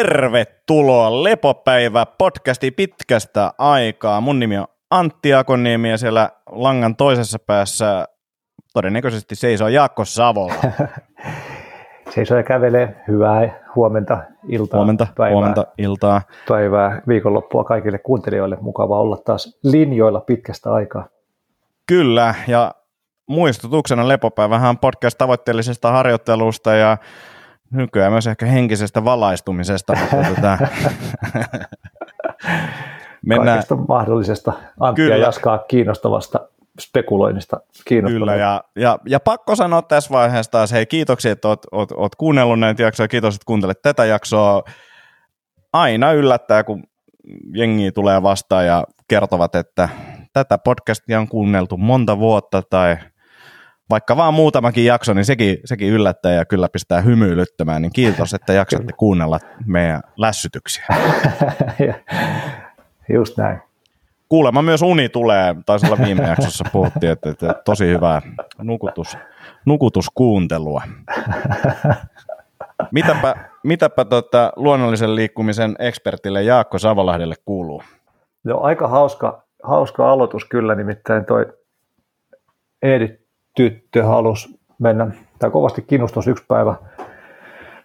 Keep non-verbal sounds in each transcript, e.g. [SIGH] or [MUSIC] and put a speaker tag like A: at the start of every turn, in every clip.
A: Tervetuloa Lepopäivä podcasti pitkästä aikaa. Mun nimi on Antti Akoniemi ja siellä langan toisessa päässä todennäköisesti seisoo Jaakko Savola. [LAUGHS]
B: seisoo ja kävelee. Hyvää huomenta, iltaa,
A: huomenta,
B: päivää,
A: huomenta, iltaa.
B: päivää, viikonloppua kaikille kuuntelijoille. Mukava olla taas linjoilla pitkästä aikaa.
A: Kyllä, ja muistutuksena Lepopäivähän podcast tavoitteellisesta harjoittelusta ja nykyään myös ehkä henkisestä valaistumisesta. Mutta [LAUGHS] tätä...
B: Mennään... Kaikesta mahdollisesta Antti Kyllä. ja Jaskaa kiinnostavasta spekuloinnista
A: Kyllä, ja, ja, ja pakko sanoa tässä vaiheessa taas, hei kiitoksia, että oot, oot, oot kuunnellut näitä jaksoja, kiitos, että kuuntelet tätä jaksoa. Aina yllättää, kun jengi tulee vastaan ja kertovat, että tätä podcastia on kuunneltu monta vuotta tai vaikka vaan muutamakin jakso, niin sekin, sekin yllättää ja kyllä pistää hymyilyttämään, niin kiitos, että jaksatte kuunnella meidän lässytyksiä. [LAUGHS]
B: Just näin.
A: Kuulemma myös uni tulee, taisi olla viime jaksossa puhuttiin, että, että tosi hyvää nukutus, nukutuskuuntelua. Mitäpä, mitäpä tota, luonnollisen liikkumisen ekspertille Jaakko Savolahdelle kuuluu?
B: No aika hauska, hauska aloitus kyllä, nimittäin toi Eedit tyttö halusi mennä, tai kovasti kiinnostus yksi päivä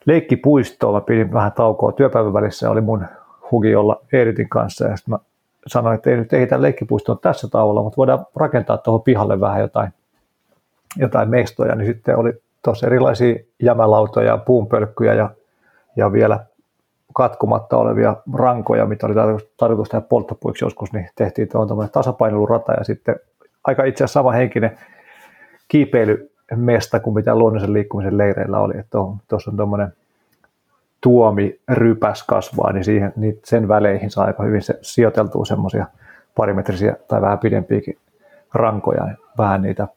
B: leikkipuistoon. Mä pidin vähän taukoa työpäivän välissä, oli mun hugi olla Eeritin kanssa, ja sitten mä sanoin, että ei nyt ehitä leikkipuistoon tässä tauolla, mutta voidaan rakentaa tuohon pihalle vähän jotain, jotain mestoja, niin sitten oli tuossa erilaisia jämälautoja, puunpölkkyjä ja, ja vielä katkumatta olevia rankoja, mitä oli tarkoitus tehdä polttopuiksi joskus, niin tehtiin tuohon tasapainolurata ja sitten aika itse asiassa sama henkinen kiipeilymesta kuin mitä luonnollisen liikkumisen leireillä oli. Että tuossa on tuommoinen tuomirypäs kasvaa, niin, siihen, niin sen väleihin saa aika hyvin se, sijoiteltua semmoisia parimetrisiä tai vähän pidempiäkin rankoja. Vähän niitä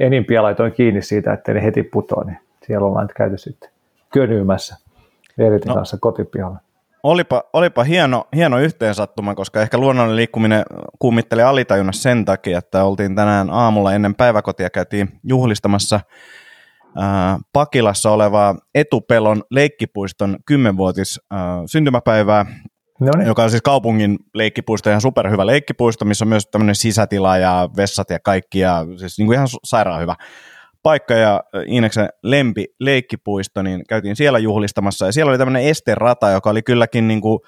B: enimpiä laitoin kiinni siitä, että ne heti putoa, niin siellä ollaan käyty sitten könyymässä Eritin no. kanssa kotipihalla
A: olipa, olipa hieno, hieno yhteensattuma, koska ehkä luonnollinen liikkuminen kummitteli alitajunnassa sen takia, että oltiin tänään aamulla ennen päiväkotia käytiin juhlistamassa ää, Pakilassa olevaa Etupelon leikkipuiston 10-vuotis ää, syntymäpäivää, Noniin. joka on siis kaupungin leikkipuisto, ihan superhyvä leikkipuisto, missä on myös tämmöinen sisätila ja vessat ja kaikki, ja siis niin kuin ihan sairaan hyvä paikka ja Iineksen lempi leikkipuisto, niin käytiin siellä juhlistamassa. Ja siellä oli tämmöinen esterata, joka oli kylläkin niin kuin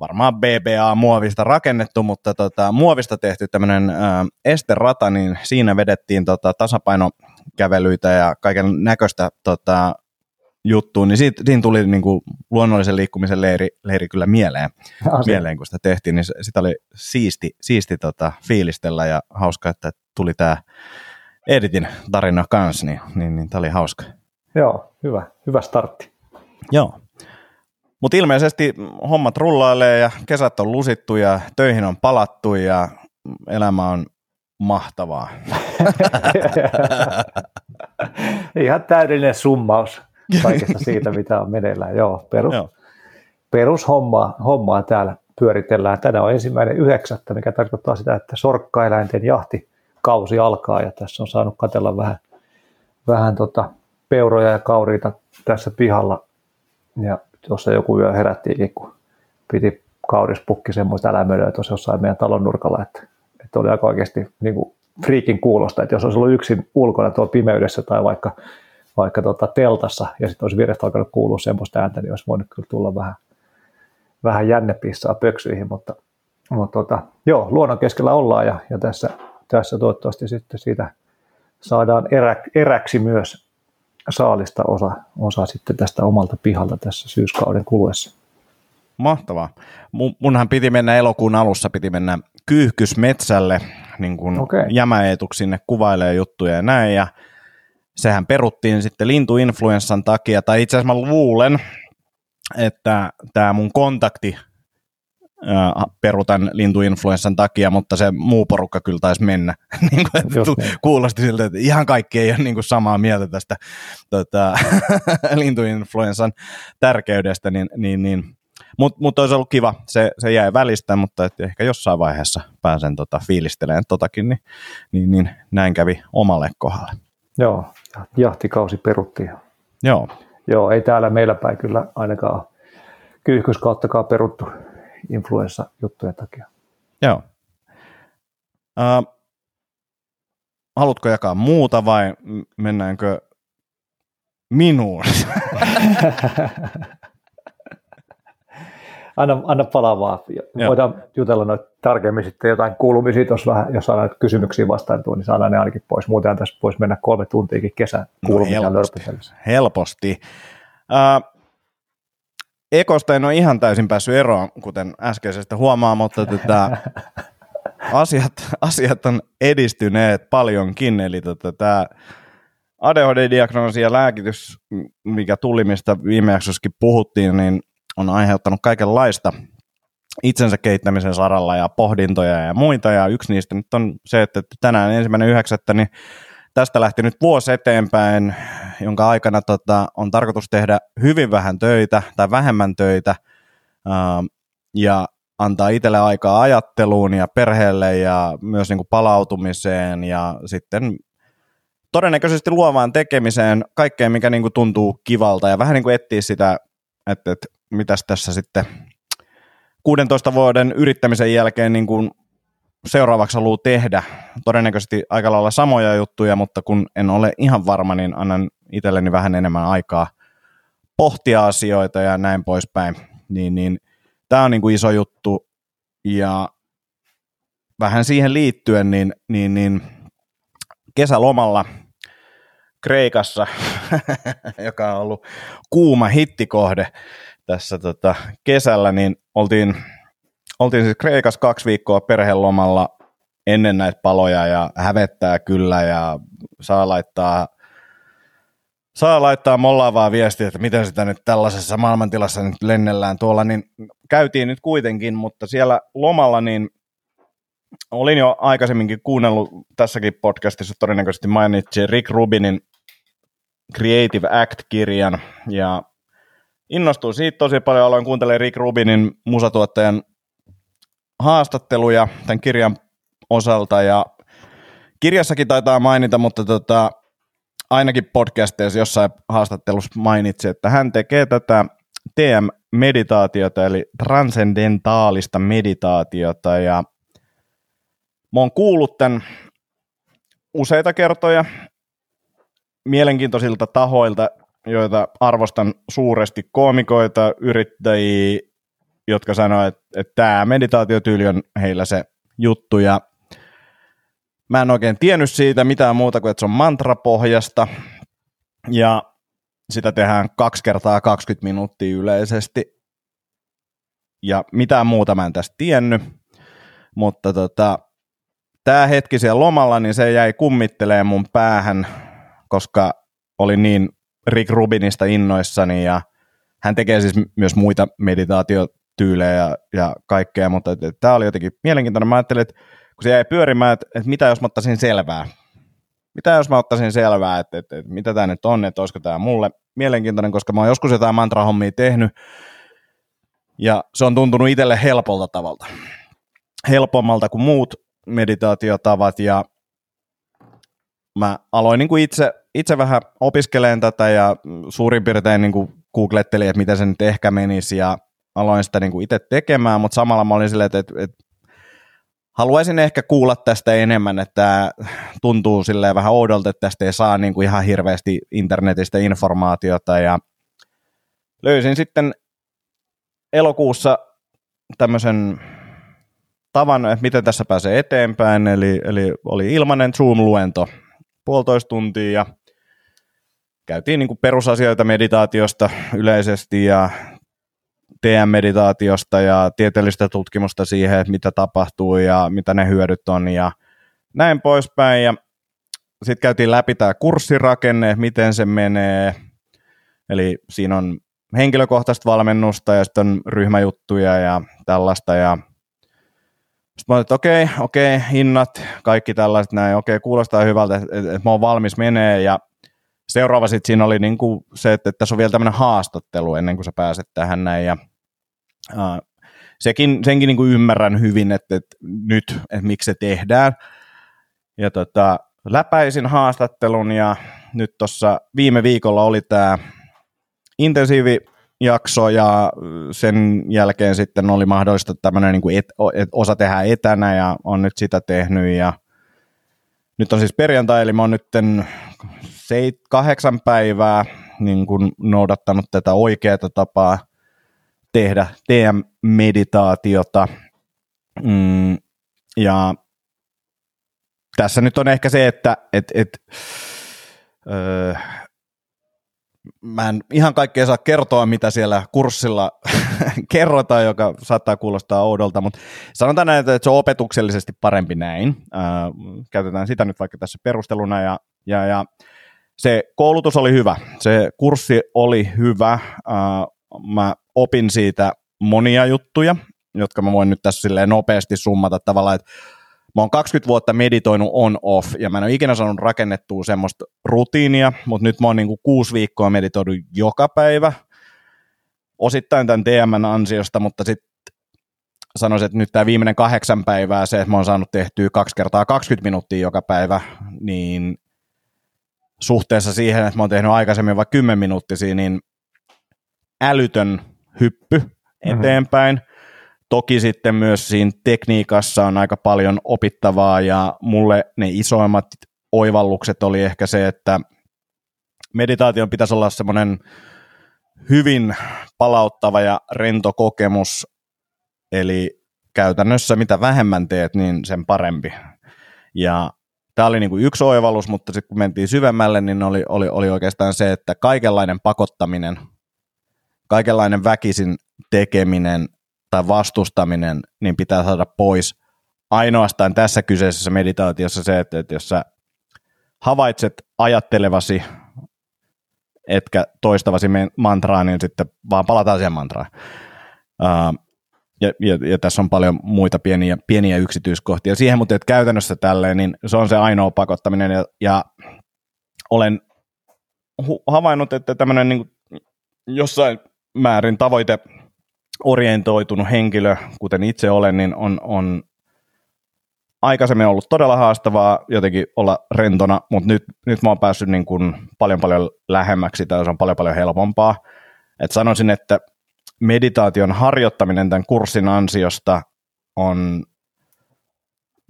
A: varmaan BBA-muovista rakennettu, mutta tota, muovista tehty tämmöinen esterata, niin siinä vedettiin tota, tasapainokävelyitä ja kaiken näköistä tota, juttuun, niin siitä, siinä tuli niin kuin, luonnollisen liikkumisen leiri, leiri kyllä mieleen, [LAUGHS] mieleen, kun sitä tehtiin, niin sitä oli siisti, siisti tota, fiilistellä ja hauska, että tuli tämä Editin tarina kanssa, niin, niin, niin tämä oli hauska.
B: Joo, hyvä, hyvä startti.
A: Joo. Mutta ilmeisesti hommat rullailee ja kesät on lusittu ja töihin on palattu ja elämä on mahtavaa. [LAUGHS]
B: Ihan täydellinen summaus kaikesta siitä, mitä on meneillään. Joo, perus, Joo. perushommaa hommaa täällä pyöritellään. Tänään on ensimmäinen yhdeksättä, mikä tarkoittaa sitä, että sorkkaeläinten jahti kausi alkaa ja tässä on saanut katella vähän, vähän tota peuroja ja kauriita tässä pihalla. Ja tuossa joku yö herättiinkin, kun piti kaurispukki semmoista älämölöä tuossa jossain meidän talon nurkalla, että, että oli aika oikeasti niin kuin friikin kuulosta, että jos olisi ollut yksin ulkona tuolla pimeydessä tai vaikka, vaikka tota teltassa ja sitten olisi vierestä alkanut kuulua semmoista ääntä, niin olisi voinut kyllä tulla vähän, vähän jännepissaa pöksyihin, mutta, mutta tota, joo, luonnon keskellä ollaan ja, ja tässä tässä toivottavasti sitten siitä saadaan erä, eräksi myös saalista osa, osa sitten tästä omalta pihalta tässä syyskauden kuluessa.
A: Mahtavaa. Munhan piti mennä elokuun alussa, piti mennä kyyhkysmetsälle niin kuin okay. jämäeetuksi sinne kuvailee juttuja ja näin, ja sehän peruttiin sitten lintuinfluenssan takia, tai itse asiassa mä luulen, että tämä mun kontakti perutan lintuinfluenssan takia, mutta se muu porukka kyllä taisi mennä. [LAUGHS] niin kuin, niin. kuulosti siltä, että ihan kaikki ei ole niin kuin samaa mieltä tästä tota, [LAUGHS] lintuinfluenssan tärkeydestä, niin, niin, niin. mutta mut olisi ollut kiva, se, se jäi välistä, mutta et ehkä jossain vaiheessa pääsen tota, fiilistelemään totakin, niin, niin, niin näin kävi omalle kohdalle.
B: Joo, jahtikausi peruttiin.
A: Joo.
B: Joo, ei täällä meillä päin kyllä ainakaan kyyhkyskauttakaan peruttu influenssa-juttujen takia.
A: Joo. Uh, haluatko jakaa muuta vai mennäänkö minuun? [LAUGHS]
B: anna, anna palaa vaan. Joo. Voidaan jutella noita tarkemmin sitten jotain kuulumisia tuossa vähän, jos saadaan kysymyksiä vastaan tuon, niin saadaan ne ainakin pois. Muuten tässä voisi mennä kolme tuntiakin kesän kuulumisia no helposti.
A: helposti. Ekosta en ole ihan täysin päässyt eroon, kuten äskeisestä huomaa, mutta tätä [LAUGHS] asiat, asiat on edistyneet paljonkin, eli tota, tämä ADHD-diagnoosi ja lääkitys, mikä tuli, mistä viime jaksossakin puhuttiin, niin on aiheuttanut kaikenlaista itsensä kehittämisen saralla ja pohdintoja ja muita, ja yksi niistä nyt on se, että tänään ensimmäinen yhdeksättä, niin tästä lähti nyt vuosi eteenpäin, jonka aikana tota, on tarkoitus tehdä hyvin vähän töitä tai vähemmän töitä, ää, ja antaa itselle aikaa ajatteluun ja perheelle ja myös niin kuin palautumiseen ja sitten todennäköisesti luovaan tekemiseen, kaikkeen mikä niin kuin tuntuu kivalta. Ja vähän niin kuin etsiä sitä, että, että mitäs tässä sitten 16 vuoden yrittämisen jälkeen niin kuin seuraavaksi haluaa tehdä. Todennäköisesti aika lailla samoja juttuja, mutta kun en ole ihan varma, niin annan itselleni vähän enemmän aikaa pohtia asioita ja näin poispäin. Niin, niin tämä on niin kuin iso juttu ja vähän siihen liittyen, niin, niin, niin kesälomalla Kreikassa, [LAUGHS] joka on ollut kuuma hittikohde tässä tota kesällä, niin oltiin, oltiin siis Kreikassa kaksi viikkoa perhelomalla ennen näitä paloja ja hävettää kyllä ja saa laittaa saa laittaa mollaavaa viestiä, että miten sitä nyt tällaisessa maailmantilassa nyt lennellään tuolla, niin käytiin nyt kuitenkin, mutta siellä lomalla niin olin jo aikaisemminkin kuunnellut tässäkin podcastissa todennäköisesti mainitsi Rick Rubinin Creative Act-kirjan ja innostuin siitä tosi paljon, aloin kuuntelemaan Rick Rubinin musatuottajan haastatteluja tämän kirjan osalta ja kirjassakin taitaa mainita, mutta tota, ainakin podcasteissa jossain haastattelussa mainitsi, että hän tekee tätä TM-meditaatiota, eli transcendentaalista meditaatiota, ja mä oon kuullut tämän useita kertoja mielenkiintoisilta tahoilta, joita arvostan suuresti, koomikoita, yrittäjiä, jotka sanoivat, että, että tämä meditaatiotyyli on heillä se juttu, ja Mä en oikein tiennyt siitä mitään muuta kuin, että se on mantrapohjasta. Ja sitä tehdään kaksi kertaa 20 minuuttia yleisesti. Ja mitään muuta mä en tästä tiennyt, mutta tota, tämä hetki siellä lomalla, niin se jäi kummittelee mun päähän, koska oli niin Rick Rubinista innoissani. Ja hän tekee siis myös muita meditaatiotyylejä ja, ja kaikkea, mutta tämä oli jotenkin mielenkiintoinen. Mä ajattelin, että kun se jäi pyörimään, että, että mitä jos mä ottaisin selvää. Mitä jos mä ottaisin selvää, että, että, että mitä tämä nyt on, että olisiko tämä mulle mielenkiintoinen, koska mä oon joskus jotain mantrahommia tehnyt, ja se on tuntunut itselle helpolta tavalta. Helpommalta kuin muut meditaatiotavat, ja mä aloin niin kuin itse, itse vähän opiskeleen tätä, ja suurin piirtein niin kuin googlettelin, että miten se nyt ehkä menisi, ja aloin sitä niin kuin itse tekemään, mutta samalla mä olin silleen, että, että, että haluaisin ehkä kuulla tästä enemmän, että tuntuu silleen vähän oudolta, että tästä ei saa niin kuin ihan hirveästi internetistä informaatiota. Ja löysin sitten elokuussa tämmöisen tavan, että miten tässä pääsee eteenpäin, eli, eli oli ilmainen Zoom-luento puolitoista tuntia ja käytiin niin kuin perusasioita meditaatiosta yleisesti ja TM-meditaatiosta ja tieteellistä tutkimusta siihen, että mitä tapahtuu ja mitä ne hyödyt on ja näin poispäin. Ja sitten käytiin läpi tämä kurssirakenne, miten se menee. Eli siinä on henkilökohtaista valmennusta ja sitten on ryhmäjuttuja ja tällaista. Ja sitten mä että okei, okei, hinnat, kaikki tällaiset näin, okei, kuulostaa hyvältä, että, että mä oon valmis menee ja seuraava sitten siinä oli niinku se, että, että tässä on vielä tämmöinen haastattelu ennen kuin sä pääset tähän näin ja Uh, sekin, senkin niin kuin ymmärrän hyvin, että, että nyt, että miksi se tehdään. Ja tota, läpäisin haastattelun ja nyt tuossa viime viikolla oli tämä intensiivi jakso ja sen jälkeen sitten oli mahdollista tämmöinen niin kuin et, et, osa tehdä etänä ja on nyt sitä tehnyt ja nyt on siis perjantai, eli mä oon nyt seit, kahdeksan päivää niin kuin noudattanut tätä oikeaa tapaa tehdä TM-meditaatiota. Mm, ja tässä nyt on ehkä se, että et, et, öö, mä en ihan kaikkea saa kertoa, mitä siellä kurssilla [LAUGHS] kerrotaan, joka saattaa kuulostaa oudolta, mutta sanotaan näin, että se on opetuksellisesti parempi näin. Ää, käytetään sitä nyt vaikka tässä perusteluna, ja, ja, ja se koulutus oli hyvä, se kurssi oli hyvä, ää, mä opin siitä monia juttuja, jotka mä voin nyt tässä silleen nopeasti summata tavallaan, että Mä oon 20 vuotta meditoinut on-off, ja mä en ole ikinä saanut rakennettua semmoista rutiinia, mutta nyt mä oon niinku kuusi viikkoa meditoinut joka päivä, osittain tämän TMn ansiosta, mutta sitten sanoisin, että nyt tämä viimeinen kahdeksan päivää, se, että mä oon saanut tehtyä kaksi kertaa 20 minuuttia joka päivä, niin suhteessa siihen, että mä oon tehnyt aikaisemmin vaikka 10 minuuttisia, niin älytön hyppy mm-hmm. eteenpäin. Mm-hmm Toki sitten myös siinä tekniikassa on aika paljon opittavaa ja mulle ne isoimmat oivallukset oli ehkä se, että meditaation pitäisi olla semmoinen hyvin palauttava ja rento kokemus, eli käytännössä mitä vähemmän teet, niin sen parempi. Ja tämä oli niinku yksi oivallus, mutta sitten kun mentiin syvemmälle, niin oli, oli, oli oikeastaan se, että kaikenlainen pakottaminen, kaikenlainen väkisin tekeminen tai vastustaminen, niin pitää saada pois ainoastaan tässä kyseisessä meditaatiossa se, että, että jos sä havaitset ajattelevasi, etkä toistavasi mantraa, niin sitten vaan palataan siihen mantraan. Uh, ja, ja, ja, tässä on paljon muita pieniä, pieniä yksityiskohtia siihen, mutta että käytännössä tälleen, niin se on se ainoa pakottaminen, ja, ja olen hu- havainnut, että tämmöinen niin jossain määrin tavoite orientoitunut henkilö, kuten itse olen, niin on, on aikaisemmin ollut todella haastavaa jotenkin olla rentona, mutta nyt, nyt mä oon päässyt niin kuin paljon paljon lähemmäksi, tai se on paljon paljon helpompaa. Et sanoisin, että meditaation harjoittaminen tämän kurssin ansiosta on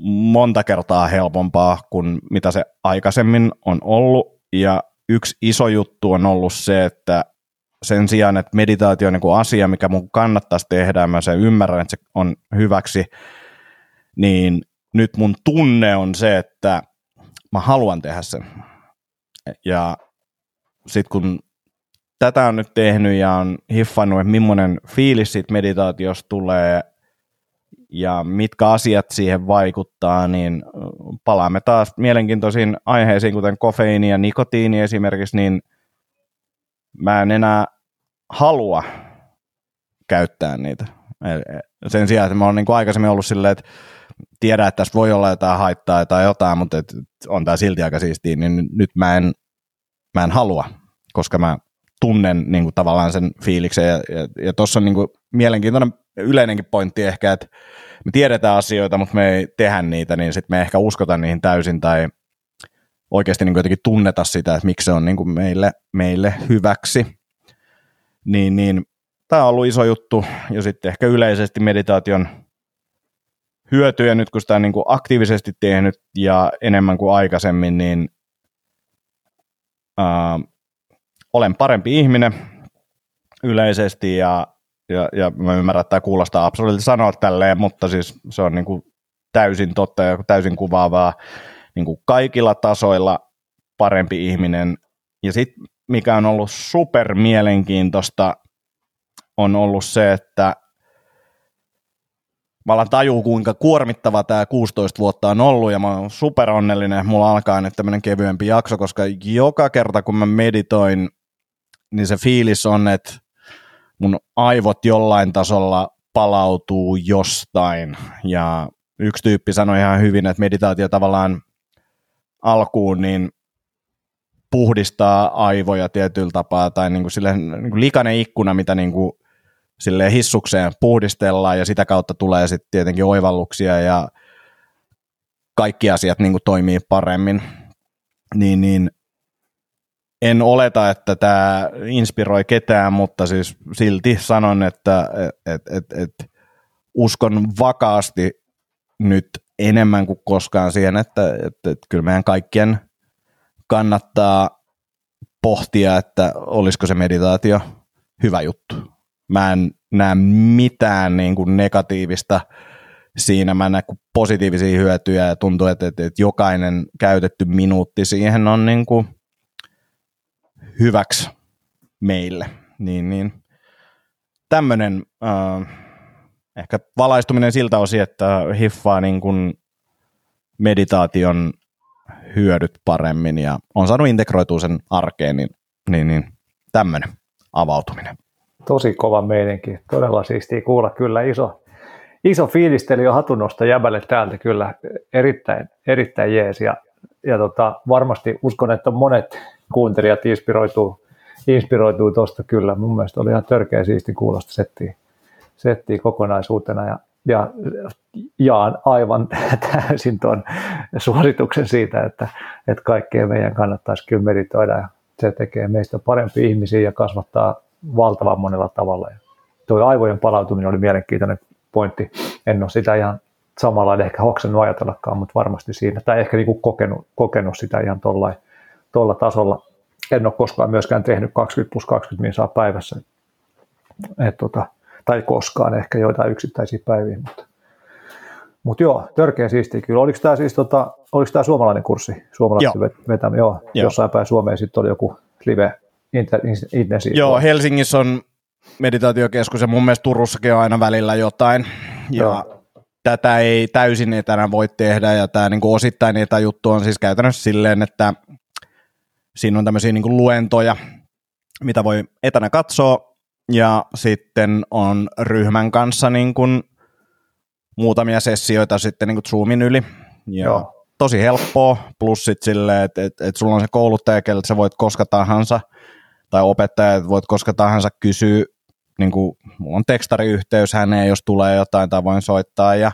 A: monta kertaa helpompaa kuin mitä se aikaisemmin on ollut, ja yksi iso juttu on ollut se, että sen sijaan, että meditaatio on niin asia, mikä mun kannattaisi tehdä, ja mä sen ymmärrän, että se on hyväksi, niin nyt mun tunne on se, että mä haluan tehdä sen. Ja sitten kun tätä on nyt tehnyt ja on hiffannut, että millainen fiilis siitä meditaatiosta tulee ja mitkä asiat siihen vaikuttaa, niin palaamme taas mielenkiintoisiin aiheisiin, kuten kofeiini ja nikotiini esimerkiksi, niin mä en enää halua käyttää niitä. Sen sijaan, että mä oon niin kuin aikaisemmin ollut silleen, että tiedän, että tässä voi olla jotain haittaa tai jotain, mutta et on tämä silti aika siistiä, niin nyt mä en, mä en halua, koska mä tunnen niin kuin tavallaan sen fiiliksen. Ja, ja, ja tuossa on niin kuin mielenkiintoinen yleinenkin pointti ehkä, että me tiedetään asioita, mutta me ei tehdä niitä, niin sitten me ehkä uskotaan niihin täysin tai oikeasti niin kuin jotenkin tunneta sitä, että miksi se on niin kuin meille, meille hyväksi. Niin, niin tämä on ollut iso juttu, ja sitten ehkä yleisesti meditaation hyötyjä nyt, kun sitä on niin kuin aktiivisesti tehnyt ja enemmän kuin aikaisemmin, niin ää, olen parempi ihminen yleisesti, ja, ja, ja mä ymmärrän, että tämä kuulostaa absoluuttisesti sanoa tälleen, mutta siis se on niin kuin täysin totta ja täysin kuvaavaa niin kuin kaikilla tasoilla parempi ihminen. Ja sitten mikä on ollut super mielenkiintoista, on ollut se, että mä alan tajua, kuinka kuormittava tämä 16 vuotta on ollut, ja mä oon super onnellinen, mulla alkaa nyt tämmöinen kevyempi jakso, koska joka kerta kun mä meditoin, niin se fiilis on, että mun aivot jollain tasolla palautuu jostain, ja yksi tyyppi sanoi ihan hyvin, että meditaatio tavallaan alkuun, niin puhdistaa aivoja tietyllä tapaa, tai niin kuin silleen, niin kuin likainen ikkuna, mitä niin kuin silleen hissukseen puhdistellaan, ja sitä kautta tulee sitten tietenkin oivalluksia, ja kaikki asiat niin kuin toimii paremmin. Niin, niin en oleta, että tämä inspiroi ketään, mutta siis silti sanon, että et, et, et, uskon vakaasti nyt enemmän kuin koskaan siihen, että, että, että kyllä meidän kaikkien kannattaa pohtia, että olisiko se meditaatio hyvä juttu. Mä en näe mitään niin kuin negatiivista siinä, mä näen positiivisia hyötyjä ja tuntuu, että, että, että jokainen käytetty minuutti siihen on niin kuin hyväksi meille. Niin, niin. Tämmöinen äh, ehkä valaistuminen siltä osin, että hiffaa niin kuin meditaation hyödyt paremmin ja on saanut integroitua sen arkeen, niin, niin, niin tämmöinen avautuminen.
B: Tosi kova meininki. Todella siistiä kuulla. Kyllä iso, iso fiilisteli jo hatunnosta jäbälle täältä. Kyllä erittäin, erittäin jees. Ja, ja tota, varmasti uskon, että monet kuuntelijat inspiroituu, inspiroituu tuosta kyllä. Mun mielestä oli ihan törkeä siisti kuulosta settiä, settiä kokonaisuutena. Ja, ja jaan aivan [LAUGHS] täysin tuon suosituksen siitä, että, että kaikkea meidän kannattaisi kyllä meditoida se tekee meistä parempi ihmisiä ja kasvattaa valtavan monella tavalla. Ja tuo aivojen palautuminen oli mielenkiintoinen pointti. En ole sitä ihan samalla ehkä hoksannut ajatellakaan, mutta varmasti siinä, tai ehkä niin kuin kokenut, kokenut sitä ihan tuolla tasolla. En ole koskaan myöskään tehnyt 20 plus 20 minsaa päivässä. Et tota, tai koskaan ehkä joitain yksittäisiä päiviä, mutta mutta joo, törkeä siistiä kyllä. Oliko tämä siis tota, oliko tämä suomalainen kurssi? Suomalainen joo. vetämä, joo. joo. Jossain päin Suomeen sitten oli joku live intensiivinen.
A: Joo, Helsingissä on meditaatiokeskus ja mun mielestä Turussakin on aina välillä jotain. Ja joo. tätä ei täysin etänä voi tehdä ja tämä niinku osittain etäjuttu on siis käytännössä silleen, että siinä on tämmöisiä niinku luentoja, mitä voi etänä katsoa ja sitten on ryhmän kanssa niin kuin muutamia sessioita sitten niin kuin Zoomin yli. Ja Joo. Tosi helppoa, plus sitten silleen, että et, et sulla on se kouluttaja, keltä sä voit koska tahansa, tai opettaja, että voit koska tahansa kysyä, niin kuin, mulla on tekstariyhteys häneen, jos tulee jotain, tai voin soittaa, ja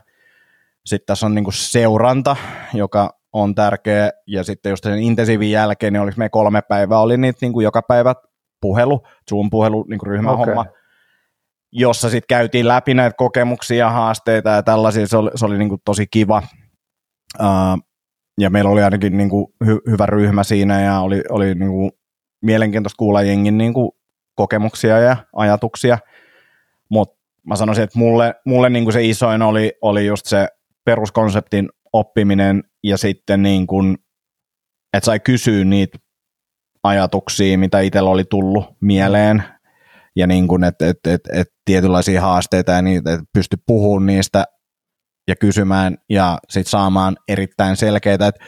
A: sitten tässä on niin kuin seuranta, joka on tärkeä, ja sitten just sen intensiivin jälkeen, niin oliko me kolme päivää, oli niitä niin kuin joka päivä puhelu, Zoom-puhelu, niin kuin ryhmähomma, okay jossa sitten käytiin läpi näitä kokemuksia, haasteita ja tällaisia. Se oli, se oli niin kuin tosi kiva. Uh, ja meillä oli ainakin niin kuin hy- hyvä ryhmä siinä ja oli, oli niin kuin mielenkiintoista kuulla jengin niin kuin kokemuksia ja ajatuksia. Mutta mä sanoisin, että mulle, mulle niin kuin se isoin oli, oli just se peruskonseptin oppiminen ja sitten niin kuin, että sai kysyä niitä ajatuksia, mitä itsellä oli tullut mieleen ja niin kuin, että et, et, et tietynlaisia haasteita ja niitä, että pysty puhumaan niistä ja kysymään ja sitten saamaan erittäin selkeitä että,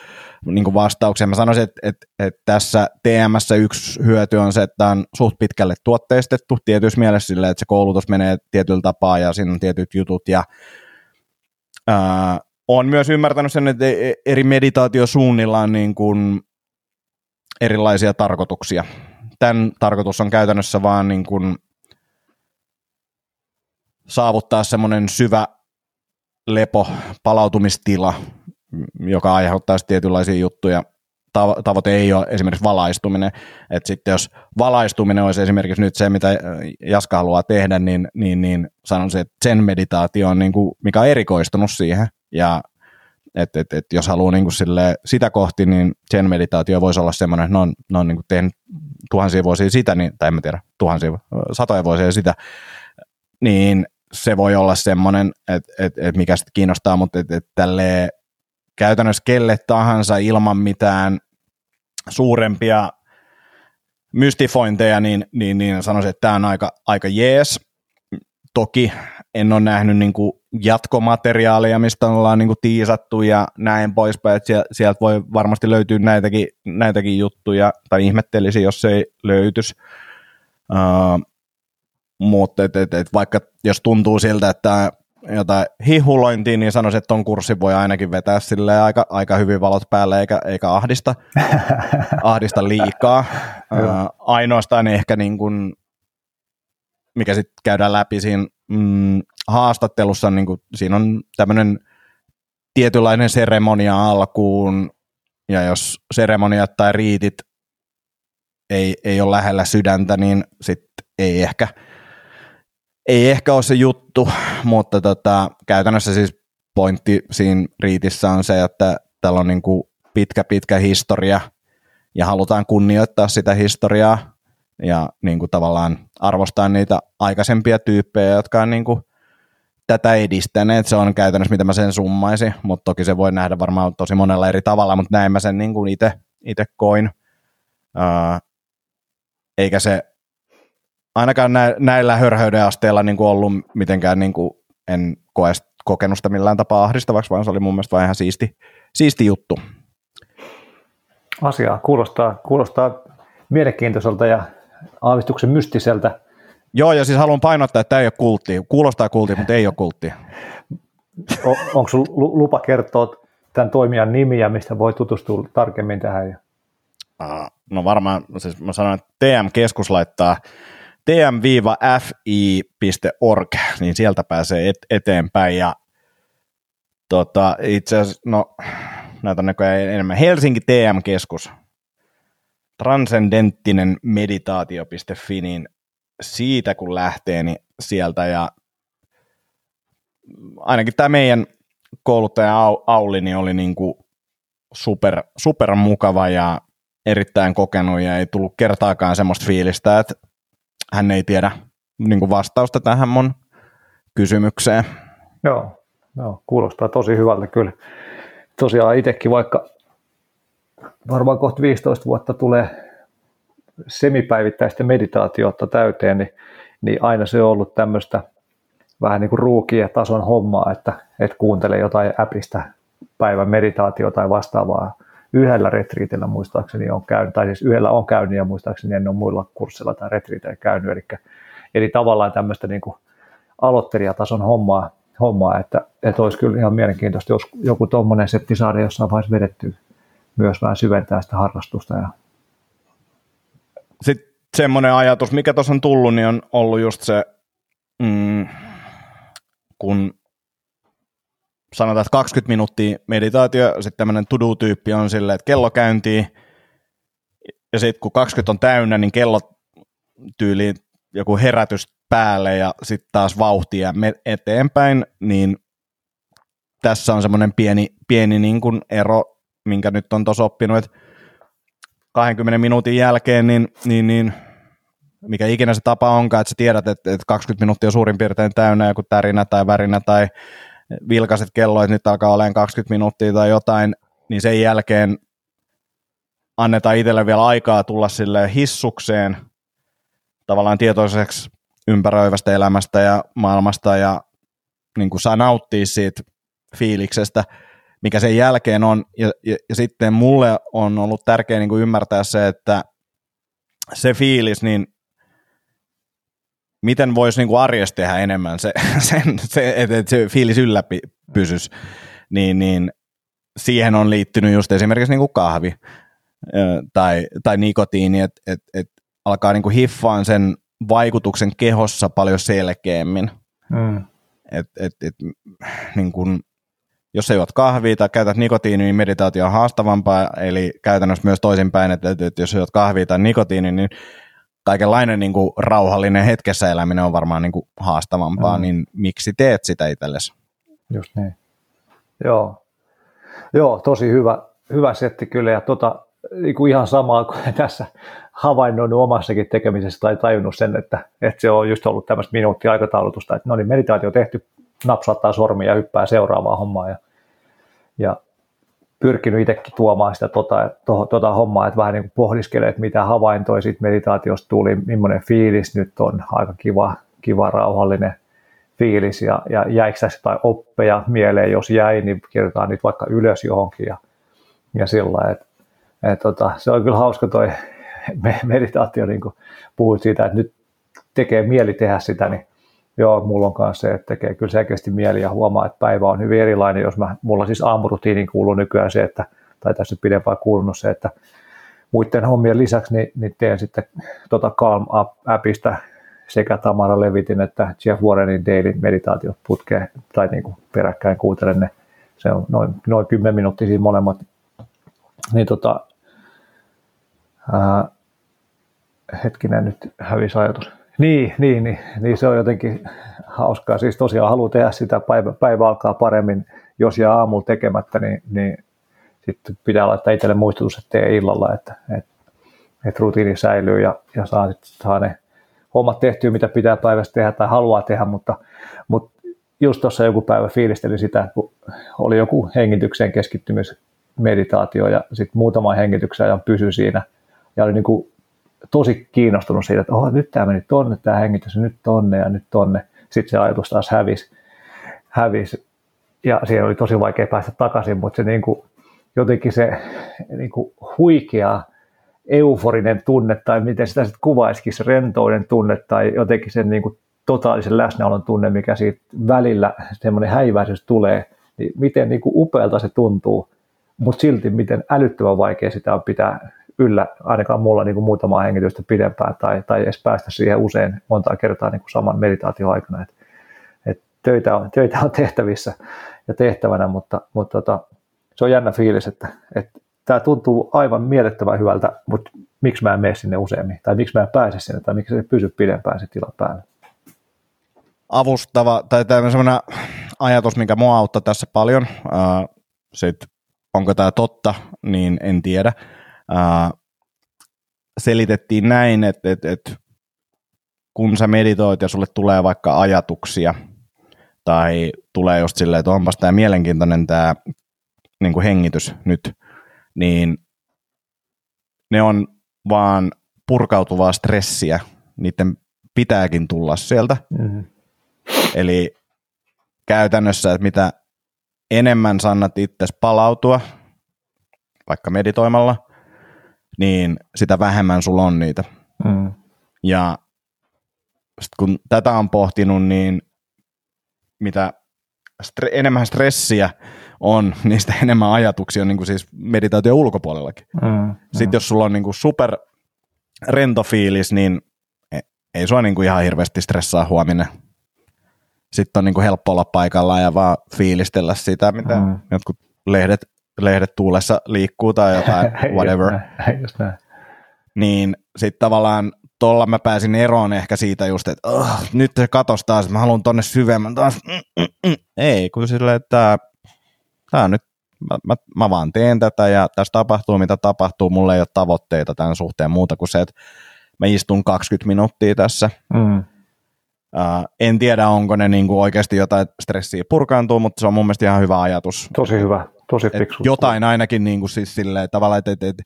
A: niin kuin vastauksia. Mä sanoisin, että, että, että tässä TMS yksi hyöty on se, että on suht pitkälle tuotteistettu tietyissä mielessä sille, että se koulutus menee tietyllä tapaa ja siinä on tietyt jutut ja ää, on myös ymmärtänyt sen, että e, eri meditaatiosuunnilla on niin kuin erilaisia tarkoituksia tämän tarkoitus on käytännössä vaan niin kuin saavuttaa semmoinen syvä lepo, palautumistila, joka aiheuttaa tietynlaisia juttuja. Tavoite ei ole esimerkiksi valaistuminen. Että sitten jos valaistuminen olisi esimerkiksi nyt se, mitä Jaska haluaa tehdä, niin, niin, niin sanoisin, että sen meditaatio on, niin kuin, mikä on erikoistunut siihen. Ja et, et, et jos haluaa niin kuin sille, sitä kohti, niin sen meditaatio voisi olla semmoinen, että ne on, ne on niin kuin tehnyt tuhansia vuosia sitä, niin, tai en mä tiedä, tuhansia, satoja vuosia sitä, niin se voi olla semmoinen, että et, et mikä sitten kiinnostaa, mutta että et tälle käytännössä kelle tahansa ilman mitään suurempia mystifointeja, niin, niin, niin sanoisin, että tämä on aika, aika jees. Toki en ole nähnyt niin jatkomateriaalia, mistä ollaan niin kuin tiisattu ja näin poispäin, että sieltä voi varmasti löytyä näitäkin, näitäkin juttuja, tai ihmettelisi, jos se ei löytyisi. Uh, mutta et, et, et vaikka jos tuntuu siltä, että jotain hihulointia, niin sanoisin, että ton kurssin voi ainakin vetää sille aika, aika hyvin valot päälle, eikä, eikä ahdista, [LAUGHS] ahdista liikaa. uh, ainoastaan ehkä niin kuin, mikä sitten käydään läpi siinä mm, haastattelussa, niin kuin, siinä on tämmöinen tietynlainen seremonia alkuun, ja jos seremoniat tai riitit ei, ei ole lähellä sydäntä, niin sitten ei ehkä, ei ehkä ole se juttu, mutta tota, käytännössä siis pointti siinä riitissä on se, että täällä on niin kuin pitkä pitkä historia ja halutaan kunnioittaa sitä historiaa ja niin kuin tavallaan arvostaa niitä aikaisempia tyyppejä, jotka on niin kuin tätä edistäneet. Se on käytännössä, mitä mä sen summaisin, mutta toki se voi nähdä varmaan tosi monella eri tavalla, mutta näin mä sen niin kuin itse koin. Uh, eikä se ainakaan nä, näillä hörhöyden asteilla niin kuin ollut mitenkään, niin kuin, en koe kokenut sitä millään tapaa ahdistavaksi, vaan se oli mun mielestä vaan ihan siisti, siisti juttu.
B: Asiaa kuulostaa, kuulostaa mielenkiintoiselta ja aavistuksen mystiseltä.
A: Joo, ja siis haluan painottaa, että tämä ei ole kultti. Kuulostaa kultti, mutta ei ole kultti.
B: On, onko sinulla lupa kertoa tämän toimijan nimi ja mistä voi tutustua tarkemmin tähän?
A: No varmaan, siis mä sanon, että TM-keskus laittaa tm-fi.org, niin sieltä pääsee et, eteenpäin. Ja tota, itse asiassa, no näitä on näköjään enemmän. Helsinki TM-keskus, transcendenttinen meditaatio.fi, niin siitä kun lähtee, niin sieltä ja ainakin tämä meidän kouluttaja Auli niin oli niin kuin super, super mukava ja erittäin kokenut ja ei tullut kertaakaan semmoista fiilistä, että hän ei tiedä niin vastausta tähän mun kysymykseen.
B: Joo, joo, kuulostaa tosi hyvältä kyllä. Tosiaan itsekin vaikka varmaan kohta 15 vuotta tulee semipäivittäistä meditaatiota täyteen, niin, niin aina se on ollut tämmöistä vähän niin kuin ruukia tason hommaa, että, että kuuntelee jotain äpistä päivän meditaatio tai vastaavaa. Yhdellä retriitillä muistaakseni on käynyt, tai siis yhdellä on käynyt ja muistaakseni en ole muilla kursseilla tai retriiteillä käynyt. Eli, eli tavallaan tämmöistä niin kuin aloittelijatason hommaa, hommaa että, että olisi kyllä ihan mielenkiintoista, jos joku tuommoinen setti saada jossain vaiheessa vedetty myös vähän syventää sitä harrastusta ja
A: sitten semmoinen ajatus, mikä tuossa on tullut, niin on ollut just se, mm, kun sanotaan, että 20 minuuttia meditaatio, sitten tämmöinen to-do-tyyppi on silleen, että kello käyntiin, ja sitten kun 20 on täynnä, niin kello tyyliin joku herätys päälle ja sitten taas vauhtia eteenpäin, niin tässä on semmoinen pieni, pieni niin kuin ero, minkä nyt on tuossa oppinut, että 20 minuutin jälkeen, niin, niin, niin mikä ikinä se tapa onkaan, että sä tiedät, että, että 20 minuuttia on suurin piirtein täynnä joku tärinä tai värinä tai vilkaset kello, että nyt alkaa olemaan 20 minuuttia tai jotain, niin sen jälkeen annetaan itselle vielä aikaa tulla sille hissukseen tavallaan tietoiseksi ympäröivästä elämästä ja maailmasta ja niin kuin saa nauttia siitä fiiliksestä – mikä sen jälkeen on. Ja, ja, ja sitten mulle on ollut tärkeää niin kuin ymmärtää se, että se fiilis, niin miten voisi niin kuin arjessa tehdä enemmän se, [LAUGHS] sen, se että se fiilis yllä pysyisi, niin, niin siihen on liittynyt just esimerkiksi niin kuin kahvi tai, tai nikotiini, että et, et alkaa niin kuin hiffaan sen vaikutuksen kehossa paljon selkeämmin. Mm. Et, et, et, niin kuin, jos sä juot kahvia tai käytät nikotiinia, niin meditaatio on haastavampaa, eli käytännössä myös toisinpäin, että, että, jos juot kahvia tai nikotiinia, niin kaikenlainen niin kuin, rauhallinen hetkessä eläminen on varmaan niin kuin, haastavampaa, mm. niin miksi teet sitä itsellesi?
B: Just niin. Joo, Joo tosi hyvä, hyvä setti kyllä, ja tota, niin kuin ihan samaa kuin [LAUGHS] tässä havainnoinut omassakin tekemisessä tai tajunnut sen, että, että se on just ollut tämmöistä minuuttiaikataulutusta, että no niin, meditaatio tehty napsauttaa sormia ja hyppää seuraavaan hommaan. Ja, ja pyrkinyt itsekin tuomaan sitä to, tota hommaa, että vähän niin kuin pohdiskelee, että mitä havaintoja siitä meditaatiosta tuli, millainen fiilis nyt on, aika kiva, kiva rauhallinen fiilis. Ja, ja jäikö tässä jotain oppeja mieleen, jos jäi, niin kirjoitetaan niitä vaikka ylös johonkin ja, ja sillä että et, tota, se on kyllä hauska toi [LAUGHS] meditaatio, niin kuin puhuit siitä, että nyt tekee mieli tehdä sitä, niin Joo, mulla on kanssa se, että tekee kyllä selkeästi mieli ja huomaa, että päivä on hyvin erilainen, jos mä, mulla siis aamurutiiniin kuuluu nykyään se, että, tai tässä pidempään kuulunut se, että muiden hommien lisäksi niin, niin teen sitten tota Calm Up-appista sekä Tamara Levitin että Jeff Warrenin daily meditaatiot putkeen tai niin kuin peräkkäin kuuntelen ne. Se on noin, noin 10 minuuttia siinä molemmat. Niin tota, ää, hetkinen nyt hävisi ajatus. Niin, niin, niin, niin, se on jotenkin hauskaa. Siis tosiaan haluaa tehdä sitä, päivä, päivä alkaa paremmin. Jos jää aamulla tekemättä, niin, niin sitten pitää laittaa itselle muistutus, että tee illalla, että, että, että rutiini säilyy ja, ja saa, saa ne hommat tehtyä, mitä pitää päivästä tehdä tai haluaa tehdä, mutta, mutta just tuossa joku päivä fiilisteli sitä, kun oli joku hengitykseen keskittymismeditaatio ja sitten muutama hengityksen ajan pysy siinä ja oli niin kuin tosi kiinnostunut siitä, että oh, nyt tämä meni tonne, tämä hengitys, nyt tonne ja nyt tonne. Sitten se ajatus taas hävisi, hävisi ja siihen oli tosi vaikea päästä takaisin, mutta se niin kuin, jotenkin se niin kuin huikea euforinen tunne tai miten sitä sitten kuvaisikin, se rentouden tunne tai jotenkin sen niin kuin totaalisen läsnäolon tunne, mikä siitä välillä semmoinen häiväisyys tulee, niin miten niin kuin upealta se tuntuu, mutta silti miten älyttömän vaikea sitä on pitää yllä, ainakaan mulla niin kuin muutamaa hengitystä pidempään tai, tai edes päästä siihen usein monta kertaa niin kuin saman meditaation aikana. Et, et töitä, on, töitä on tehtävissä ja tehtävänä, mutta, mutta tota, se on jännä fiilis, että, että tämä tuntuu aivan mielettömän hyvältä, mutta miksi mä en mene sinne useammin, tai miksi mä en pääse sinne, tai miksi se pysy pidempään se tila päällä.
A: Avustava, tai tämmöinen ajatus, mikä mua auttaa tässä paljon, uh, sit, onko tämä totta, niin en tiedä. Selitettiin näin, että, että, että kun sä meditoit ja sulle tulee vaikka ajatuksia, tai tulee just silleen, että onpas tämä mielenkiintoinen tämä niin kuin hengitys nyt, niin ne on vaan purkautuvaa stressiä, niiden pitääkin tulla sieltä. Mm-hmm. Eli käytännössä, että mitä enemmän sannat itsesi palautua, vaikka meditoimalla, niin sitä vähemmän sulla on niitä. Mm. Ja kun tätä on pohtinut, niin mitä stre- enemmän stressiä on, [LAUGHS] niistä enemmän ajatuksia on niin kuin siis meditaatio ulkopuolellakin. Mm, Sitten mm. jos sulla on niin kuin super rento fiilis, niin e, ei sua niin kuin ihan hirveästi stressaa huominen. Sitten on niin kuin helppo olla paikallaan ja vaan fiilistellä sitä, mitä mm. jotkut lehdet, lehdet tuulessa liikkuu tai jotain, [LAUGHS] whatever. [LAUGHS] just näin. Niin sitten tavallaan tuolla mä pääsin eroon ehkä siitä just, että oh, nyt se katos taas, mä haluan tonne syvemmän taas. Mm, mm, mm. Ei, kun silleen, että tämä nyt, mä, mä, mä vaan teen tätä ja tässä tapahtuu mitä tapahtuu, mulla ei ole tavoitteita tämän suhteen muuta kuin se, että mä istun 20 minuuttia tässä. Mm. Uh, en tiedä, onko ne niinku oikeasti jotain stressiä purkaantuu, mutta se on mun mielestä ihan hyvä ajatus.
B: Tosi hyvä, tosi fiksu.
A: Jotain ainakin niinku siis silleen, tavallaan, että et, et,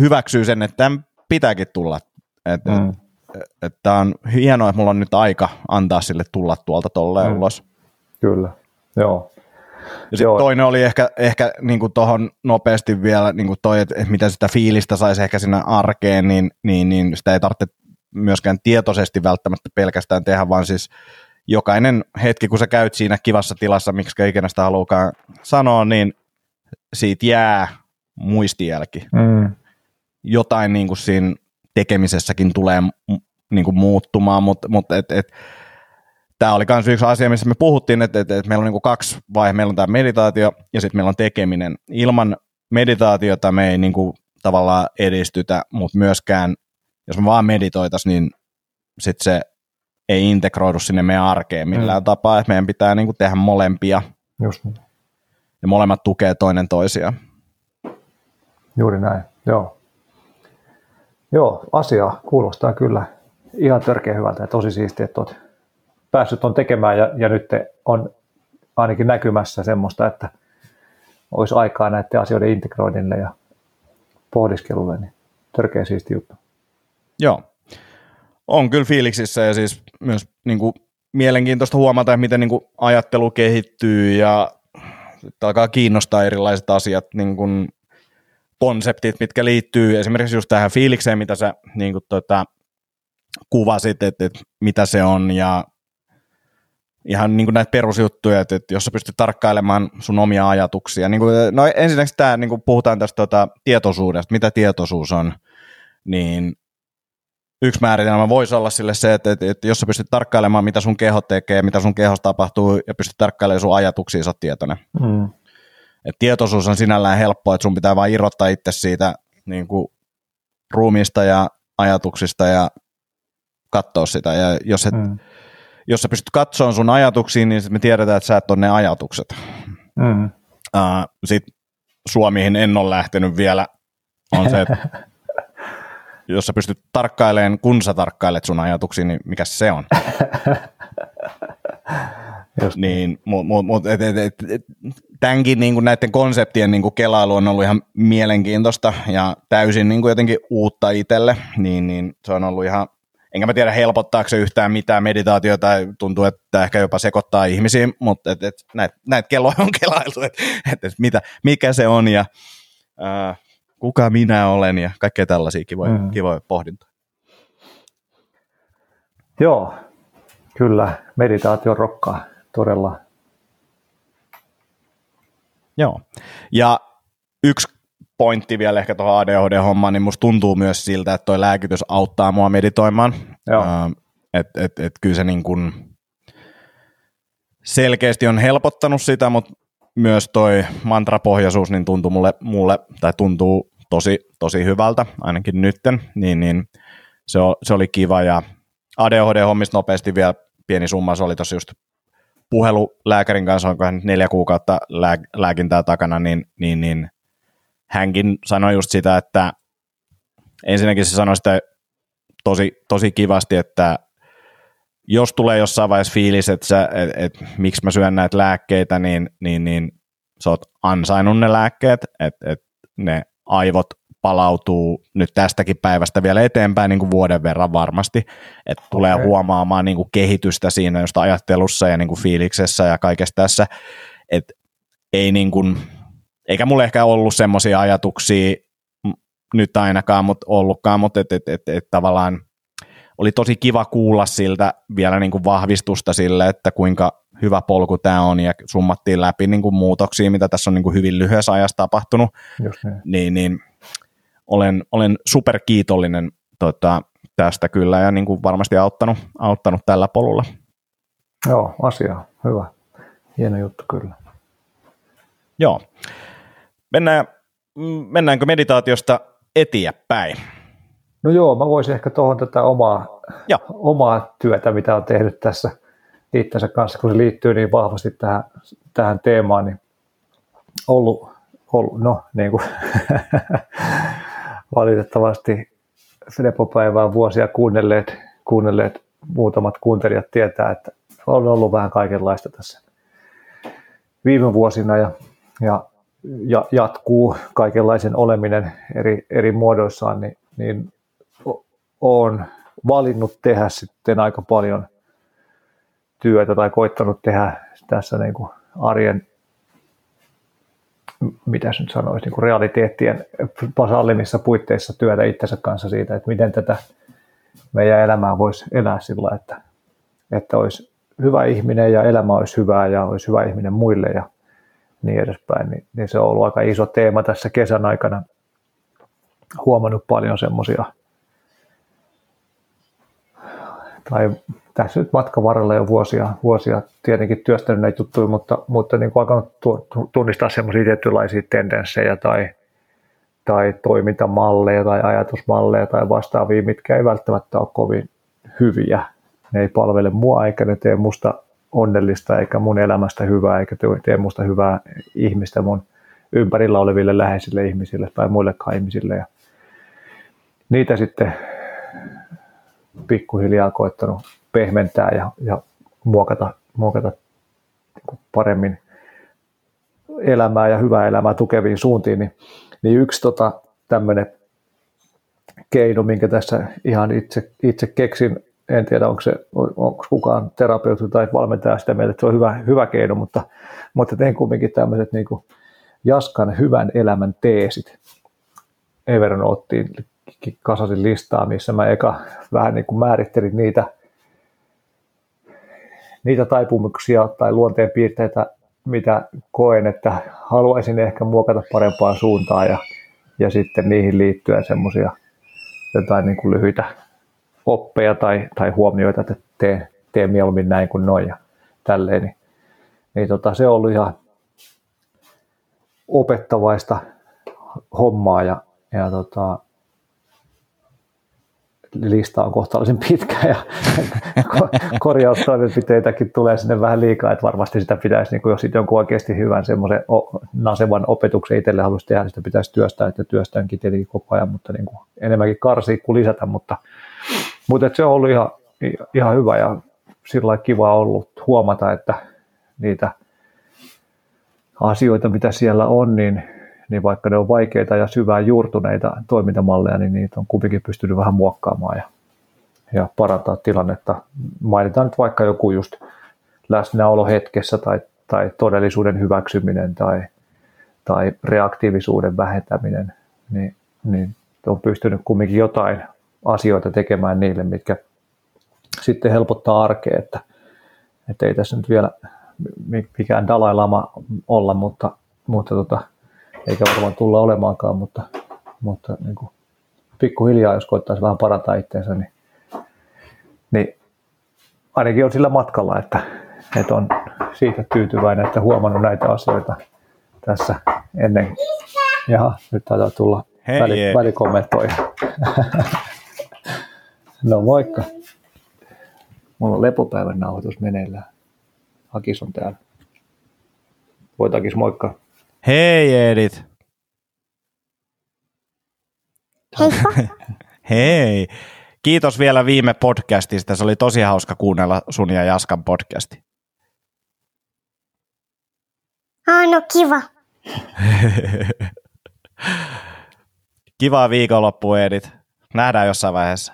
A: hyväksyy sen, että tämän pitääkin tulla. Et, mm. et, et, et on hienoa, että mulla on nyt aika antaa sille tulla tuolta tolleen mm. ulos.
B: Kyllä, joo.
A: Ja sitten toinen oli ehkä, ehkä niin tuohon nopeasti vielä niin kuin toi, että mitä sitä fiilistä saisi ehkä sinne arkeen, niin, niin, niin sitä ei tarvitse myöskään tietoisesti välttämättä pelkästään tehdä, vaan siis jokainen hetki, kun sä käyt siinä kivassa tilassa, miksi ikinä sitä haluukaan sanoa, niin siitä jää muistijälki. Mm. Jotain niin kuin siinä tekemisessäkin tulee niin kuin muuttumaan, mutta, mutta et, et, tämä oli myös yksi asia, missä me puhuttiin, että, että, että meillä on niin kaksi vaihe. Meillä on tämä meditaatio ja sitten meillä on tekeminen. Ilman meditaatiota me ei niin kuin tavallaan edistytä, mutta myöskään, jos me vaan meditoitaisiin, niin sitten se ei integroidu sinne meidän arkeen millään mm. tapaa, että meidän pitää niin kuin tehdä molempia.
B: Just niin.
A: Ja molemmat tukee toinen toisiaan.
B: Juuri näin, joo. Joo, asia kuulostaa kyllä ihan törkeä hyvältä ja tosi siistiä, että olet päässyt on tekemään ja, ja nyt on ainakin näkymässä semmoista, että olisi aikaa näiden asioiden integroinnille ja pohdiskelulle, niin törkeä siisti juttu.
A: Joo, on kyllä fiiliksissä ja siis myös niin kuin, mielenkiintoista huomata, miten niin kuin, ajattelu kehittyy ja alkaa kiinnostaa erilaiset asiat, niin kuin, konseptit, mitkä liittyy esimerkiksi just tähän fiilikseen, mitä sä niin kuin, tota, kuvasit, että, että mitä se on ja ihan niin kuin näitä perusjuttuja, että, että jos sä pystyt tarkkailemaan sun omia ajatuksia. Niin kuin, no ensinnäkin tämä, niin kuin puhutaan tästä tota, tietoisuudesta, mitä tietoisuus on, niin yksi määritelmä voisi olla sille se, että, että, että jos sä pystyt tarkkailemaan, mitä sun keho tekee, mitä sun kehossa tapahtuu, ja pystyt tarkkailemaan sun ajatuksia, sä oot tietoinen. Mm. Et tietoisuus on sinällään helppoa, että sun pitää vain irrottaa itse siitä niin kuin, ruumista ja ajatuksista ja katsoa sitä. Ja jos, et, mm. jos sä pystyt katsomaan sun ajatuksiin, niin me tiedetään, että sä et ole ne ajatukset. Mm. Uh, Sitten Suomihin en ole lähtenyt vielä, on se, että [LAUGHS] jos sä pystyt tarkkailemaan, kun sä tarkkailet sun ajatuksia, niin mikä se on? [LAUGHS] Just. Niin, mut, mut, et, et, et, et, tämänkin niin kuin näiden konseptien niin kuin kelailu on ollut ihan mielenkiintoista ja täysin niin kuin jotenkin uutta itselle, niin, niin se on ollut ihan, enkä mä tiedä helpottaako se yhtään mitään meditaatiota, tai tuntuu, että ehkä jopa sekoittaa ihmisiä, mutta et, et, näitä näit kelloja on [LAUGHS] kelailtu, että et, et mitä, mikä se on ja äh, kuka minä olen ja kaikkea tällaisia kivoja, mm. kivoja pohdintoja.
B: Joo, kyllä, meditaatio rokkaa todella.
A: Joo, ja yksi pointti vielä ehkä tuohon ADHD-hommaan, niin musta tuntuu myös siltä, että toi lääkitys auttaa mua meditoimaan. Joo. Uh, et, et, et kyllä se niin kun selkeästi on helpottanut sitä, mutta myös toi mantrapohjaisuus niin tuntuu mulle, mulle tai tuntuu tosi, tosi hyvältä, ainakin nytten, niin, niin se, se oli kiva ja ADHD-hommista nopeasti vielä pieni summa, se oli tosi just puhelu lääkärin kanssa, onko hän neljä kuukautta lää, lääkintää takana, niin, niin, niin hänkin sanoi just sitä, että ensinnäkin se sanoi sitä tosi, tosi kivasti, että jos tulee jossain vaiheessa fiilis, että sä, et, et, miksi mä syön näitä lääkkeitä, niin, niin, niin sä oot ansainnut ne lääkkeet, että et ne aivot palautuu nyt tästäkin päivästä vielä eteenpäin niin kuin vuoden verran varmasti, että okay. tulee huomaamaan niin kuin kehitystä siinä just ajattelussa ja niin kuin fiiliksessä ja kaikessa tässä, että ei niin kuin, eikä mulle ehkä ollut semmoisia ajatuksia nyt ainakaan, mutta ollutkaan, mutta et, et, et, et, tavallaan oli tosi kiva kuulla siltä vielä niin kuin vahvistusta sille, että kuinka hyvä polku tämä on ja summattiin läpi niin kuin muutoksia, mitä tässä on niin kuin hyvin lyhyessä ajassa tapahtunut, niin. Niin, niin olen, olen superkiitollinen tota, tästä kyllä ja niin kuin varmasti auttanut, auttanut tällä polulla.
B: Joo, asia. Hyvä. Hieno juttu kyllä.
A: Joo. Mennään, mennäänkö meditaatiosta eteenpäin?
B: No joo, mä voisin ehkä tuohon tätä omaa, omaa työtä, mitä on tehnyt tässä itsensä kanssa, kun se liittyy niin vahvasti tähän, tähän teemaan, niin ollut, ollut no niin kuin [LAUGHS] valitettavasti Lepopäivää vuosia kuunnelleet, kuunnelleet muutamat kuuntelijat tietää, että on ollut vähän kaikenlaista tässä viime vuosina ja, ja, ja jatkuu kaikenlaisen oleminen eri, eri muodoissaan, niin, niin olen valinnut tehdä sitten aika paljon työtä tai koittanut tehdä tässä niin kuin arjen mitä nyt sanoisi, niin kuin realiteettien sallimissa puitteissa työtä itsensä kanssa siitä, että miten tätä meidän elämää voisi elää sillä, että, että olisi hyvä ihminen ja elämä olisi hyvää ja olisi hyvä ihminen muille ja niin edespäin. Niin, niin se on ollut aika iso teema tässä kesän aikana. Huomannut paljon semmoisia tai tässä nyt matkan varrella jo vuosia, vuosia tietenkin työstänyt näitä juttuja, mutta, mutta niin kuin alkanut tunnistaa semmoisia tietynlaisia tendenssejä tai, tai toimintamalleja tai ajatusmalleja tai vastaavia, mitkä ei välttämättä ole kovin hyviä. Ne ei palvele mua eikä ne tee musta onnellista eikä mun elämästä hyvää eikä tee musta hyvää ihmistä mun ympärillä oleville läheisille ihmisille tai muillekaan ihmisille. Ja niitä sitten pikkuhiljaa koettanut pehmentää ja, ja muokata, muokata niin paremmin elämää ja hyvää elämää tukeviin suuntiin, niin, niin yksi tota, tämmöinen keino, minkä tässä ihan itse, itse keksin, en tiedä onko, se, onko kukaan terapeutti tai valmentaja sitä mieltä, että se on hyvä, hyvä keino, mutta, mutta tein kumminkin tämmöiset niin Jaskan hyvän elämän teesit. Evernoottiin kasasin listaa, missä mä eka vähän niin kuin määrittelin niitä, niitä taipumuksia tai luonteenpiirteitä, mitä koen, että haluaisin ehkä muokata parempaan suuntaan ja, ja sitten niihin liittyen semmoisia jotain niin kuin lyhyitä oppeja tai, tai huomioita, että tee, tee mieluummin näin kuin noin ja tälleen. Niin, niin tota, se on ollut ihan opettavaista hommaa ja, ja tota, lista on kohtalaisen pitkä ja [LAUGHS] korjaustoimenpiteitäkin tulee sinne vähän liikaa, että varmasti sitä pitäisi, niin kuin jos sitten jonkun oikeasti hyvän semmoisen nasevan opetuksen itselle haluaisi tehdä, niin sitä pitäisi työstää, että työstäänkin tietenkin koko ajan, mutta niin kuin enemmänkin karsia kuin lisätä, mutta, mutta se on ollut ihan, ihan hyvä ja sillä kiva ollut huomata, että niitä asioita, mitä siellä on, niin niin vaikka ne on vaikeita ja syvään juurtuneita toimintamalleja, niin niitä on kumpikin pystynyt vähän muokkaamaan ja, ja parantaa tilannetta. Mainitaan nyt vaikka joku just läsnäolo hetkessä tai, tai todellisuuden hyväksyminen tai, tai reaktiivisuuden vähentäminen, niin, niin on pystynyt kumminkin jotain asioita tekemään niille, mitkä sitten helpottaa arkea, että, että ei tässä nyt vielä mikään Dalai Lama olla, mutta, mutta tota, eikä varmaan tulla olemaankaan, mutta, mutta niin kuin pikkuhiljaa, jos koittaisi vähän parantaa itseensä, niin, niin ainakin on sillä matkalla, että, että on siitä tyytyväinen, että huomannut näitä asioita tässä ennen. Ja nyt taitaa tulla Hei, väli, välikommentoja. no moikka. Mulla on lepopäivän nauhoitus meneillään. Akis on täällä. Voitakis moikka.
A: Hei Edit. [LAUGHS] Hei. Kiitos vielä viime podcastista. Se oli tosi hauska kuunnella sun ja Jaskan podcasti.
C: Ah, no kiva. [LAUGHS]
A: Kivaa viikonloppua, Edit. Nähdään jossain vaiheessa.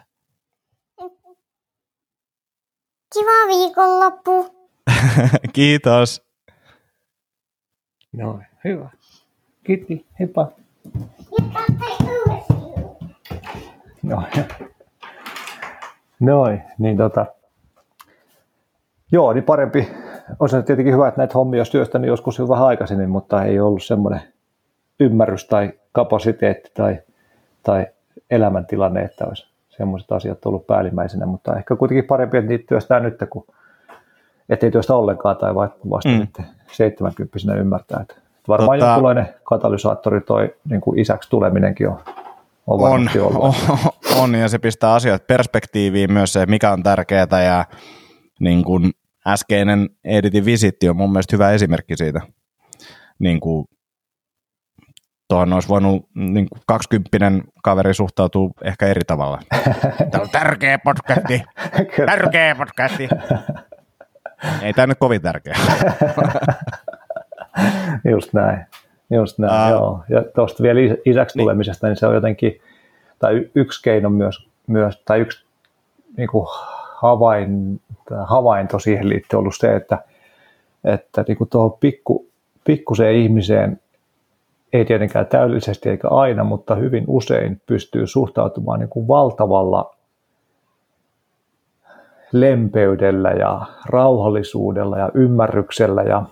C: Kiva viikonloppu. [LAUGHS]
A: Kiitos.
B: No, hyvä. Kiitti, heippa. No, Noin, niin tota, joo, niin parempi, olisi tietenkin hyvä, että näitä hommia olisi työstänyt joskus jo vähän aikaisemmin, mutta ei ollut semmoinen ymmärrys tai kapasiteetti tai, tai elämäntilanne, että olisi semmoiset asiat ollut päällimmäisenä, mutta ehkä kuitenkin parempi, että niitä työstää nyt, kun ettei työstä ollenkaan tai vasta mm. sitten 70 ymmärtää. Että varmaan tota, jonkunlainen katalysaattori toi niin kuin isäksi tuleminenkin on, on, on, [LAUGHS]
A: on, on, ja se pistää asioita perspektiiviin myös se, mikä on tärkeää ja niin kuin äskeinen Editin visitti on mun mielestä hyvä esimerkki siitä. Niin kuin, tuohon olisi voinut niin kuin 20 kaveri suhtautua ehkä eri tavalla. [LAUGHS] Tämä on tärkeä podcasti, tärkeä podcasti. Ei tämä nyt kovin tärkeä. [LAUGHS] [LAUGHS]
B: Just näin. Just näin, uh, joo. Ja tuosta vielä isäksi niin. tulemisesta, niin se on jotenkin, tai yksi keino myös, myös tai yksi niin kuin havain, havainto siihen liittyen ollut se, että, että niin kuin tuohon pikku, pikkuseen ihmiseen ei tietenkään täydellisesti eikä aina, mutta hyvin usein pystyy suhtautumaan niin kuin valtavalla lempeydellä ja rauhallisuudella ja ymmärryksellä ja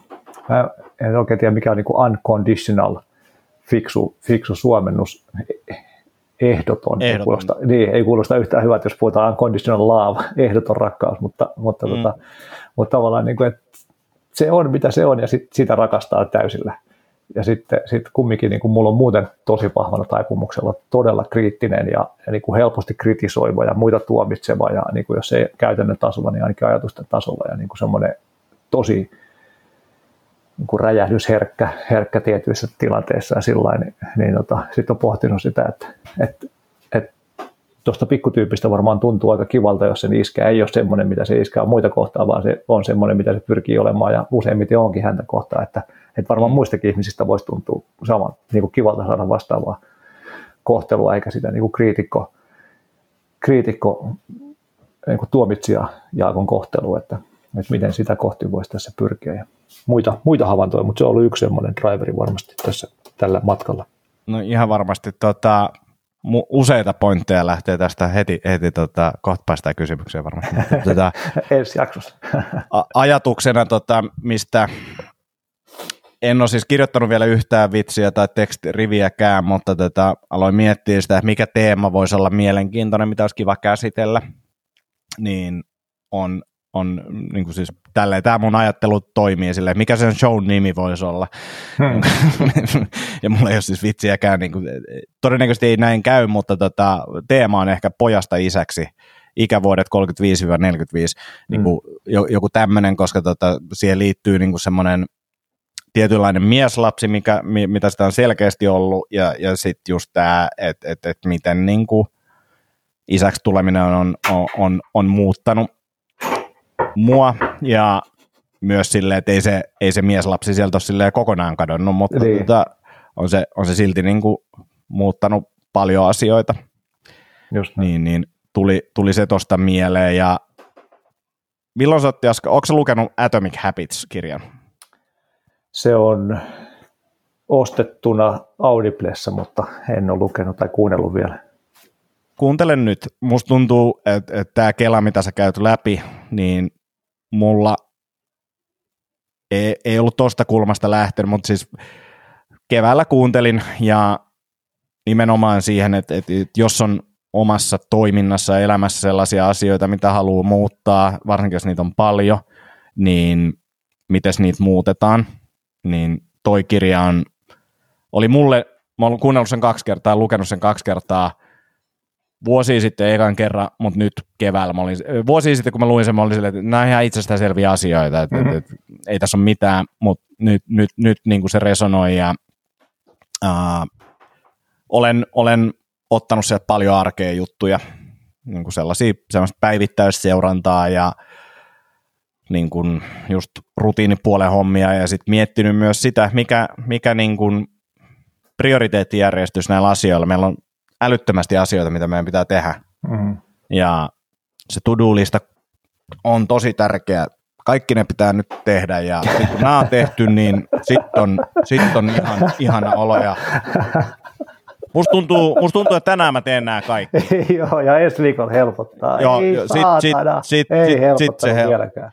B: mä en oikein tiedä mikä on niin kuin unconditional fiksu, fiksu suomennus, ehdoton. ehdoton. Ei, kuulosta, niin, ei kuulosta yhtään hyvältä, jos puhutaan unconditional love, ehdoton rakkaus, mutta, mutta, mm. tota, mutta tavallaan niin kuin, että se on mitä se on ja sit, sitä rakastaa täysillä. Ja sitten sit kumminkin niin kuin mulla on muuten tosi vahvana taipumuksella todella kriittinen ja, ja niin kuin helposti kritisoiva ja muita tuomitseva ja niin kuin jos ei käytännön tasolla, niin ainakin ajatusten tasolla ja niin kuin semmoinen tosi niin räjähdysherkkä herkkä tietyissä tilanteissa ja sillä niin, niin tota, sitten on pohtinut sitä, että, että, että tuosta pikkutyypistä varmaan tuntuu aika kivalta, jos sen iskä ei ole semmoinen, mitä se iskä on muita kohtaa, vaan se on semmoinen, mitä se pyrkii olemaan. Ja useimmiten onkin häntä kohtaa, että, että varmaan muistakin ihmisistä voisi tuntua saman niin kuin kivalta saada vastaavaa kohtelua, eikä sitä niin kuin kriitikko, kriitikko niin kuin tuomitsija Jaakon kohtelua, että, että miten sitä kohti voisi tässä pyrkiä ja muita, muita havaintoja, mutta se on ollut yksi semmoinen driveri varmasti tässä tällä matkalla.
A: No ihan varmasti tota, useita pointteja lähtee tästä heti, heti tota, kohta päästään kysymykseen varmasti. [LAUGHS]
B: tota, Ensi jaksossa.
A: ajatuksena, tota, mistä en ole siis kirjoittanut vielä yhtään vitsiä tai tekstiriviäkään, mutta tota, aloin miettiä sitä, että mikä teema voisi olla mielenkiintoinen, mitä olisi kiva käsitellä, niin on on niin kuin siis tälleen, tämä mun ajattelu toimii silleen, mikä sen show nimi voisi olla. Hmm. [LAUGHS] ja mulla ei ole siis vitsiäkään, niin kuin, todennäköisesti ei näin käy, mutta tota, teema on ehkä pojasta isäksi, ikävuodet 35-45, hmm. niin kuin, joku tämmöinen, koska tota, siihen liittyy niin kuin semmoinen tietynlainen mieslapsi, mikä, mitä sitä on selkeästi ollut, ja, ja sitten just tämä, että et, et miten niin kuin, isäksi tuleminen on, on, on, on muuttanut mua, ja myös silleen, että ei se, ei se mieslapsi sieltä ole kokonaan kadonnut, mutta niin. tota, on, se, on se silti niin kuin muuttanut paljon asioita. Just niin, niin tuli, tuli se tuosta mieleen, ja milloin sä otti, onko sä lukenut Atomic Habits-kirjan?
B: Se on ostettuna Audiblessa, mutta en ole lukenut tai kuunnellut vielä.
A: Kuuntelen nyt. Musta tuntuu, että, että tämä Kela, mitä sä käyt läpi, niin mulla ei, ei ollut tuosta kulmasta lähtenyt, mutta siis keväällä kuuntelin ja nimenomaan siihen, että, että jos on omassa toiminnassa ja elämässä sellaisia asioita, mitä haluaa muuttaa, varsinkin jos niitä on paljon, niin miten niitä muutetaan – niin toi kirja on, oli mulle, mä olen kuunnellut sen kaksi kertaa, lukenut sen kaksi kertaa, vuosi sitten ekan kerran, mutta nyt keväällä mä olin, vuosi sitten kun mä luin sen, mä olin silleen, että nämä on ihan itsestäänselviä asioita, että, mm-hmm. että, että ei tässä ole mitään, mutta nyt, nyt, nyt niin kuin se resonoi ja uh, olen, olen ottanut sieltä paljon arkea juttuja, niin kuin sellaisia, päivittäisseurantaa ja niin kuin just rutiinipuolen hommia ja sitten miettinyt myös sitä, mikä, mikä niin kuin prioriteettijärjestys näillä asioilla. Meillä on älyttömästi asioita, mitä meidän pitää tehdä. Mm-hmm. Ja se to-do-lista on tosi tärkeä. Kaikki ne pitää nyt tehdä ja sit kun nämä on tehty, niin sitten on, sit on ihan, ihana olo. Ja Musta tuntuu, musta tuntuu, että tänään mä teen nämä kaikki. [LAUGHS]
B: Joo, ja ensi viikolla helpottaa.
A: Joo, Ei sit, sit, sit, Ei sit, sit se helpottaa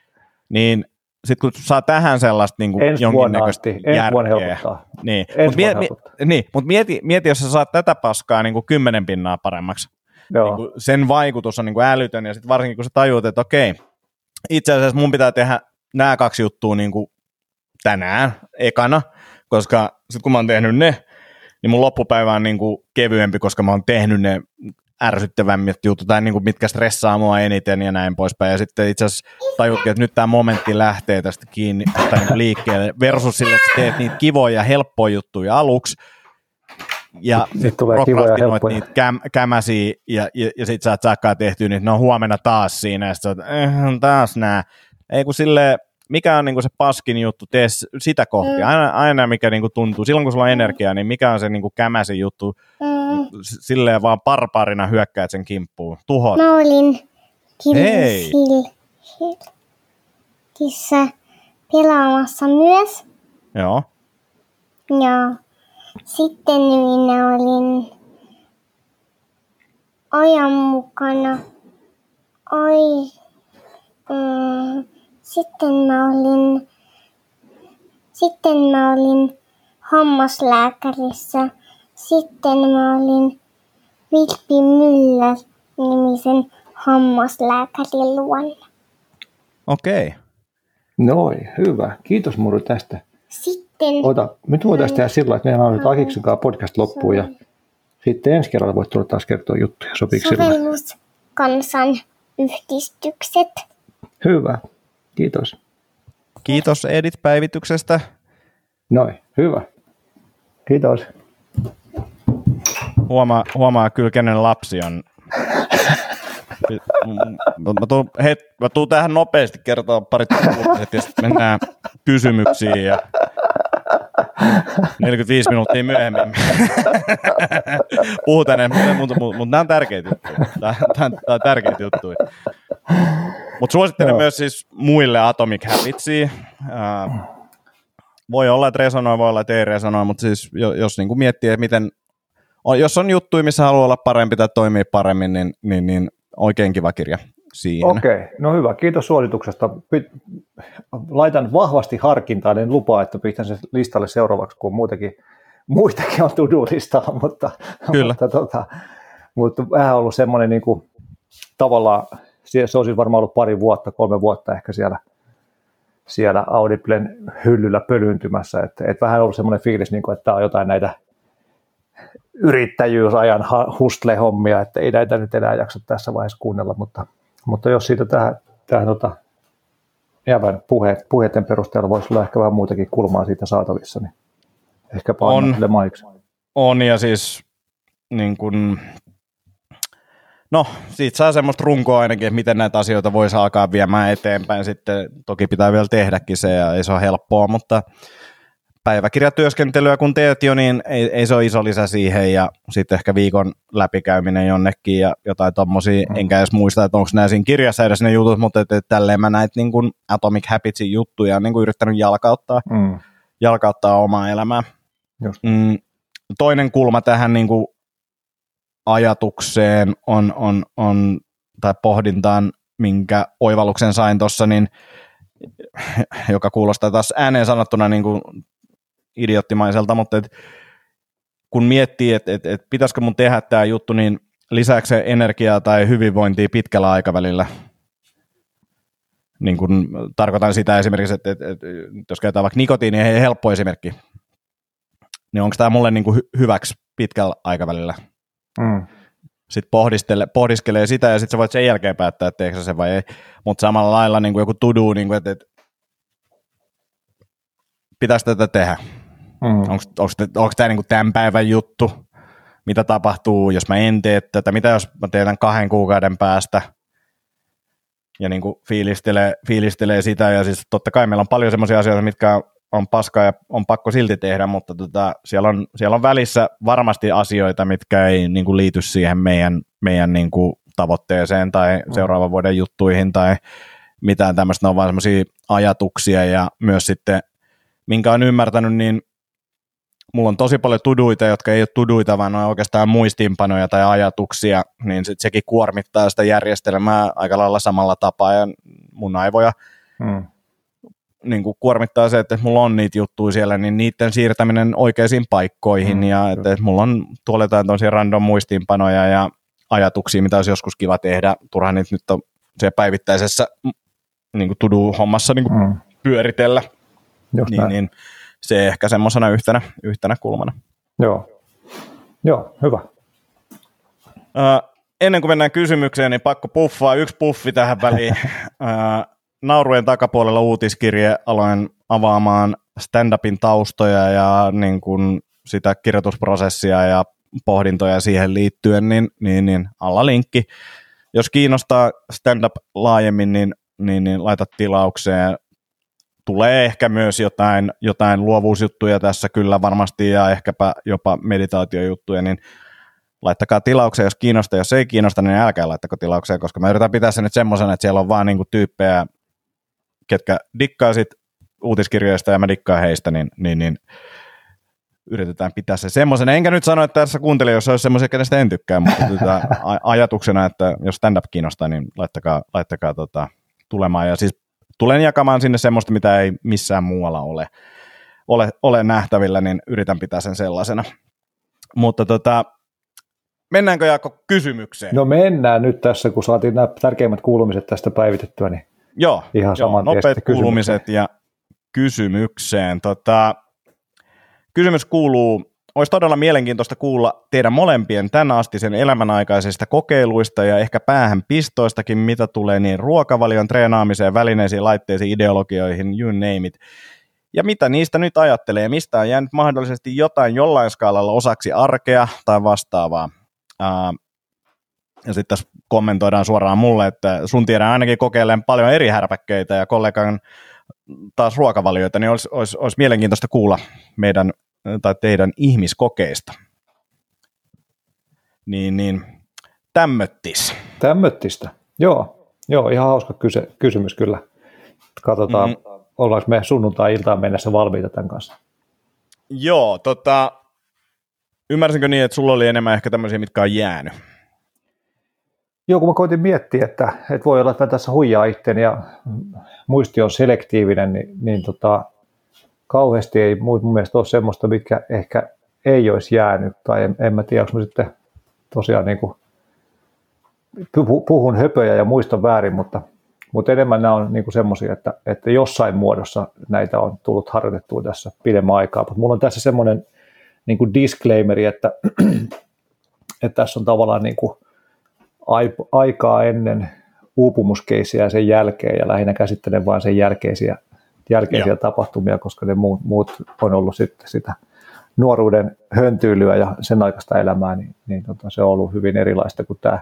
A: niin sitten kun saa tähän sellaista niin kuin
B: Ensi jonkinnäköistä järkeä.
A: Niin, mutta mie, mie, niin, mut mieti, mieti, jos sä saat tätä paskaa niin kuin kymmenen pinnaa paremmaksi. Joo. Niin kuin sen vaikutus on niin kuin älytön, ja sitten varsinkin kun sä tajuut, että okei, itse asiassa mun pitää tehdä nämä kaksi juttua niin kuin tänään ekana, koska sitten kun mä oon tehnyt ne, niin mun loppupäivä on niin kuin kevyempi, koska mä oon tehnyt ne ärsyttävämmät jutut, tai niin kuin mitkä stressaa mua eniten ja näin poispäin. Ja sitten itse asiassa tajutkin, että nyt tämä momentti lähtee tästä kiinni tai niin liikkeelle, versus sille, että teet niitä kivoja, helppoja juttuja aluksi, ja sitten tulee kivoja helppoja. niitä käm, kämäsiä, ja, ja, ja sitten sä et saakaan tehtyä, niin no huomenna taas siinä, ja sitten eh, taas nää. Ei kun silleen, mikä on niinku se paskin juttu, tee sitä kohti. Mm. Aina, aina mikä niinku tuntuu, silloin kun sulla on energiaa, niin mikä on se niinku kämäsi juttu, mm. silleen vaan parparina hyökkäät sen kimppuun. Tuhot.
C: Mä olin Hilsissä pelaamassa myös.
A: Joo.
C: Ja sitten minä olin ajan mukana. Oi, mm, sitten mä olin, sitten mä olin hammaslääkärissä. Sitten mä olin Vilppi Myller nimisen hammaslääkärin luona.
A: Okei. Okay.
B: Noin, hyvä. Kiitos Muru tästä.
C: Sitten...
B: Ota, nyt voitaisiin tehdä sillä että meillä on nyt Akiksen podcast loppuun ja sitten ensi kerralla voit tulla taas kertoa juttuja. Sopiiko
C: kansan yhdistykset.
B: Hyvä. Kiitos.
A: Kiitos Edit päivityksestä.
B: Noin, hyvä. Kiitos.
A: Huomaa, huomaa kyllä, kenen lapsi on. Mä tuun, het, mä tuun tähän nopeasti kertoa parit uutiset ja sitten mennään kysymyksiin ja 45 minuuttia myöhemmin. Puhutaan, mutta, nämä on tärkeitä juttuja. Tämä, tämä, tämä on tärkeitä juttuja. Mutta suosittelen myös siis muille Atomic Habitsia. Voi olla, että resonoi, voi olla, että ei resonoi, mutta siis jos niin kuin miettii, että miten, jos on juttuja, missä haluaa olla parempi tai toimii paremmin, niin, niin, niin oikein kiva kirja siinä.
B: Okei, okay. no hyvä, kiitos suosituksesta. Laitan vahvasti harkintaan, en lupaa, että pistän sen listalle seuraavaksi, kun muutenkin, muitakin on to-do-listalla, mutta,
A: Kyllä.
B: mutta, tota, mutta vähän ollut semmoinen niin kuin, tavallaan se on siis varmaan ollut pari vuotta, kolme vuotta ehkä siellä, siellä Audiblen hyllyllä pölyntymässä. Että et vähän ollut semmoinen fiilis, niin kuin, että tämä on jotain näitä yrittäjyysajan hustle-hommia, että ei näitä nyt enää jaksa tässä vaiheessa kuunnella, mutta, mutta jos siitä tähän, tähän tota, jäävän puheet, puheiden perusteella voisi olla ehkä vähän muutakin kulmaa siitä saatavissa, niin ehkä on, maiksi.
A: On, ja siis niin kun, no, siitä saa semmoista runkoa ainakin, että miten näitä asioita voisi alkaa viemään eteenpäin. Sitten toki pitää vielä tehdäkin se, ja ei se ole helppoa, mutta päiväkirjatyöskentelyä kun teet jo, niin ei, ei se ole iso lisä siihen ja sitten ehkä viikon läpikäyminen jonnekin ja jotain tommosia, mm. enkä edes muista, että onko nämä siinä kirjassa edes ne jutut, mutta että, tälleen mä näitä niin kuin Atomic Habitsin juttuja niin kuin yrittänyt jalkauttaa, mm. jalkauttaa omaa elämää. Just. Mm, toinen kulma tähän niin kuin ajatukseen on, on, on, tai pohdintaan, minkä oivalluksen sain tuossa, niin [LAUGHS] joka kuulostaa taas ääneen sanottuna niin kuin idioottimaiselta, mutta et, kun miettii, että et, et pitäisikö mun tehdä tämä juttu, niin lisääkö se energiaa tai hyvinvointia pitkällä aikavälillä? Niin kun tarkoitan sitä esimerkiksi, että, että, että jos käytetään vaikka nikotiini, niin helppo esimerkki, niin onko tämä mulle niin kuin hyväksi pitkällä aikavälillä? Mm. Sitten pohdiskelee, pohdiskelee sitä ja sitten sä voit sen jälkeen päättää, että teekö se vai ei. Mutta samalla lailla niin kuin joku tudu, niin kuin, että, että pitäisi tätä tehdä. Mm. Onko tämä niinku tämän päivän juttu? Mitä tapahtuu, jos mä en tee tätä? Mitä jos mä teen tämän kahden kuukauden päästä? Ja niinku fiilistelee, fiilistelee sitä. Ja siis totta kai meillä on paljon sellaisia asioita, mitkä on paskaa ja on pakko silti tehdä, mutta tota, siellä, on, siellä on välissä varmasti asioita, mitkä ei niin kuin liity siihen meidän, meidän niin kuin tavoitteeseen tai mm. seuraavan vuoden juttuihin tai mitään tämmöistä, ne on vaan semmoisia ajatuksia ja myös sitten, minkä on ymmärtänyt, niin mulla on tosi paljon tuduita, jotka ei ole tuduita, vaan on oikeastaan muistiinpanoja tai ajatuksia, niin sit sekin kuormittaa sitä järjestelmää aika lailla samalla tapaa ja mun aivoja hmm. Niin kuin kuormittaa se, että mulla on niitä juttuja siellä, niin niiden siirtäminen oikeisiin paikkoihin hmm. ja että, että mulla on tuolla jotain random muistiinpanoja ja ajatuksia, mitä olisi joskus kiva tehdä, turhaan niitä nyt on siellä päivittäisessä niin kuin tudu-hommassa niin kuin hmm. pyöritellä. Just niin, niin, se ehkä semmoisena yhtenä, yhtenä kulmana.
B: Joo. Joo, hyvä.
A: Uh, ennen kuin mennään kysymykseen, niin pakko puffaa yksi puffi tähän väliin. [LAUGHS] Uh, naurujen takapuolella uutiskirje aloin avaamaan stand-upin taustoja ja niin kuin sitä kirjoitusprosessia ja pohdintoja siihen liittyen, niin, niin, niin alla linkki. Jos kiinnostaa stand-up laajemmin, niin, niin, niin laita tilaukseen tulee ehkä myös jotain, jotain luovuusjuttuja tässä kyllä varmasti ja ehkäpä jopa meditaatiojuttuja, niin laittakaa tilaukseen, jos kiinnostaa, jos ei kiinnosta, niin älkää laittako tilaukseen, koska mä yritän pitää sen nyt semmoisen, että siellä on vaan niinku tyyppejä, ketkä dikkaa sit uutiskirjoista ja mä dikkaan heistä, niin, niin, niin yritetään pitää se semmoisen. Enkä nyt sano, että tässä kuuntelijoissa olisi semmoisia, kenestä en tykkää, mutta tota, ajatuksena, että jos stand-up kiinnostaa, niin laittakaa, laittakaa tota, tulemaan. Ja siis tulen jakamaan sinne semmoista, mitä ei missään muualla ole, ole, ole nähtävillä, niin yritän pitää sen sellaisena. Mutta tota, mennäänkö Jaakko kysymykseen?
B: No mennään nyt tässä, kun saatiin nämä tärkeimmät kuulumiset tästä päivitettyä, niin
A: joo, ihan joo, nopeat kuulumiset ja kysymykseen. Tota, kysymys kuuluu, olisi todella mielenkiintoista kuulla teidän molempien tämän astisen elämänaikaisista kokeiluista ja ehkä päähän pistoistakin, mitä tulee niin ruokavalion, treenaamiseen, välineisiin, laitteisiin, ideologioihin, you name it. Ja mitä niistä nyt ajattelee, mistä on jäänyt mahdollisesti jotain jollain skaalalla osaksi arkea tai vastaavaa. Ää, ja sitten tässä kommentoidaan suoraan mulle, että sun tiedän ainakin kokeilen paljon eri härpäkkeitä ja kollegan taas ruokavalioita, niin olisi, olisi, olisi mielenkiintoista kuulla meidän tai teidän ihmiskokeista. Niin, niin tämmöttis.
B: Tämmöttistä, joo. Joo, ihan hauska kyse, kysymys kyllä. Katsotaan, mm-hmm. ollaanko me sunnuntai-iltaan mennessä valmiita tämän kanssa.
A: Joo, tota, ymmärsinkö niin, että sulla oli enemmän ehkä tämmöisiä, mitkä on jäänyt?
B: Joo, kun mä koitin miettiä, että, että voi olla, että tässä huijaa itteen ja muisti on selektiivinen, niin, niin tota, kauheasti ei mun mielestä ole semmoista, mikä ehkä ei olisi jäänyt, tai en, en mä tiedä, onko mä sitten tosiaan niin kuin puhun höpöjä ja muistan väärin, mutta, mutta enemmän nämä on niin semmoisia, että, että jossain muodossa näitä on tullut harjoitettua tässä pidemmän aikaa. Mutta mulla on tässä semmoinen niin disclaimeri, että, [CLEARS THROAT] että tässä on tavallaan niin kuin aikaa ennen uupumuskeisiä ja sen jälkeen, ja lähinnä käsittelen vain sen jälkeisiä, jälkeisiä tapahtumia, koska ne muut, muut on ollut sitten sitä nuoruuden höntyylyä ja sen aikaista elämää, niin, niin tota, se on ollut hyvin erilaista kuin tämä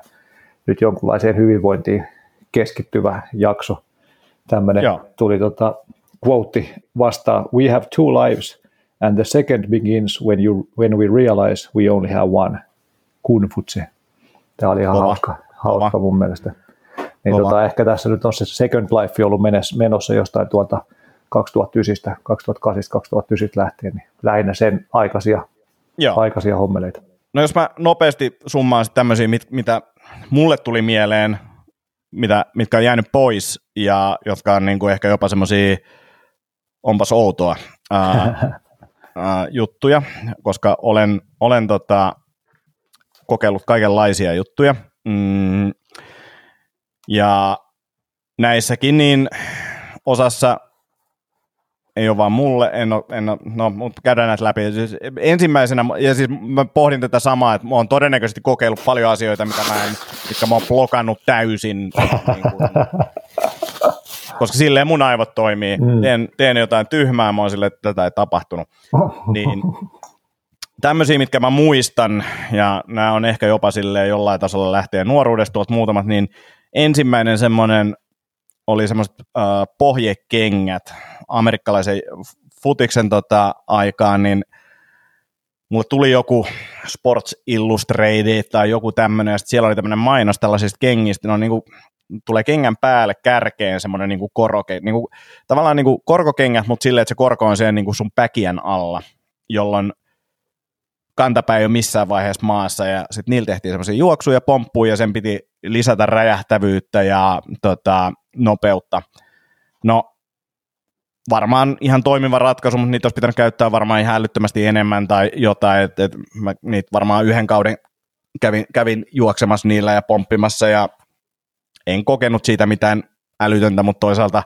B: nyt jonkunlaiseen hyvinvointiin keskittyvä jakso. Tämmöinen tuli tota, quote vastaan, we have two lives and the second begins when, you, when we realize we only have one. Kunfutse. Tämä oli ihan Kova. hauska, hauska mun mielestä. Niin tota, ehkä tässä nyt on se Second Life ollut menossa jostain tuolta 2009, 2008, 2009 lähtien, niin lähinnä sen aikaisia, Joo. aikaisia hommeleita.
A: No jos mä nopeasti summaan tämmöisiä, mit, mitä mulle tuli mieleen, mitä, mitkä on jäänyt pois ja jotka on niin kuin ehkä jopa semmoisia, onpas outoa ää, [LAUGHS] ää, juttuja, koska olen, olen tota, kokeillut kaikenlaisia juttuja. Mm, ja näissäkin niin osassa ei ole vaan mulle, en ole, en ole, no, mutta käydään näitä läpi. Siis ensimmäisenä, ja siis mä pohdin tätä samaa, että mä oon todennäköisesti kokeillut paljon asioita, mitä mä en, mitkä mä oon blokannut täysin, [LAUGHS] niin kuin, koska silleen mun aivot toimii. Mm. Teen, teen jotain tyhmää, mä oon silleen, että tätä ei tapahtunut. [LAUGHS] Niin, tämmöisiä, mitkä mä muistan, ja nämä on ehkä jopa silleen jollain tasolla lähtee nuoruudesta tuolta muutamat, niin ensimmäinen semmoinen oli semmoiset äh, pohjekengät. Amerikkalaisen futiksen tota, aikaan, niin mulle tuli joku Sports Illustrated tai joku tämmöinen, ja siellä oli tämmöinen mainos tällaisista kengistä, no niin kuin, tulee kengän päälle kärkeen semmoinen niin koroke, niin kuin, tavallaan niin kuin korkokengät, mutta silleen, että se korko on niin kuin sun päkien alla, jolloin kantapää ei ole missään vaiheessa maassa, ja sitten niillä tehtiin semmoisia juoksuja, pomppuja, ja sen piti lisätä räjähtävyyttä ja tota, nopeutta. No, varmaan ihan toimiva ratkaisu, mutta niitä olisi pitänyt käyttää varmaan ihan älyttömästi enemmän tai jotain, että et mä niitä varmaan yhden kauden kävin, kävin juoksemassa niillä ja pomppimassa ja en kokenut siitä mitään älytöntä, mutta toisaalta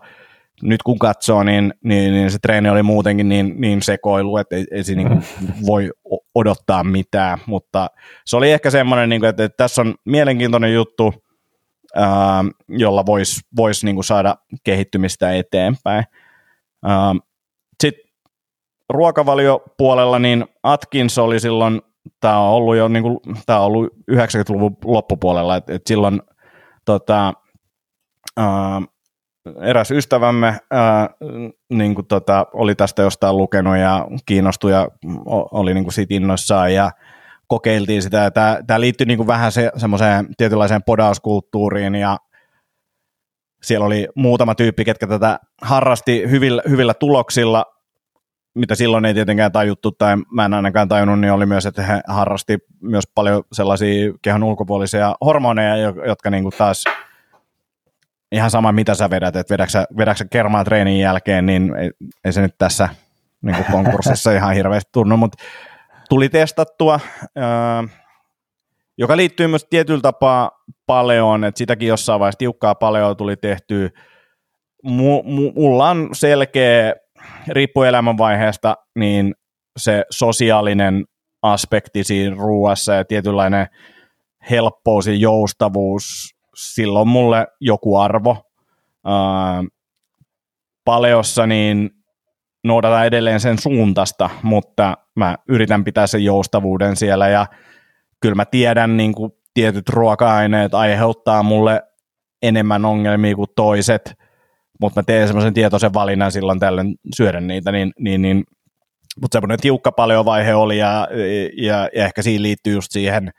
A: nyt kun katsoo, niin, niin, niin se treeni oli muutenkin niin, niin sekoilu, että ei, ei se niin voi odottaa mitään, mutta se oli ehkä semmoinen, niin kuin, että, että tässä on mielenkiintoinen juttu, ää, jolla voisi vois, niin saada kehittymistä eteenpäin. Sitten ruokavaliopuolella, niin Atkins oli silloin, tämä on ollut jo niin kuin, tämä on ollut 90-luvun loppupuolella, että et silloin tota, ää, eräs ystävämme ää, niin kuin tota, oli tästä jostain lukenut ja kiinnostui ja oli niin kuin siitä innoissaan ja kokeiltiin sitä. Tämä, tämä liittyy niin kuin vähän se, semmoiseen tietynlaiseen podauskulttuuriin ja siellä oli muutama tyyppi, ketkä tätä harrasti hyvillä, hyvillä tuloksilla, mitä silloin ei tietenkään tajuttu, tai mä en ainakaan tajunnut, niin oli myös, että he harrasti myös paljon sellaisia kehon ulkopuolisia hormoneja, jotka niin kuin taas ihan sama mitä sä vedät, että vedäksä, vedäksä kermaa treenin jälkeen, niin ei, ei se nyt tässä niin kuin konkurssissa [LAUGHS] ihan hirveästi tunnu, mutta tuli testattua, joka liittyy myös tietyllä tapaa paleoon, että sitäkin jossain vaiheessa tiukkaa paleoa tuli tehtyä. M- mulla on selkeä, riippuen elämänvaiheesta, niin se sosiaalinen aspekti siinä ruuassa ja tietynlainen helppous ja joustavuus, silloin mulle joku arvo. Ää, paleossa niin noudata edelleen sen suuntasta, mutta mä yritän pitää sen joustavuuden siellä ja kyllä mä tiedän niin kuin tietyt ruoka-aineet aiheuttaa mulle enemmän ongelmia kuin toiset, mutta mä teen semmoisen tietoisen valinnan silloin tällöin syödä niitä, niin, niin, niin mutta semmoinen tiukka paljon vaihe oli ja, ja, ja ehkä siinä liittyy just siihen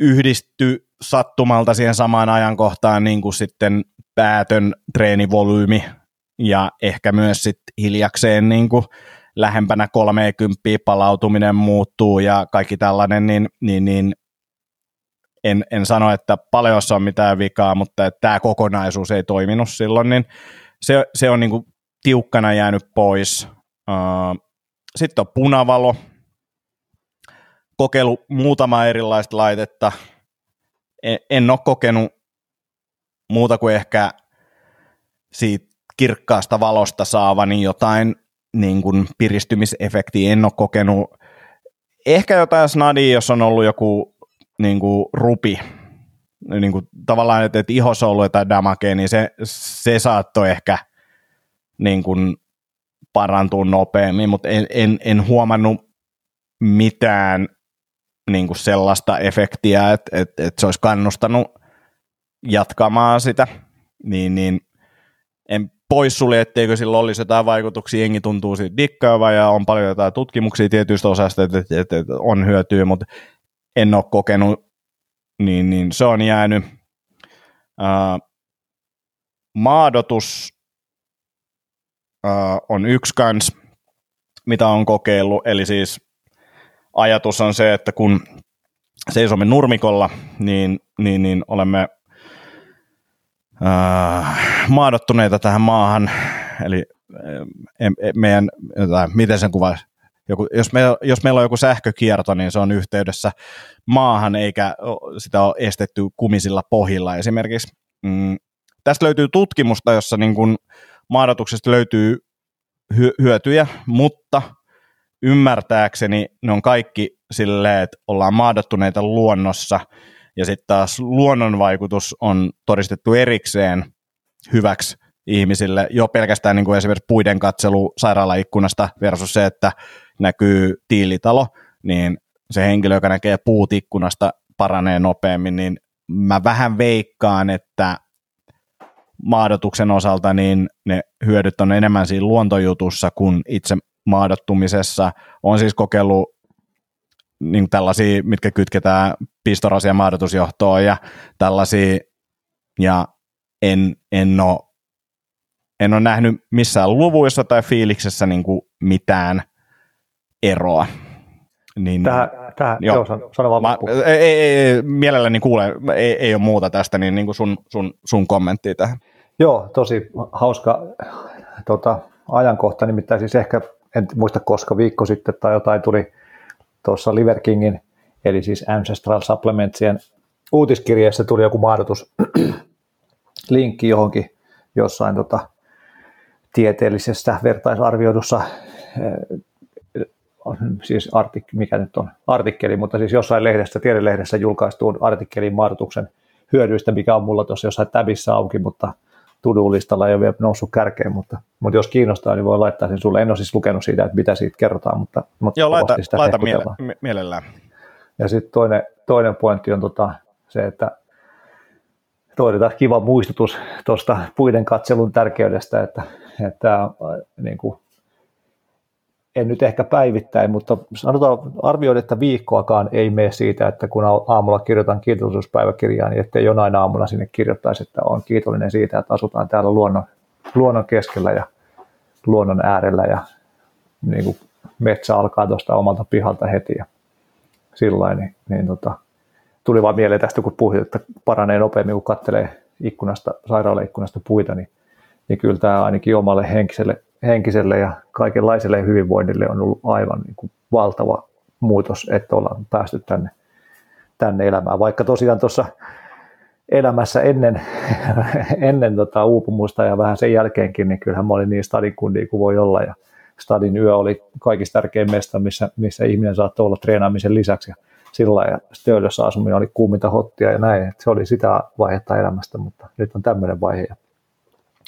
A: yhdisty sattumalta siihen samaan ajankohtaan niin kuin sitten päätön treenivolyymi ja ehkä myös sitten hiljakseen niin kuin lähempänä 30 palautuminen muuttuu ja kaikki tällainen, niin, niin, niin en, en sano, että paljossa on mitään vikaa, mutta että tämä kokonaisuus ei toiminut silloin, niin se, se on niin kuin tiukkana jäänyt pois. Sitten on punavalo, kokeilu muutama erilaista laitetta, en, ole kokenut muuta kuin ehkä siitä kirkkaasta valosta saavani jotain niin kuin piristymisefektiä. En ole kokenut ehkä jotain snadia, jos on ollut joku niin kuin rupi, niin kuin tavallaan, että, että ihossa on ollut jotain damakea, niin se, se saattoi ehkä niin kuin parantua nopeammin, mutta en, en, en huomannut mitään niin kuin sellaista efektiä, että, että, että se olisi kannustanut jatkamaan sitä, niin, niin en poissulje, etteikö sillä olisi jotain vaikutuksia, jengi tuntuu siitä dikkaava ja on paljon jotain tutkimuksia tietyistä osasta, että, että, että, on hyötyä, mutta en ole kokenut, niin, niin se on jäänyt. Uh, maadotus uh, on yksi kans, mitä on kokeillut, eli siis ajatus on se, että kun seisomme nurmikolla, niin, niin, niin olemme uh, maadottuneita tähän maahan, eli meidän, tai miten sen kuvaisi, joku, jos, me, jos meillä on joku sähkökierto, niin se on yhteydessä maahan, eikä sitä ole estetty kumisilla pohjilla esimerkiksi. Mm, tästä löytyy tutkimusta, jossa niin kuin maadotuksesta löytyy hyötyjä, mutta ymmärtääkseni ne on kaikki silleen, että ollaan maadattuneita luonnossa, ja sitten taas luonnon vaikutus on todistettu erikseen hyväksi ihmisille, jo pelkästään niin kuin esimerkiksi puiden katselu sairaalaikkunasta versus se, että näkyy tiilitalo, niin se henkilö, joka näkee puut ikkunasta, paranee nopeammin, niin mä vähän veikkaan, että maadotuksen osalta niin ne hyödyt on enemmän siinä luontojutussa kuin itse maadottumisessa. On siis kokeillut niin tällaisia, mitkä kytketään pistorasia maadotusjohtoon ja tällaisia, ja en, en, ole, en ole nähnyt missään luvuissa tai fiiliksessä niin kuin mitään eroa.
B: Niin, tähän, tähän joo, joo sano, sano vaan mä,
A: ei, ei, ei, mielelläni kuule, ei, ei ole muuta tästä, niin, niin kuin sun, sun, sun kommenttia tähän.
B: Joo, tosi hauska tota, ajankohta, nimittäin siis ehkä, en muista koska viikko sitten tai jotain tuli tuossa Liver Kingin, eli siis Ancestral Supplementsien uutiskirjeessä tuli joku mahdotus [CLEARS THROAT] linkki johonkin jossain tota, tieteellisessä vertaisarvioidussa siis artik, mikä nyt on artikkeli, mutta siis jossain lehdessä, tiedelehdessä julkaistuun artikkelin maadotuksen hyödyistä, mikä on mulla tuossa jossain tabissa auki, mutta tudulistalla ei ole vielä noussut kärkeen, mutta, mutta jos kiinnostaa, niin voi laittaa sen sulle. En ole siis lukenut siitä, että mitä siitä kerrotaan, mutta, mutta
A: Joo, laita, sitä laita miele- mielellään.
B: Ja sitten toinen, toinen pointti on tota, se, että toinen taas kiva muistutus tuosta puiden katselun tärkeydestä, että, että niin kuin en nyt ehkä päivittäin, mutta sanotaan arvioida, että viikkoakaan ei mene siitä, että kun aamulla kirjoitan kiitollisuuspäiväkirjaa, niin ettei jonain aamuna sinne kirjoittaisi, että on kiitollinen siitä, että asutaan täällä luonnon, luonnon keskellä ja luonnon äärellä ja niin kuin metsä alkaa tuosta omalta pihalta heti ja sillä niin, niin tota, tuli vaan mieleen tästä, kun puhuit, että paranee nopeammin, kun katselee ikkunasta, sairaalaikkunasta puita, niin, niin kyllä tämä ainakin omalle henkiselle henkiselle ja kaikenlaiselle hyvinvoinnille on ollut aivan niin kuin valtava muutos, että ollaan päästy tänne, tänne elämään. Vaikka tosiaan tuossa elämässä ennen, [LAUGHS] ennen tota uupumusta ja vähän sen jälkeenkin, niin kyllähän mä olin niin stadin kundi kuin voi olla. Ja stadin yö oli kaikista tärkein mesta, missä, missä ihminen saattoi olla treenaamisen lisäksi. Ja sillä ja Stöölössä asuminen oli kuuminta hottia ja näin. Että se oli sitä vaihetta elämästä, mutta nyt on tämmöinen vaihe. Ja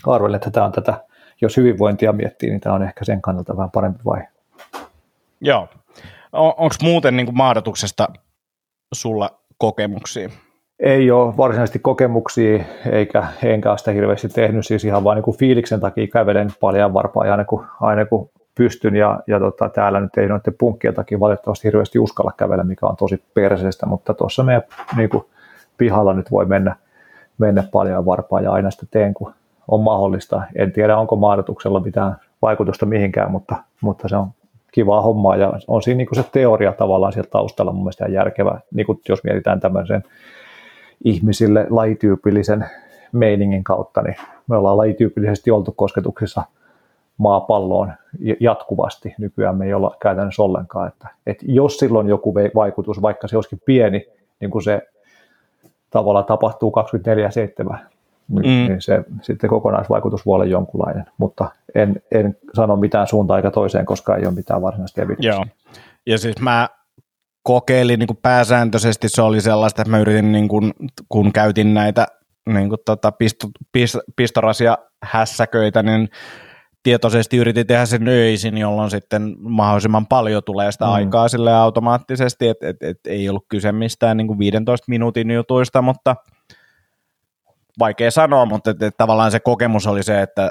B: arvelen, että tämä on tätä jos hyvinvointia miettii, niin tämä on ehkä sen kannalta vähän parempi vaihe.
A: Joo. On, Onko muuten niin kuin maadotuksesta sulla kokemuksia?
B: Ei ole varsinaisesti kokemuksia, eikä enkä ole sitä hirveästi tehnyt, siis ihan vain niin fiiliksen takia kävelen paljon varpaa aina kun, aina kun pystyn, ja, ja tota, täällä nyt ei noiden punkkien takia valitettavasti hirveästi uskalla kävellä, mikä on tosi perseestä, mutta tuossa meidän niin kuin, pihalla nyt voi mennä, mennä paljon varpaa, ja aina sitä teen, kun on mahdollista. En tiedä, onko maadotuksella mitään vaikutusta mihinkään, mutta, mutta se on kivaa hommaa ja on siinä niin se teoria tavallaan sieltä taustalla mun mielestä järkevä, niin kuin jos mietitään tämmöisen ihmisille lajityypillisen meiningin kautta, niin me ollaan lajityypillisesti oltu kosketuksissa maapalloon jatkuvasti. Nykyään me ei olla käytännössä ollenkaan. Että, että jos silloin joku vaikutus, vaikka se olisikin pieni, niin kuin se tavallaan tapahtuu 24-7, mm. niin se sitten kokonaisvaikutus voi olla jonkunlainen, mutta en, en sano mitään suuntaan eikä toiseen, koska ei ole mitään varsinaista evidenssiä. Joo,
A: ja siis mä kokeilin niin kuin pääsääntöisesti, se oli sellaista, että mä yritin, niin kuin, kun käytin näitä niin kuin tota, pisto, pist, pistorasia hässäköitä, niin tietoisesti yritin tehdä sen öisin, jolloin sitten mahdollisimman paljon tulee sitä mm. aikaa sille automaattisesti, että et, et ei ollut kyse mistään niin kuin 15 minuutin jutuista, mutta vaikea sanoa, mutta et, et, tavallaan se kokemus oli se, että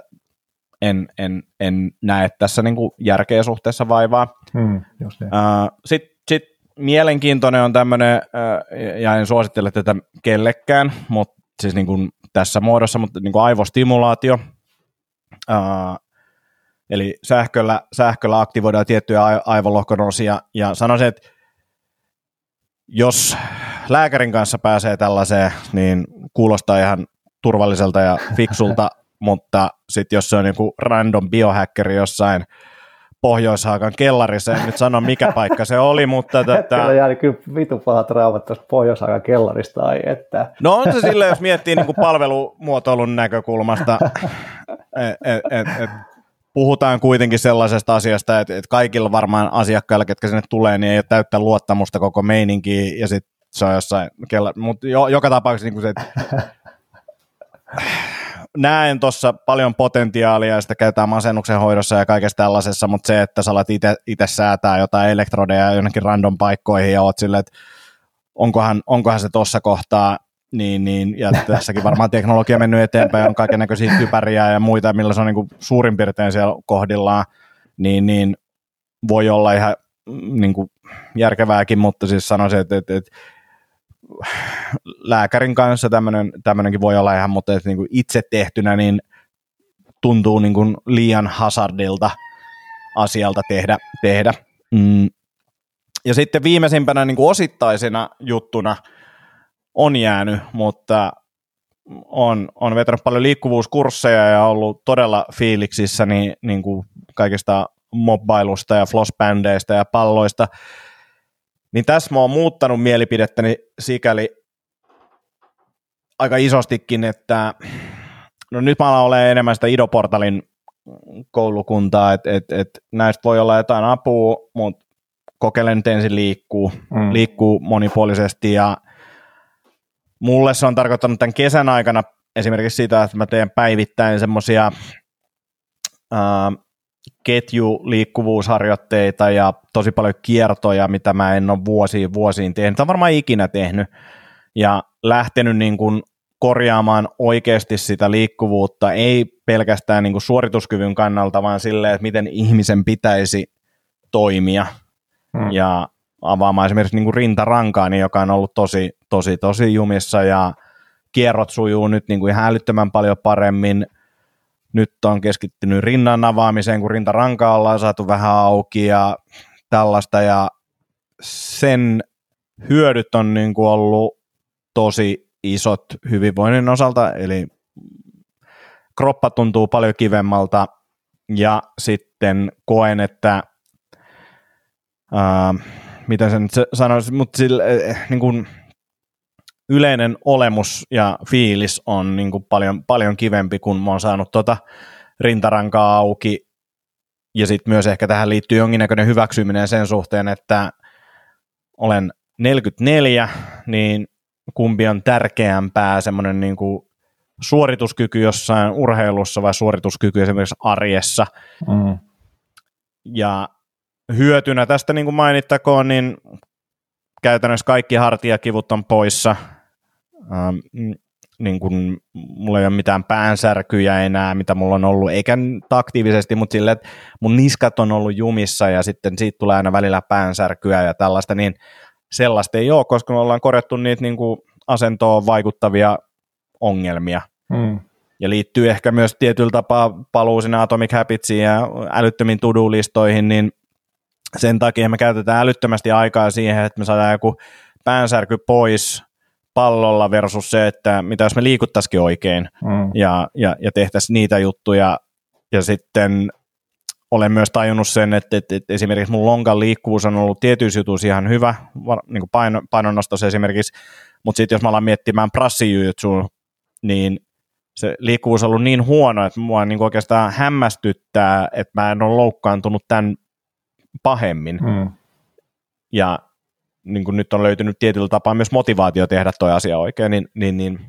A: en, en, en näe tässä niin kuin järkeä suhteessa vaivaa. Mm, niin. Sitten sit mielenkiintoinen on tämmöinen, ja en suosittele tätä kellekään, mutta siis niin kuin tässä muodossa, mutta niin kuin aivostimulaatio, Eli sähköllä, sähköllä aktivoidaan tiettyjä aivolohkon osia, ja sanoisin, että jos lääkärin kanssa pääsee tällaiseen, niin kuulostaa ihan turvalliselta ja fiksulta, [LAUGHS] mutta sitten jos se on joku random biohackeri jossain Pohjoishaakan kellarissa, en nyt sano mikä [LAUGHS] paikka se oli, mutta...
B: Tätä... Tätä... jäänyt kyllä vitu pahat traumat tuosta Pohjoishaakan kellarista, ai että...
A: No on se silleen, jos miettii niin kuin palvelumuotoilun näkökulmasta, [LAUGHS] et, et, et, et, puhutaan kuitenkin sellaisesta asiasta, että, että kaikilla varmaan asiakkailla, ketkä sinne tulee, niin ei ole täyttä luottamusta koko meininkiin, ja sitten se on jossain, mutta jo, joka tapauksessa niin se, että [SIGHS] näen tuossa paljon potentiaalia ja sitä käytetään masennuksen hoidossa ja kaikessa tällaisessa, mutta se, että sä alat itse säätää jotain elektrodeja jonnekin random paikkoihin ja oot silleen, että onkohan, onkohan se tuossa kohtaa niin, niin, ja tässäkin varmaan teknologia on mennyt eteenpäin, on kaiken näköisiä kypäriä ja muita, millä se on niin kuin suurin piirtein siellä kohdillaan, niin, niin voi olla ihan niin kuin järkevääkin, mutta siis sanoisin, että, että, että lääkärin kanssa tämmöinen, tämmöinenkin voi olla ihan, mutta että niin kuin itse tehtynä niin tuntuu niin kuin liian hazardilta asialta tehdä. tehdä. Mm. Ja sitten viimeisimpänä niin kuin osittaisena juttuna – on jäänyt, mutta on, on vetänyt paljon liikkuvuuskursseja ja ollut todella fiiliksissä niin, niin kuin kaikista mobbailusta ja flossbändeistä ja palloista. Niin tässä mä oon muuttanut mielipidettäni sikäli aika isostikin, että no nyt mä alan olemaan enemmän sitä Idoportalin koulukuntaa, että et, et näistä voi olla jotain apua, mutta kokeilen nyt ensin liikkuu, mm. liikkuu monipuolisesti ja mulle se on tarkoittanut tämän kesän aikana esimerkiksi sitä, että mä teen päivittäin semmoisia ketjuliikkuvuusharjoitteita ja tosi paljon kiertoja, mitä mä en ole vuosiin vuosiin tehnyt, tai varmaan ikinä tehnyt, ja lähtenyt niin kuin korjaamaan oikeasti sitä liikkuvuutta, ei pelkästään niin kuin suorituskyvyn kannalta, vaan silleen, että miten ihmisen pitäisi toimia. Hmm. Ja avaamaan esimerkiksi niin kuin rintarankaani, joka on ollut tosi, tosi, tosi jumissa ja kierrot sujuu nyt niin kuin ihan älyttömän paljon paremmin. Nyt on keskittynyt rinnan avaamiseen, kun rintarankaa ollaan saatu vähän auki ja tällaista ja sen hyödyt on niin kuin ollut tosi isot hyvinvoinnin osalta, eli kroppa tuntuu paljon kivemmalta ja sitten koen, että ää, mitä sen sanoisi, mutta sille, eh, niin kuin yleinen olemus ja fiilis on niin kuin paljon, paljon kivempi, kun mä oon saanut tota rintarankaa auki. Ja sitten myös ehkä tähän liittyy jonkinnäköinen hyväksyminen sen suhteen, että olen 44, niin kumpi on tärkeämpää semmoinen niin kuin suorituskyky jossain urheilussa vai suorituskyky esimerkiksi arjessa. Mm. Ja hyötynä tästä niin kuin mainittakoon, niin käytännössä kaikki hartiakivut on poissa. Ähm, niin kuin, mulla ei ole mitään päänsärkyjä enää, mitä mulla on ollut, eikä aktiivisesti, mutta sille, että mun niskat on ollut jumissa ja sitten siitä tulee aina välillä päänsärkyä ja tällaista, niin sellaista ei ole, koska me ollaan korjattu niitä niin kuin asentoon vaikuttavia ongelmia. Hmm. Ja liittyy ehkä myös tietyllä tapaa paluu sinne Atomic Habitsiin ja älyttömiin to-do-listoihin, niin sen takia me käytetään älyttömästi aikaa siihen, että me saadaan joku päänsärky pois pallolla versus se, että mitä jos me liikuttaisikin oikein mm. ja, ja, ja tehtäisiin niitä juttuja ja sitten olen myös tajunnut sen, että, että, että esimerkiksi mun lonkan liikkuvuus on ollut tietyissä jutuissa ihan hyvä, niin kuin paino, painonnostossa esimerkiksi, mutta sitten jos mä alan miettimään prassijujutsuun, niin se liikkuvuus on ollut niin huono, että mua niin oikeastaan hämmästyttää, että mä en ole loukkaantunut tämän pahemmin. Mm. Ja niin kuin nyt on löytynyt tietyllä tapaa myös motivaatio tehdä toi asia oikein, niin, niin, niin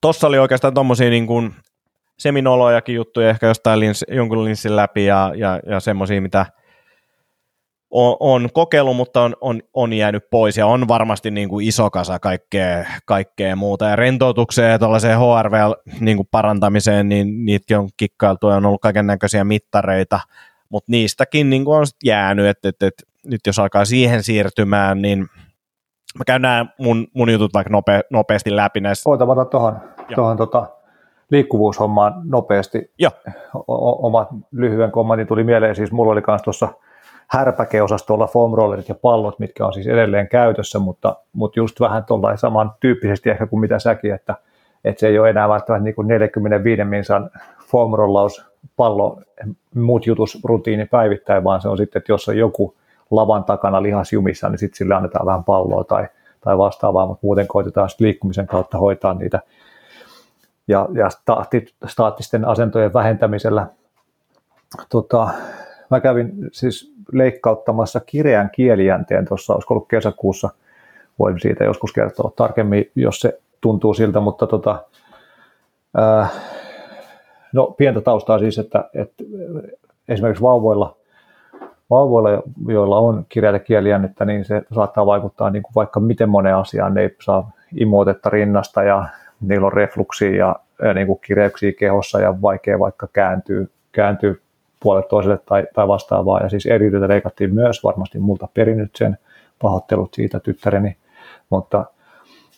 A: tossa oli oikeastaan tommosia niin kuin seminolojakin juttuja, ehkä jostain lins, jonkun linssin läpi ja, ja, ja semmoisia, mitä on, on kokeillut, mutta on, on, on jäänyt pois ja on varmasti niin kuin iso kasa kaikkea, kaikkea muuta. Ja rentoutukseen ja tuollaiseen HRV niin niin niitäkin on kikkailtu ja on ollut kaiken näköisiä mittareita, mutta niistäkin niin on jäänyt, että, että, että nyt jos alkaa siihen siirtymään, niin mä käyn nämä mun, mun jutut vaikka nope, nopeasti läpi näissä.
B: Oota, mä tuohon, tota, liikkuvuushommaan nopeasti.
A: Ja.
B: O- oma lyhyen kommentin tuli mieleen, siis mulla oli myös tuossa härpäkeosastolla foam rollerit ja pallot, mitkä on siis edelleen käytössä, mutta, mutta just vähän tuolla saman tyyppisesti ehkä kuin mitä säkin, että, että se ei ole enää välttämättä niin kuin 45 minsan foam rollaus, pallo, muut jutusrutiini päivittäin, vaan se on sitten, että jos on joku lavan takana lihasjumissa, niin sitten sille annetaan vähän palloa tai, tai vastaavaa, mutta muuten koitetaan liikkumisen kautta hoitaa niitä ja, ja staatti, staattisten asentojen vähentämisellä. Tota, mä kävin siis leikkauttamassa kireän kielijänteen tuossa, olisiko ollut kesäkuussa, voin siitä joskus kertoa tarkemmin, jos se tuntuu siltä, mutta tota, ää, no pientä taustaa siis, että, että esimerkiksi vauvoilla, vauvoilla, joilla on kireätä kielijännettä, niin se saattaa vaikuttaa niin kuin vaikka miten moneen asiaan, ne ei saa imuotetta rinnasta ja niillä on refluksia ja, ja niin kuin kireyksiä kehossa ja vaikea vaikka kääntyy, kääntyy puolet toiselle tai, tai vastaavaa. Ja siis erityisesti leikattiin myös, varmasti multa perinyt sen pahoittelut siitä tyttäreni, mutta,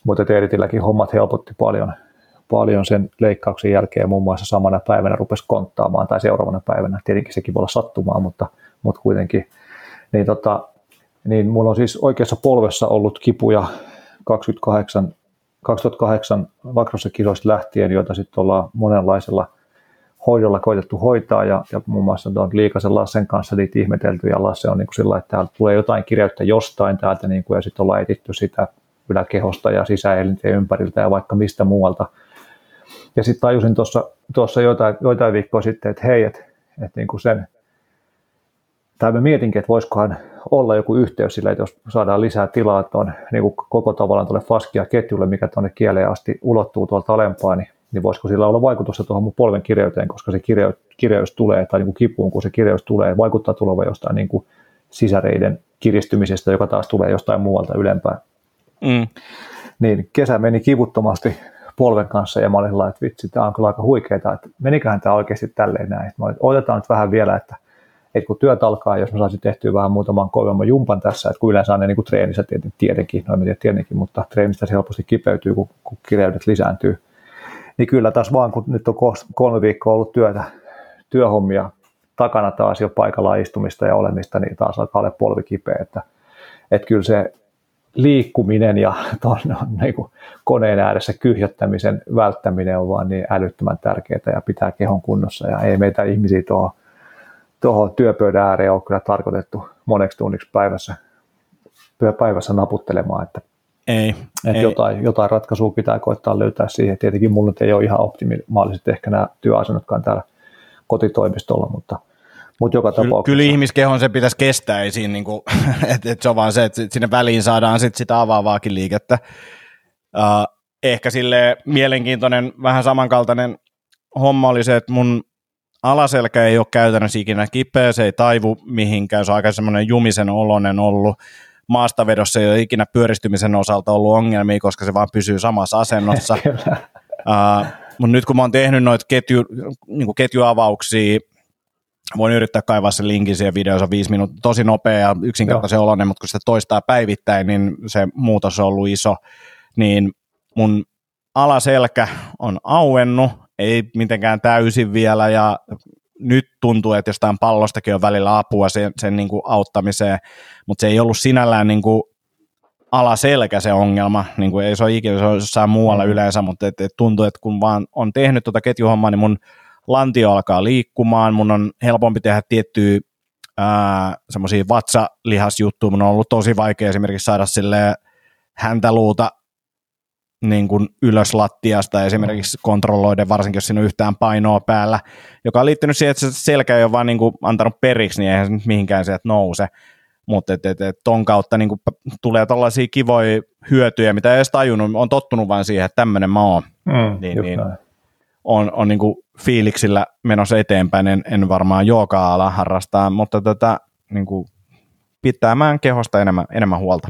B: mutta eritilläkin hommat helpotti paljon, paljon sen leikkauksen jälkeen muun muassa samana päivänä rupesi konttaamaan tai seuraavana päivänä. Tietenkin sekin voi olla sattumaa, mutta, mutta kuitenkin. Niin, tota, niin mulla on siis oikeassa polvessa ollut kipuja 28 2008 Vakrossa kisoista lähtien, joita sitten ollaan monenlaisella hoidolla koitettu hoitaa ja, ja muun muassa tuon Liikasen Lassen kanssa niitä ihmetelty ja Lasse on niin kuin sillä, että täältä tulee jotain kireyttä jostain täältä niin kuin, ja sitten ollaan etitty sitä yläkehosta ja sisäelinten ympäriltä ja vaikka mistä muualta. Ja sitten tajusin tuossa joitain, joitain viikkoa sitten, että hei, että et niin kuin sen, tai mä mietinkin, että voisikohan olla joku yhteys sillä, että jos saadaan lisää tilaa tuon niin kuin koko tavallaan tuolle faskia ketjulle, mikä tuonne kieleen asti ulottuu tuolta alempaa, niin, niin voisiko sillä olla vaikutusta tuohon mun polven kireyteen, koska se kireys, kireys tulee, tai niin kuin kipuun, kun se kireys tulee, vaikuttaa tuleva jostain niin kuin sisäreiden kiristymisestä, joka taas tulee jostain muualta ylempään. Mm. Niin kesä meni kivuttomasti polven kanssa ja mä olin sellainen, että vitsi, tämä on kyllä aika huikeaa, että meniköhän tämä oikeasti tälleen näin. Mä olin, otetaan nyt vähän vielä, että että kun työt alkaa, jos mä saisin tehtyä vähän muutaman kovemman jumpan tässä, että kun yleensä on ne niin kuin treenissä tietenkin, no en tiedä tietenkin, mutta treenistä se helposti kipeytyy, kun, kun kireydet lisääntyy. Niin kyllä taas vaan, kun nyt on kolme viikkoa ollut työtä, työhommia takana taas jo paikalla istumista ja olemista, niin taas alkaa olla polvi kipeä, että, että kyllä se liikkuminen ja [LAUGHS] ton, niin kuin koneen ääressä kyhjöttämisen välttäminen on vaan niin älyttömän tärkeää ja pitää kehon kunnossa ja ei meitä ihmisiä tuohon tuohon työpöydän ääreen on kyllä tarkoitettu moneksi tunniksi päivässä, päivässä naputtelemaan, että,
A: ei,
B: että
A: ei.
B: Jotain, jotain ratkaisua pitää koittaa löytää siihen. Tietenkin mulla ei ole ihan optimaaliset ehkä nämä työasennotkaan täällä kotitoimistolla, mutta, mutta joka tapauksessa.
A: Kyllä ihmiskehon se pitäisi kestää, ei siinä, [LAUGHS] niin kuin, että, että se on vaan se, että sinne väliin saadaan sit sitä avaavaakin liikettä. Uh, ehkä sille mielenkiintoinen, vähän samankaltainen homma oli se, että mun alaselkä ei ole käytännössä ikinä kipeä, se ei taivu mihinkään, se on aika semmoinen jumisen olonen ollut. Maastavedossa ei ole ikinä pyöristymisen osalta ollut ongelmia, koska se vaan pysyy samassa asennossa. [LAUGHS] uh, mutta nyt kun mä oon tehnyt noita ketju, niin ketjuavauksia, voin yrittää kaivaa sen linkin siihen videoon, se on viisi minuuttia, tosi nopea ja yksinkertaisen oloinen, mutta kun sitä toistaa päivittäin, niin se muutos on ollut iso, niin mun alaselkä on auennut, ei mitenkään täysin vielä ja nyt tuntuu, että jostain pallostakin on välillä apua sen, sen niin kuin auttamiseen, mutta se ei ollut sinällään niin kuin alaselkä se ongelma, niin kuin ei se ole ikinä, se on jossain muualla mm. yleensä, mutta et, et tuntuu, että kun vaan on tehnyt tuota ketjuhommaa, niin mun lantio alkaa liikkumaan, mun on helpompi tehdä tiettyä semmoisia vatsalihasjuttuja, mun on ollut tosi vaikea esimerkiksi saada sille häntäluuta niin kuin ylös lattiasta esimerkiksi kontrolloiden, varsinkin jos siinä on yhtään painoa päällä, joka on liittynyt siihen, että se selkä ei ole vaan niin kuin antanut periksi, niin eihän se nyt mihinkään sieltä nouse. Mutta et, et, et ton kautta niin kuin tulee tällaisia kivoja hyötyjä, mitä ei edes tajunnut, on tottunut vain siihen, että tämmöinen mä oon. Mm, niin, niin on, on niin fiiliksillä menossa eteenpäin, en, en varmaan joka ala harrastaa, mutta tätä niin kuin pitämään kehosta enemmän, enemmän huolta.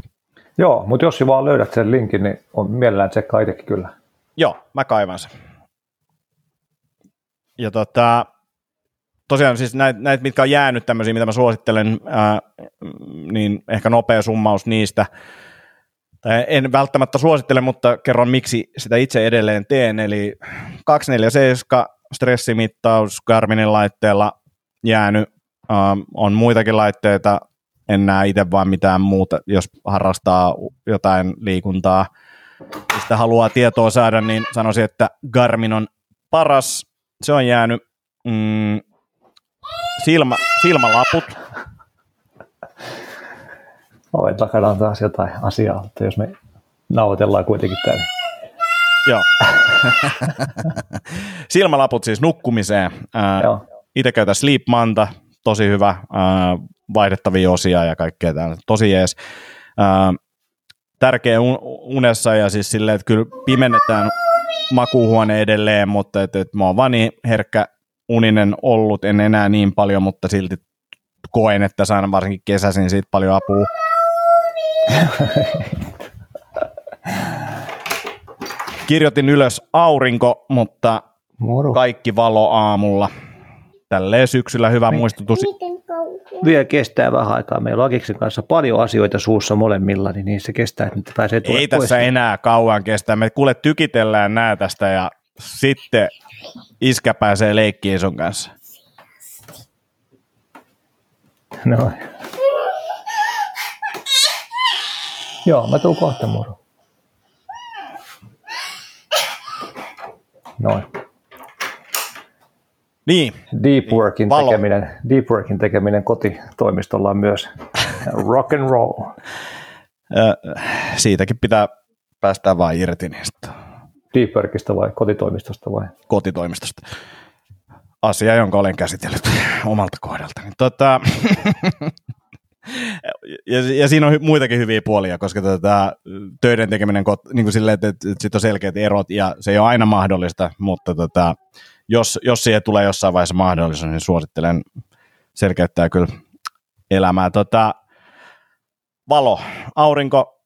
B: Joo, mutta jos vaan löydät sen linkin, niin on mielellään tsekkaa itsekin kyllä.
A: Joo, mä kaivan sen. Ja tota, tosiaan siis näitä, näit, mitkä on jäänyt tämmöisiä, mitä mä suosittelen, ää, niin ehkä nopea summaus niistä. En välttämättä suosittele, mutta kerron miksi sitä itse edelleen teen. Eli 247 stressimittaus Garminin laitteella jäänyt. Ää, on muitakin laitteita, en näe itse vaan mitään muuta, jos harrastaa jotain liikuntaa, mistä haluaa tietoa saada, niin sanoisin, että Garmin on paras. Se on jäänyt mm, silmä, silmälaput.
B: Oven takana on taas jotain asiaa, mutta jos me nauhoitellaan kuitenkin täällä.
A: Joo. [LAUGHS] Silmälaput siis nukkumiseen. Itse käytän Sleep Manta, tosi hyvä vaihdettavia osia ja kaikkea täällä. Tosi jees. Tärkeä unessa ja siis silleen, että kyllä pimennetään makuuhuone edelleen, mutta et, et mä oon vaan niin herkkä uninen ollut, en enää niin paljon, mutta silti koen, että saan varsinkin kesäisin siitä paljon apua. Kirjoitin ylös aurinko, mutta Moro. kaikki valo aamulla. Tälleen syksyllä hyvä muistutus. Miten
B: vielä kestää vähän aikaa. Meillä on Akiksen kanssa paljon asioita suussa molemmilla, niin, niin se kestää, että pääsee
A: Ei tässä pois. enää kauan kestää. Me kuule tykitellään nää tästä ja sitten iskä pääsee leikkiin sun kanssa.
B: No. Joo, mä tuun kohta moro. Noin.
A: Niin.
B: Deep workin, Valo. tekeminen, deep workin tekeminen kotitoimistolla on myös rock and roll.
A: siitäkin pitää päästä vaan irti niistä.
B: Deep workista vai kotitoimistosta vai?
A: Kotitoimistosta. Asia, jonka olen käsitellyt omalta kohdaltani. Tota, [LAUGHS] ja, ja siinä on muitakin hyviä puolia, koska tota, töiden tekeminen niin kuin silleen, että, että, että sitten on selkeät erot ja se ei ole aina mahdollista, mutta tota, jos, jos siihen tulee jossain vaiheessa mahdollisuus, niin suosittelen selkeyttää kyllä elämää. Tota, valo, aurinko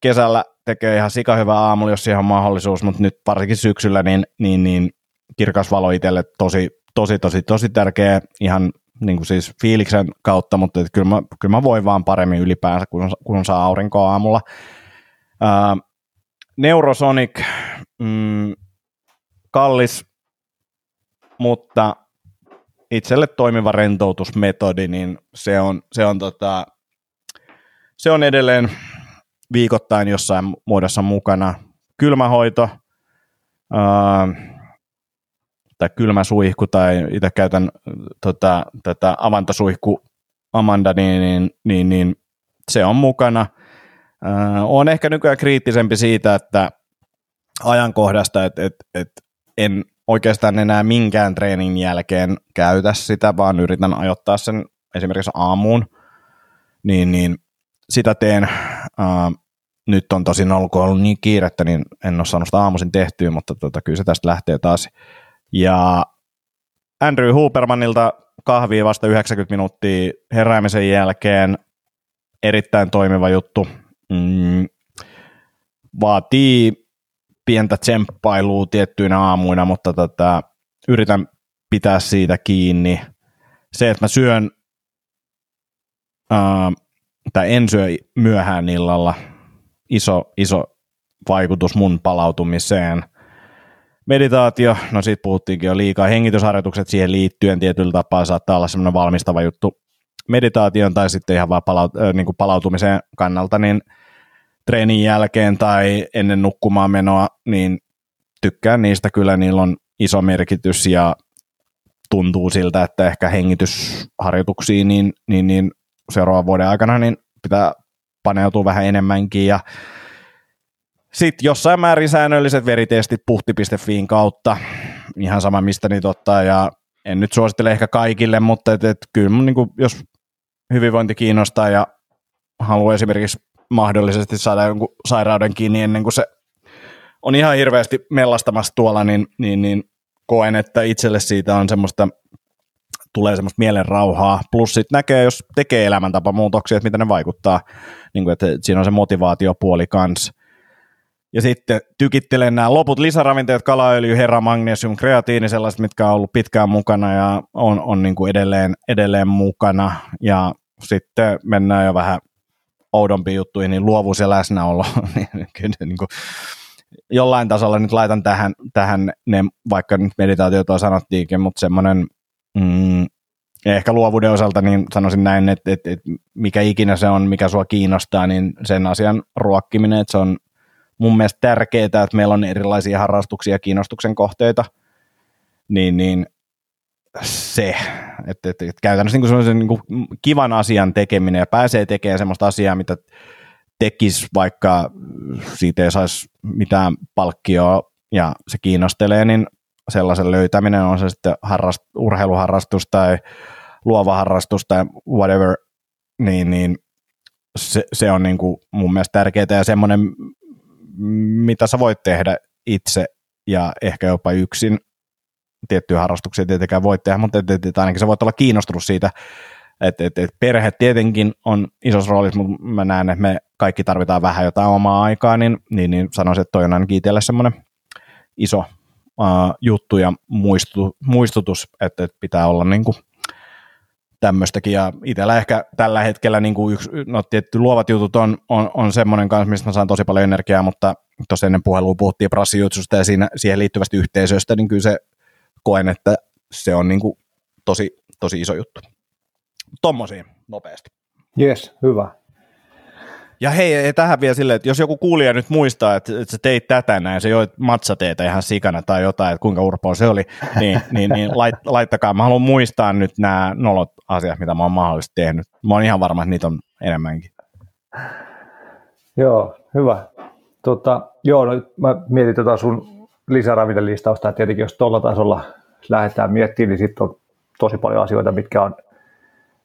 A: kesällä tekee ihan sika hyvää aamulla, jos siihen on mahdollisuus, mutta nyt varsinkin syksyllä niin, niin, niin kirkas valo itselle tosi, tosi, tosi, tosi tärkeä ihan niin kuin siis fiiliksen kautta, mutta että kyllä, mä, kyllä mä voin vaan paremmin ylipäänsä, kun, kun saa aurinkoa aamulla. Ää, Neurosonic, mm, kallis mutta itselle toimiva rentoutusmetodi, niin se on, se on, tota, se on edelleen viikoittain jossain muodossa mukana. Kylmähoito ää, tai kylmäsuihku tai itse käytän tota, tätä avantosuihku Amanda, niin, niin, niin, niin se on mukana. Ää, on ehkä nykyään kriittisempi siitä, että ajankohdasta, että et, et en oikeastaan enää minkään treenin jälkeen käytä sitä, vaan yritän ajoittaa sen esimerkiksi aamuun, niin, niin sitä teen. Uh, nyt on tosin ollut, ollut niin kiirettä, niin en ole saanut sitä aamuisin tehtyä, mutta tota, kyllä se tästä lähtee taas. Ja Andrew Hoopermanilta kahvia vasta 90 minuuttia heräämisen jälkeen. Erittäin toimiva juttu. Mm, vaatii pientä tsemppailua tiettyinä aamuina, mutta tota, yritän pitää siitä kiinni. Se, että mä syön ää, tai en syö myöhään illalla, iso, iso vaikutus mun palautumiseen. Meditaatio, no siitä puhuttiinkin jo liikaa. Hengitysharjoitukset siihen liittyen tietyllä tapaa saattaa olla semmoinen valmistava juttu meditaation tai sitten ihan vaan palaut- niin kuin palautumisen kannalta, niin – treenin jälkeen tai ennen nukkumaan menoa, niin tykkään niistä. Kyllä, niillä on iso merkitys ja tuntuu siltä, että ehkä hengitysharjoituksiin niin, niin, niin seuraavan vuoden aikana niin pitää paneutua vähän enemmänkin ja sitten jossain määrin säännölliset veritestit puhti.fiin kautta, ihan sama mistä niitä ottaa ja en nyt suosittele ehkä kaikille, mutta et, et, kyllä niin kuin, jos hyvinvointi kiinnostaa ja haluaa esimerkiksi mahdollisesti saada jonkun sairauden kiinni ennen kuin se on ihan hirveästi mellastamassa tuolla, niin, niin, niin koen, että itselle siitä on semmoista, tulee semmoista mielen rauhaa, plus sitten näkee, jos tekee elämäntapamuutoksia, että miten ne vaikuttaa, niin kuin, että siinä on se motivaatiopuoli kanssa. Ja sitten tykittelen nämä loput lisäravinteet, kalaöljy, herra, magnesium, kreatiini, sellaiset, mitkä on ollut pitkään mukana ja on, on niin kuin edelleen, edelleen mukana. Ja sitten mennään jo vähän oudompiin juttuihin, niin luovuus ja läsnäolo. [LAUGHS] niin, niin kuin, jollain tasolla nyt laitan tähän, tähän ne, vaikka nyt meditaatiota sanottiinkin, mutta semmoinen mm, ehkä luovuuden osalta niin sanoisin näin, että, että, että mikä ikinä se on, mikä sua kiinnostaa, niin sen asian ruokkiminen, että se on mun mielestä tärkeää, että meillä on erilaisia harrastuksia ja kiinnostuksen kohteita, niin, niin se, että, että, että käytännössä niin kuin niin kuin kivan asian tekeminen ja pääsee tekemään semmoista asiaa, mitä tekisi, vaikka siitä ei saisi mitään palkkioa ja se kiinnostelee, niin sellaisen löytäminen on se sitten harrast, urheiluharrastus tai luova harrastus tai whatever, niin, niin se, se on niin kuin mun mielestä tärkeää ja semmoinen, mitä sä voit tehdä itse ja ehkä jopa yksin. Tiettyjä harrastuksia tietenkään voit tehdä, mutta et, et, et ainakin sä voit olla kiinnostunut siitä. Et, et, et perhe tietenkin on isossa roolissa, mutta mä näen, että me kaikki tarvitaan vähän jotain omaa aikaa, niin, niin, niin sanoisin, että toi on ainakin itselle semmoinen iso uh, juttu ja muistu, muistutus, että, että pitää olla niin kuin tämmöistäkin. Ja itsellä ehkä tällä hetkellä niin kuin yksi, no tietty luovat jutut on, on, on semmoinen kanssa, mistä mä saan tosi paljon energiaa, mutta tuossa ennen puhelua puhuttiin prassijutsusta ja siinä, siihen liittyvästä yhteisöstä, niin kyllä se koen, että se on niin kuin tosi, tosi iso juttu. Tommosia nopeasti.
B: Yes, hyvä.
A: Ja hei, tähän vielä silleen, että jos joku kuulija nyt muistaa, että, että sä teit tätä näin, se joit matsateeta ihan sikana tai jotain, että kuinka urpoa se oli, niin, niin, niin lait, laittakaa. Mä haluan muistaa nyt nämä nolot asiat, mitä mä oon mahdollisesti tehnyt. Mä oon ihan varma, että niitä on enemmänkin.
B: Joo, hyvä. Tota, joo, no, mä mietin tota sun lisäravintelistausta, että tietenkin jos tuolla tasolla lähdetään miettimään, niin sitten on tosi paljon asioita, mitkä on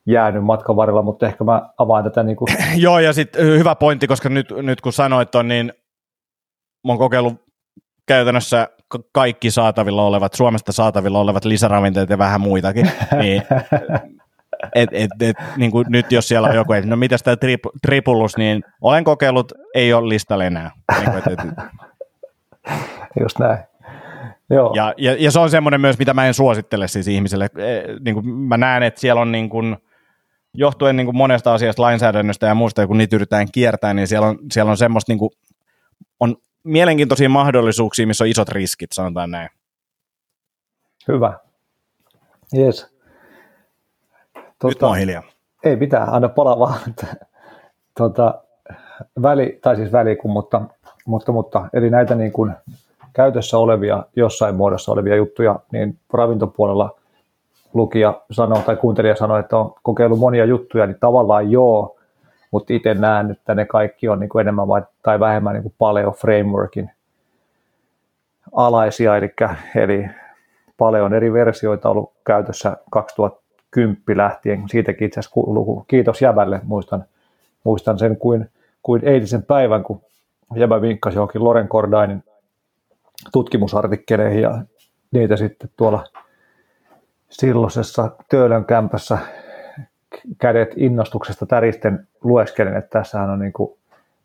B: jäänyt matkan varrella, mutta ehkä mä avaan tätä niin kuin... [LAUGHS]
A: Joo, ja sitten hyvä pointti, koska nyt, nyt kun sanoit on, niin mä oon kokeillut käytännössä kaikki saatavilla olevat, Suomesta saatavilla olevat lisäravinteet ja vähän muitakin, [LAUGHS] niin et, et, et, niin kuin nyt jos siellä on joku, että no mitä tämä trip, tripullus, niin olen kokeillut, ei ole listalla enää. Niin kuin, et, et.
B: Just näin. Joo.
A: Ja, ja, ja, se on semmoinen myös, mitä mä en suosittele siis ihmiselle. E, niin kuin mä näen, että siellä on niin kuin, johtuen niin kuin monesta asiasta, lainsäädännöstä ja muusta, kun niitä yritetään kiertää, niin siellä on, siellä on semmoista, niin kuin, on mielenkiintoisia mahdollisuuksia, missä on isot riskit, sanotaan näin.
B: Hyvä. Yes.
A: Tuota, Nyt mä oon hiljaa.
B: Ei mitään, anna palaa vaan. [LAUGHS] tuota, väli, tai siis väli, mutta, mutta, mutta, eli näitä niin kuin käytössä olevia, jossain muodossa olevia juttuja, niin ravintopuolella lukija sanoi tai kuuntelija sanoi, että on kokeillut monia juttuja, niin tavallaan joo, mutta itse näen, että ne kaikki on niin kuin enemmän vai, tai vähemmän niin kuin paleo frameworkin alaisia, eli, eli paljon eri versioita ollut käytössä 2010 lähtien, siitäkin itse asiassa kiitos Jävälle, muistan, muistan sen kuin, kuin eilisen päivän, kun Jäbä vinkkasi johonkin Loren Cordainin tutkimusartikkeleihin ja niitä sitten tuolla silloisessa Töölön kämpässä kädet innostuksesta täristen lueskelin, että tässähän on niin kuin,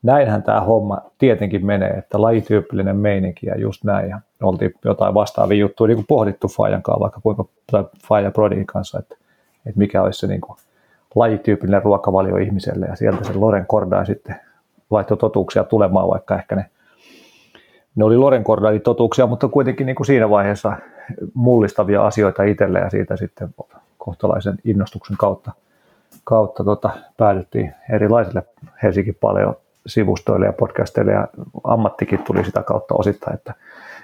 B: näinhän tämä homma tietenkin menee, että lajityyppillinen meininki ja just näin. Ja oltiin jotain vastaavia juttuja niin kuin pohdittu Fajan kanssa, vaikka kuinka, tai Faja Brodin kanssa, että, että mikä olisi se niin kuin lajityypillinen ruokavalio ihmiselle. Ja sieltä se Loren Kordain sitten laittoi totuuksia tulemaan, vaikka ehkä ne, ne oli Loren Kordainin totuuksia, mutta kuitenkin niin kuin siinä vaiheessa mullistavia asioita itselle ja siitä sitten kohtalaisen innostuksen kautta, kautta tota, päädyttiin erilaisille Helsingin paljon sivustoille ja podcasteille ja ammattikin tuli sitä kautta osittain, että,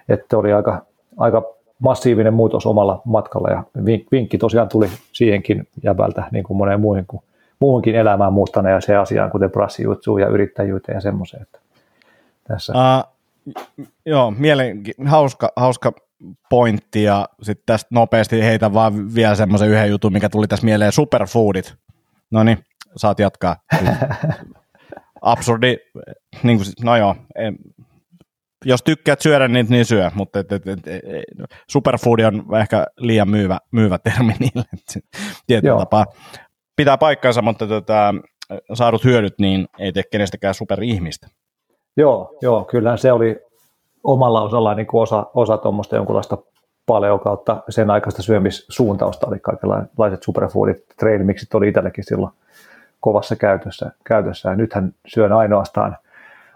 B: että oli aika, aika massiivinen muutos omalla matkalla ja vinkki tosiaan tuli siihenkin jäbältä niin kuin moneen muuhun, kuin, muuhunkin elämään ja se asiaan, kuten prassijutsuun ja yrittäjyyteen ja semmoiseen. Että
A: tässä. Uh, joo, mielenki- hauska, hauska pointti ja sitten tästä nopeasti heitä vaan vielä semmoisen yhden jutun, mikä tuli tässä mieleen, superfoodit. No niin, saat jatkaa. [LAUGHS] Absurdi, niin kuin, no joo, en, jos tykkäät syödä niitä, niin syö, mutta et, et, et, et, superfoodi on ehkä liian myyvä, myyvä termi niille tietyllä tapaa. Pitää paikkansa, mutta tota, saadut hyödyt niin ei tee kenestäkään superihmistä.
B: Joo, joo, kyllähän se oli omalla osallaan niin kuin osa, osa tuommoista jonkunlaista paleo kautta sen aikaista syömissuuntausta, oli kaikenlaiset superfoodit, trailmixit oli itsellekin silloin kovassa käytössä, käytössä. ja nythän syön ainoastaan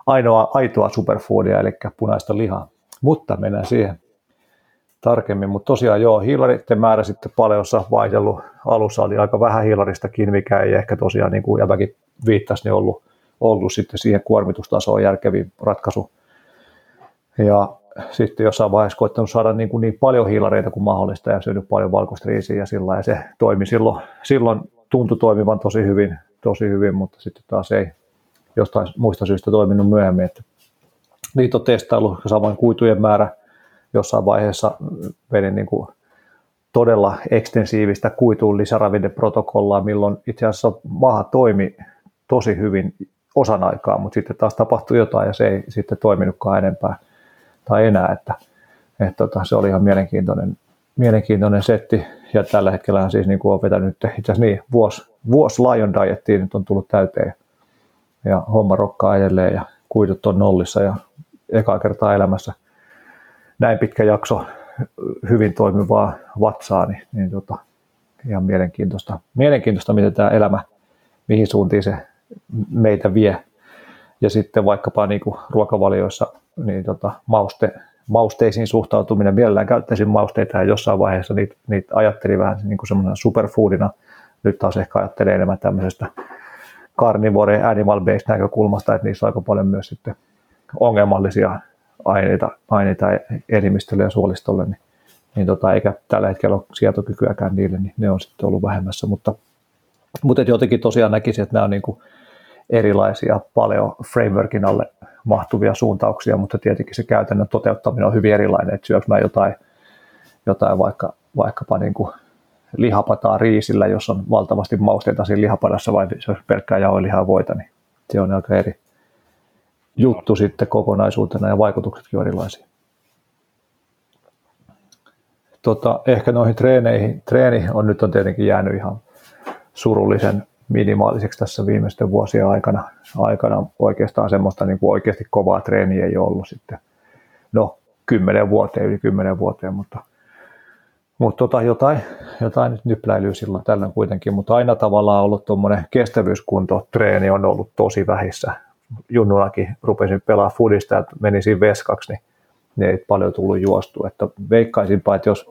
B: ainoa aitoa superfoodia, eli punaista lihaa. Mutta mennään siihen tarkemmin. Mutta tosiaan joo, hiilaritten määrä sitten paleossa vaihdellut. Alussa oli aika vähän hiilaristakin, mikä ei ehkä tosiaan, niin kuin Jäbäkin viittasi, niin ollut, ollut sitten siihen kuormitustasoon järkevin ratkaisu. Ja sitten jossain vaiheessa koittanut saada niin, kuin niin paljon hiilareita kuin mahdollista ja syönyt paljon valkostriisiä ja sillä ja se toimi silloin, silloin tuntui toimivan tosi hyvin, tosi hyvin, mutta sitten taas ei jostain muista syystä toiminut myöhemmin. Että niitä on testaillut, samoin kuitujen määrä jossain vaiheessa vedin niin kuin todella ekstensiivistä kuituun lisäravinneprotokollaa, milloin itse asiassa maha toimi tosi hyvin osan aikaa, mutta sitten taas tapahtui jotain ja se ei sitten toiminutkaan enempää tai enää, että, että tota, se oli ihan mielenkiintoinen, mielenkiintoinen setti ja tällä hetkellä siis niin kuin on vetänyt itse asiassa niin, vuosi, vuosi Lion Diettiin nyt on tullut täyteen ja homma rokkaa edelleen ja kuidut on nollissa ja ekaa kertaa elämässä näin pitkä jakso hyvin toimivaa vatsaa, niin, niin tota, ihan mielenkiintoista. Mielenkiintoista, miten tämä elämä, mihin suuntiin se meitä vie. Ja sitten vaikkapa niin kuin ruokavalioissa niin tota, mauste, mausteisiin suhtautuminen, mielellään käyttäisin mausteita ja jossain vaiheessa niitä, niitä ajattelin vähän niin kuin semmoisena superfoodina. Nyt taas ehkä ajattelee enemmän tämmöisestä carnivore animal based näkökulmasta, että niissä on aika paljon myös sitten ongelmallisia aineita, aineita elimistölle ja suolistolle, niin, niin tota, eikä tällä hetkellä ole sietokykyäkään niille, niin ne on sitten ollut vähemmässä, mutta, mutta jotenkin tosiaan näkisin, että nämä on niin kuin erilaisia paljon frameworkin alle mahtuvia suuntauksia, mutta tietenkin se käytännön toteuttaminen on hyvin erilainen, että syöks mä jotain, jotain vaikka, vaikkapa niin kuin lihapataa riisillä, jos on valtavasti mausteita siinä lihapadassa vai se on pelkkää jauhelihaa voita, niin se on aika eri juttu no. sitten kokonaisuutena ja vaikutuksetkin on erilaisia. Tota, ehkä noihin treeneihin, treeni on nyt on tietenkin jäänyt ihan surullisen minimaaliseksi tässä viimeisten vuosien aikana. aikana oikeastaan semmoista niin kuin oikeasti kovaa treeniä ei ollut sitten, no kymmenen vuoteen, yli kymmenen vuoteen, mutta – mutta tota, jotain, jotain nyt nypläilyy silloin tällöin kuitenkin, mutta aina tavallaan ollut tuommoinen kestävyyskuntotreeni on ollut tosi vähissä. Junnunakin rupesin pelaa foodista ja menisin veskaksi, niin ne ei paljon tullut juostu. Että veikkaisinpa, että jos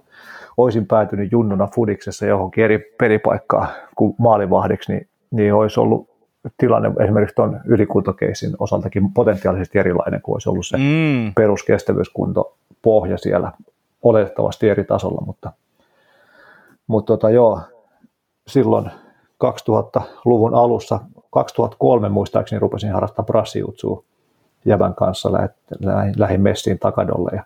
B: olisin päätynyt junnuna fudiksessa johonkin eri pelipaikkaan kuin maalivahdiksi, niin, niin olisi ollut tilanne esimerkiksi tuon ylikuntokeisin osaltakin potentiaalisesti erilainen kuin olisi ollut se mm. peruskestävyyskunto pohja siellä oletettavasti eri tasolla, mutta, mutta tota, joo, silloin 2000-luvun alussa, 2003 muistaakseni rupesin harrastaa brassijutsua jävän kanssa, lähin, lähin messiin takadolle ja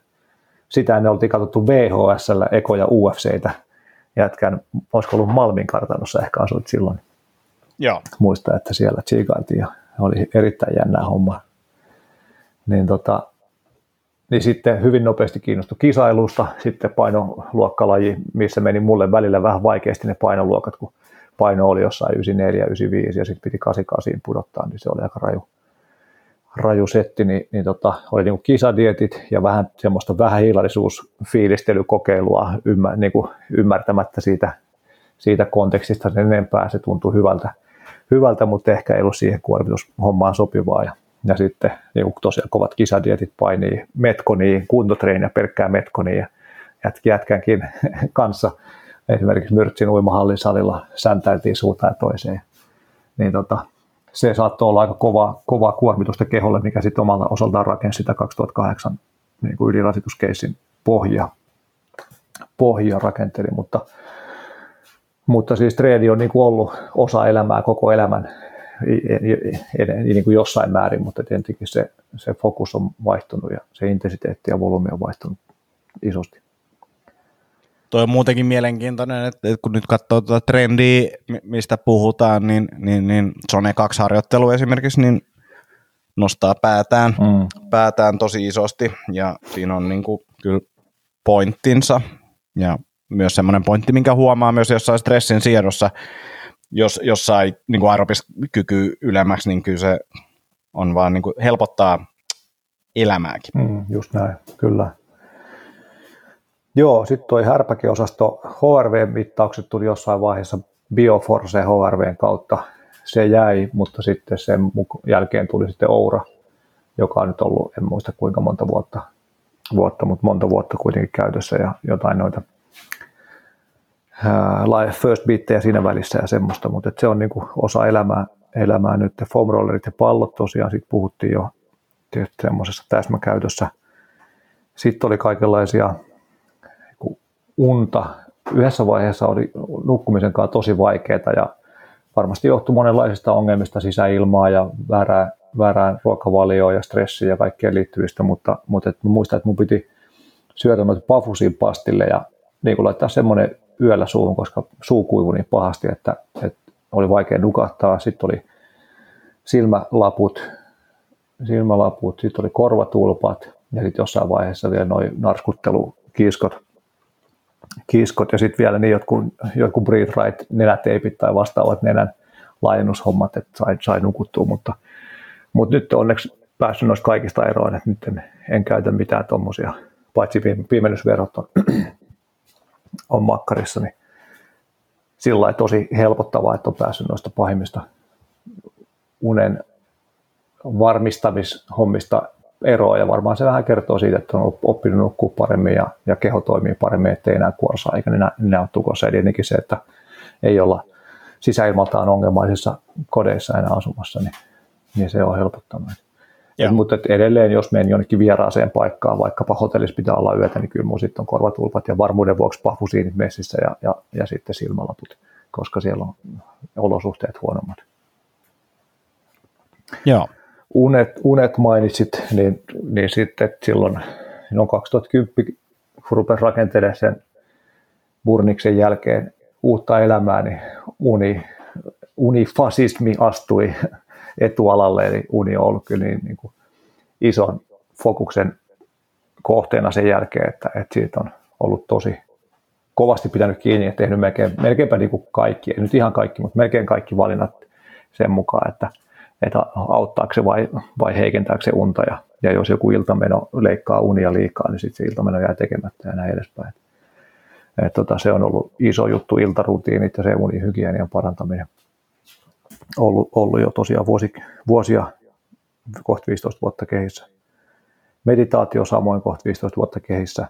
B: sitä ennen oltiin katsottu VHS, Eko ja UFCitä jätkän, olisiko ollut Malmin kartanossa ehkä asuit silloin.
A: Joo.
B: Muista, että siellä tsiikailtiin ja oli erittäin jännää homma. Niin tota, niin sitten hyvin nopeasti kiinnostui kisailusta, sitten painoluokkalaji, missä meni mulle välillä vähän vaikeasti ne painoluokat, kun paino oli jossain 94, 95 ja sitten piti 88 pudottaa, niin se oli aika raju, raju setti, niin, niin tota, oli niin kisadietit ja vähän semmoista vähähiilarisuusfiilistelykokeilua ymmär, niin kuin ymmärtämättä siitä, siitä kontekstista. Sen enempää, se tuntui hyvältä, hyvältä, mutta ehkä ei ollut siihen kuormitushommaan sopivaa. Ja ja sitten niin tosiaan kovat kisadietit painii metkoniin, kuntotreeniä pelkkää metkoniin ja jätkänkin [LAUGHS] kanssa. Esimerkiksi Myrtsin uimahallin salilla säntäiltiin suuntaan toiseen. Niin tota, se saattoi olla aika kova, kova kuormitusta keholle, mikä sitten omalla osaltaan rakensi sitä 2008 niin kuin ylirasituskeissin pohjaa. pohjia rakenteli, mutta, mutta siis treeni on niin kuin ollut osa elämää koko elämän niin kuin jossain määrin, mutta tietenkin se, se fokus on vaihtunut ja se intensiteetti ja volyymi on vaihtunut isosti.
A: Tuo on muutenkin mielenkiintoinen, että kun nyt katsoo tuota trendiä, mistä puhutaan, niin, niin, niin Zone 2 harjoittelu esimerkiksi, niin nostaa päätään, mm. päätään tosi isosti ja siinä on niin kuin, kyllä pointtinsa ja myös semmoinen pointti, minkä huomaa myös jossain stressin siedossa, jos, jos sai niin kuin aerobiskyky ylemmäksi, niin kyllä se on vaan niin kuin helpottaa elämääkin.
B: Mm, just näin, kyllä. Joo, sitten tuo härpäkeosasto HRV-mittaukset tuli jossain vaiheessa Bioforce HRVn kautta. Se jäi, mutta sitten sen jälkeen tuli sitten Oura, joka on nyt ollut, en muista kuinka monta vuotta, vuotta mutta monta vuotta kuitenkin käytössä ja jotain noita first beattejä siinä välissä ja semmoista, mutta se on niin kuin osa elämää, elämää nyt. Foam rollerit ja pallot tosiaan, siitä puhuttiin jo semmoisessa täsmäkäytössä. Sitten oli kaikenlaisia unta. Yhdessä vaiheessa oli nukkumisen kanssa tosi vaikeaa ja varmasti johtui monenlaisista ongelmista, sisäilmaa ja väärää, väärään ruokavalioon ja stressiä ja kaikkeen liittyvistä, mutta, mutta et muistan, että mun piti syödä noita pafusin pastille ja niin laittaa semmoinen yöllä suuhun, koska suu kuivui niin pahasti, että, että oli vaikea nukahtaa. Sitten oli silmälaput, silmälaput, sitten oli korvatulpat ja sitten jossain vaiheessa vielä noin narskuttelukiskot kiskot ja sitten vielä niin jotkut, jotkut breathe right nenäteipit tai vastaavat nenän laajennushommat, että sai, sai nukuttua, mutta, mutta nyt onneksi päässyt noista kaikista eroon, että nyt en, en käytä mitään tuommoisia, paitsi piimennysverot on, [CLEARS THROAT] on makkarissa, niin sillä tosi helpottavaa, että on päässyt noista pahimmista unen varmistamishommista eroa ja varmaan se vähän kertoo siitä, että on oppinut nukkua paremmin ja, ja keho toimii paremmin, ettei enää kuorsaa eikä nenä, nenä ole tukossa. Ja tietenkin se, että ei olla sisäilmaltaan ongelmaisissa kodeissa enää asumassa, niin, niin se on helpottanut. Ja, mutta että edelleen, jos menen jonnekin vieraaseen paikkaan, vaikkapa hotellissa pitää olla yötä, niin kyllä mun sitten on korvatulpat ja varmuuden vuoksi pahvusiinit messissä ja, ja, ja sitten silmälaput, koska siellä on olosuhteet huonommat.
A: Joo
B: unet, unet mainitsit, niin, niin sitten silloin no 2010, kun rupesi rakentelemaan sen Burniksen jälkeen uutta elämää, niin uni, unifasismi astui etualalle, eli uni on ollut kyllä niin, niin kuin ison fokuksen kohteena sen jälkeen, että, että siitä on ollut tosi kovasti pitänyt kiinni ja tehnyt melkein, melkeinpä niin kuin kaikki, ei nyt ihan kaikki, mutta melkein kaikki valinnat sen mukaan, että – että auttaako se vai, vai heikentääkö se unta. Ja, ja jos joku iltameno leikkaa unia liikaa, niin sitten se iltameno jää tekemättä ja näin edespäin. Et tota, se on ollut iso juttu, iltarutiinit ja se unihygienian parantaminen. Ollut, ollut jo tosiaan vuosi, vuosia, kohta 15 vuotta kehissä. Meditaatio samoin kohta 15 vuotta kehissä.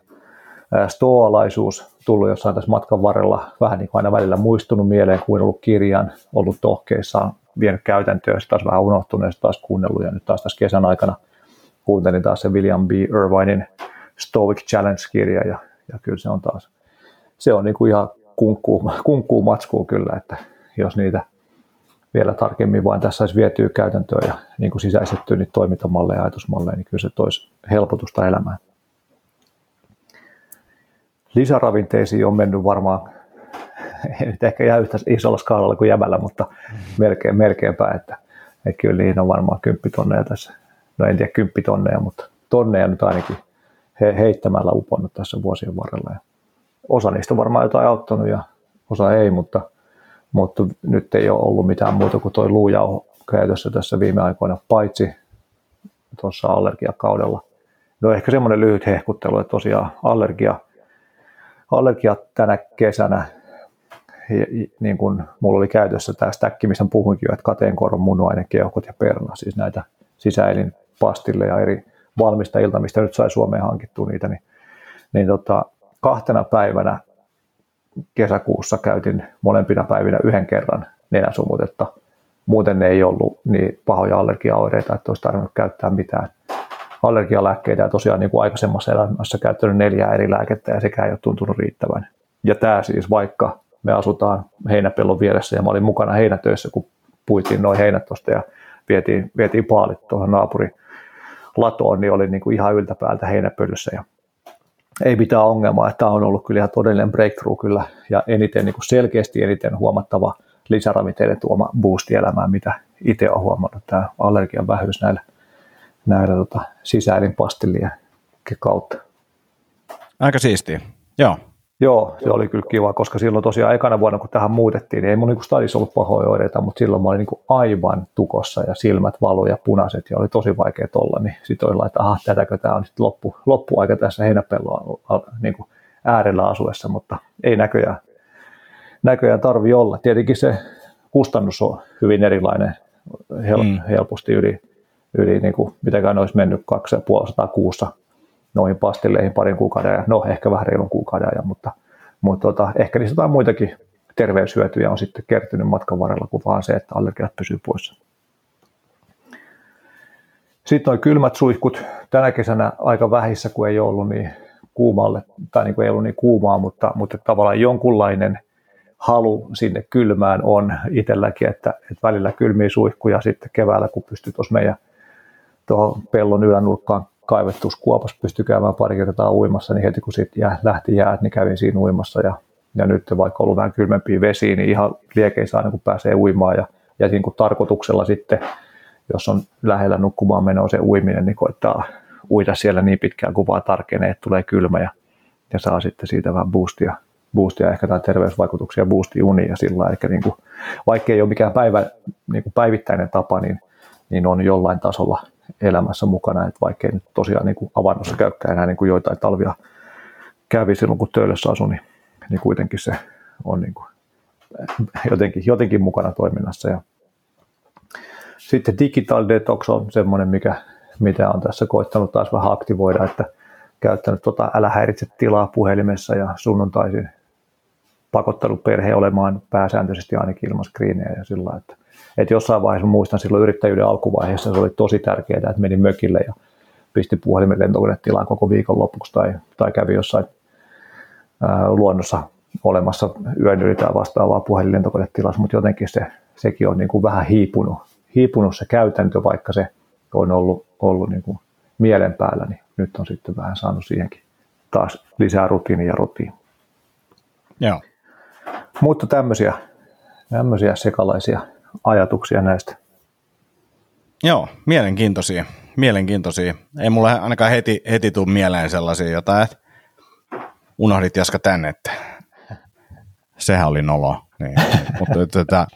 B: Stoalaisuus tullut jossain tässä matkan varrella vähän niin kuin aina välillä muistunut mieleen, kuin ollut kirjan, ollut tohkeissaan, vienyt käytäntöön, se taas vähän unohtunut ja taas kuunnellut ja nyt taas tässä kesän aikana kuuntelin taas se William B. Irvinin Stoic Challenge-kirja ja, ja kyllä se on taas, se on niin kuin ihan kunkkuu, kunkkuu matskuu kyllä, että jos niitä vielä tarkemmin vain tässä olisi vietyä käytäntöön ja niin kuin sisäistettyä niitä toimintamalleja ja ajatusmalleja, niin kyllä se toisi helpotusta elämään. Lisäravinteisiin on mennyt varmaan ei nyt ehkä ihan yhtä isolla skaalalla kuin jämällä, mutta mm. melkein, melkeinpä, että, että kyllä niihin on varmaan kymppitonneja tässä. No en tiedä kymppitonneja, mutta tonneja nyt ainakin he, heittämällä uponnut tässä vuosien varrella. Ja osa niistä on varmaan jotain auttanut ja osa ei, mutta, mutta nyt ei ole ollut mitään muuta kuin tuo luujauho käytössä tässä viime aikoina, paitsi tuossa allergiakaudella. No ehkä semmoinen lyhyt hehkuttelu, että tosiaan allergia, allergia tänä kesänä niin kuin mulla oli käytössä tämä stäkki, missä puhuinkin jo, että kateenkoron, munuaine, keuhkot ja perna, siis näitä sisäelin pastille ja eri valmistajilta, mistä nyt sai Suomeen hankittua niitä, niin, niin tota, kahtena päivänä kesäkuussa käytin molempina päivinä yhden kerran nenäsumutetta. Muuten ei ollut niin pahoja allergiaoireita, että olisi tarvinnut käyttää mitään allergialääkkeitä ja tosiaan niin kuin aikaisemmassa elämässä käyttänyt neljää eri lääkettä ja sekään ei ole tuntunut riittävän. Ja tämä siis vaikka me asutaan heinäpellon vieressä ja mä olin mukana heinätöissä, kun puitiin noin heinät tuosta ja vietiin, vietiin paalit tuohon naapuri latoon, niin oli niin kuin ihan yltäpäältä heinäpölyssä ja ei mitään ongelmaa, että tämä on ollut kyllä ihan todellinen breakthrough kyllä ja eniten niin kuin selkeästi eniten huomattava lisäravinteiden tuoma boosti elämään, mitä itse olen huomannut, tämä allergian vähyys näillä, näillä tota, sisäelinpastillien kautta.
A: Aika siistiä, joo.
B: Joo, se oli kyllä kiva, koska silloin tosiaan ekana vuonna, kun tähän muutettiin, niin ei mun niin stadissa ollut pahoja oireita, mutta silloin mä olin niin aivan tukossa ja silmät valu ja punaiset ja oli tosi vaikea olla, niin sitten oli että aha, tätäkö tämä on sitten loppu, loppuaika tässä heinäpelloa niin kuin äärellä asuessa, mutta ei näköjään, näköjään tarvi olla. Tietenkin se kustannus on hyvin erilainen, hel, mm. helposti yli, yli niin kuin, mitäkään olisi mennyt 250 kuussa noihin pastilleihin parin kuukauden ajan, no ehkä vähän reilun kuukauden ajan, mutta, mutta tota, ehkä niistä jotain muitakin terveyshyötyjä on sitten kertynyt matkan varrella kuin vaan se, että allergiat pysyy poissa. Sitten noin kylmät suihkut tänä kesänä aika vähissä, kun ei ollut niin kuumalle, tai niin kuin ei ollut niin kuumaa, mutta, mutta tavallaan jonkunlainen halu sinne kylmään on itselläkin, että, että välillä kylmiä suihkuja sitten keväällä, kun pystyy tuossa meidän tuohon pellon ylänurkkaan kuopas pystyi käymään pari kertaa uimassa, niin heti kun sitten jää, lähti jäät, niin kävin siinä uimassa. Ja, ja nyt vaikka ollut vähän kylmempiä vesiä, niin ihan liekeissä aina kun pääsee uimaan. Ja, ja niin kuin tarkoituksella sitten, jos on lähellä nukkumaan menoa se uiminen, niin koittaa uida siellä niin pitkään kuin vaan tarkenee, että tulee kylmä ja, ja saa sitten siitä vähän boostia, boostia ehkä tai terveysvaikutuksia boostia unia sillä ehkä niin kuin, vaikka ei ole mikään päivä, niin kuin päivittäinen tapa, niin, niin on jollain tasolla elämässä mukana, että vaikkei nyt tosiaan niin kuin avannossa käykään enää niin kuin joitain talvia kävi silloin, kun töölössä asui, niin, niin kuitenkin se on niin kuin jotenkin, jotenkin mukana toiminnassa. Ja sitten digital detox on semmoinen, mikä, mitä on tässä koittanut taas vähän aktivoida, että käyttänyt tota älä häiritse tilaa puhelimessa ja sunnuntaisin pakottanut perhe olemaan pääsääntöisesti ainakin ilman ja sillä että että jossain vaiheessa muistan silloin yrittäjyyden alkuvaiheessa se oli tosi tärkeää, että menin mökille ja pisti puhelimen lentokonetilaan koko viikon lopuksi tai, tai kävi jossain ää, luonnossa olemassa yön yli tai vastaavaa puhelinlentokonetilassa, mutta jotenkin se, sekin on niin kuin vähän hiipunut, hiipunut se käytäntö, vaikka se on ollut, ollut niin kuin mielen päällä, niin nyt on sitten vähän saanut siihenkin taas lisää rutiinia ja rutiin.
A: Joo.
B: Mutta tämmöisiä, tämmöisiä sekalaisia ajatuksia näistä.
A: Joo, mielenkiintoisia. Mielenkiintoisia. Ei mulle ainakaan heti, heti tule mieleen sellaisia jotain, että unohdit Jaska tänne, että sehän oli nolo. Niin. [LAUGHS] Mutta tätä,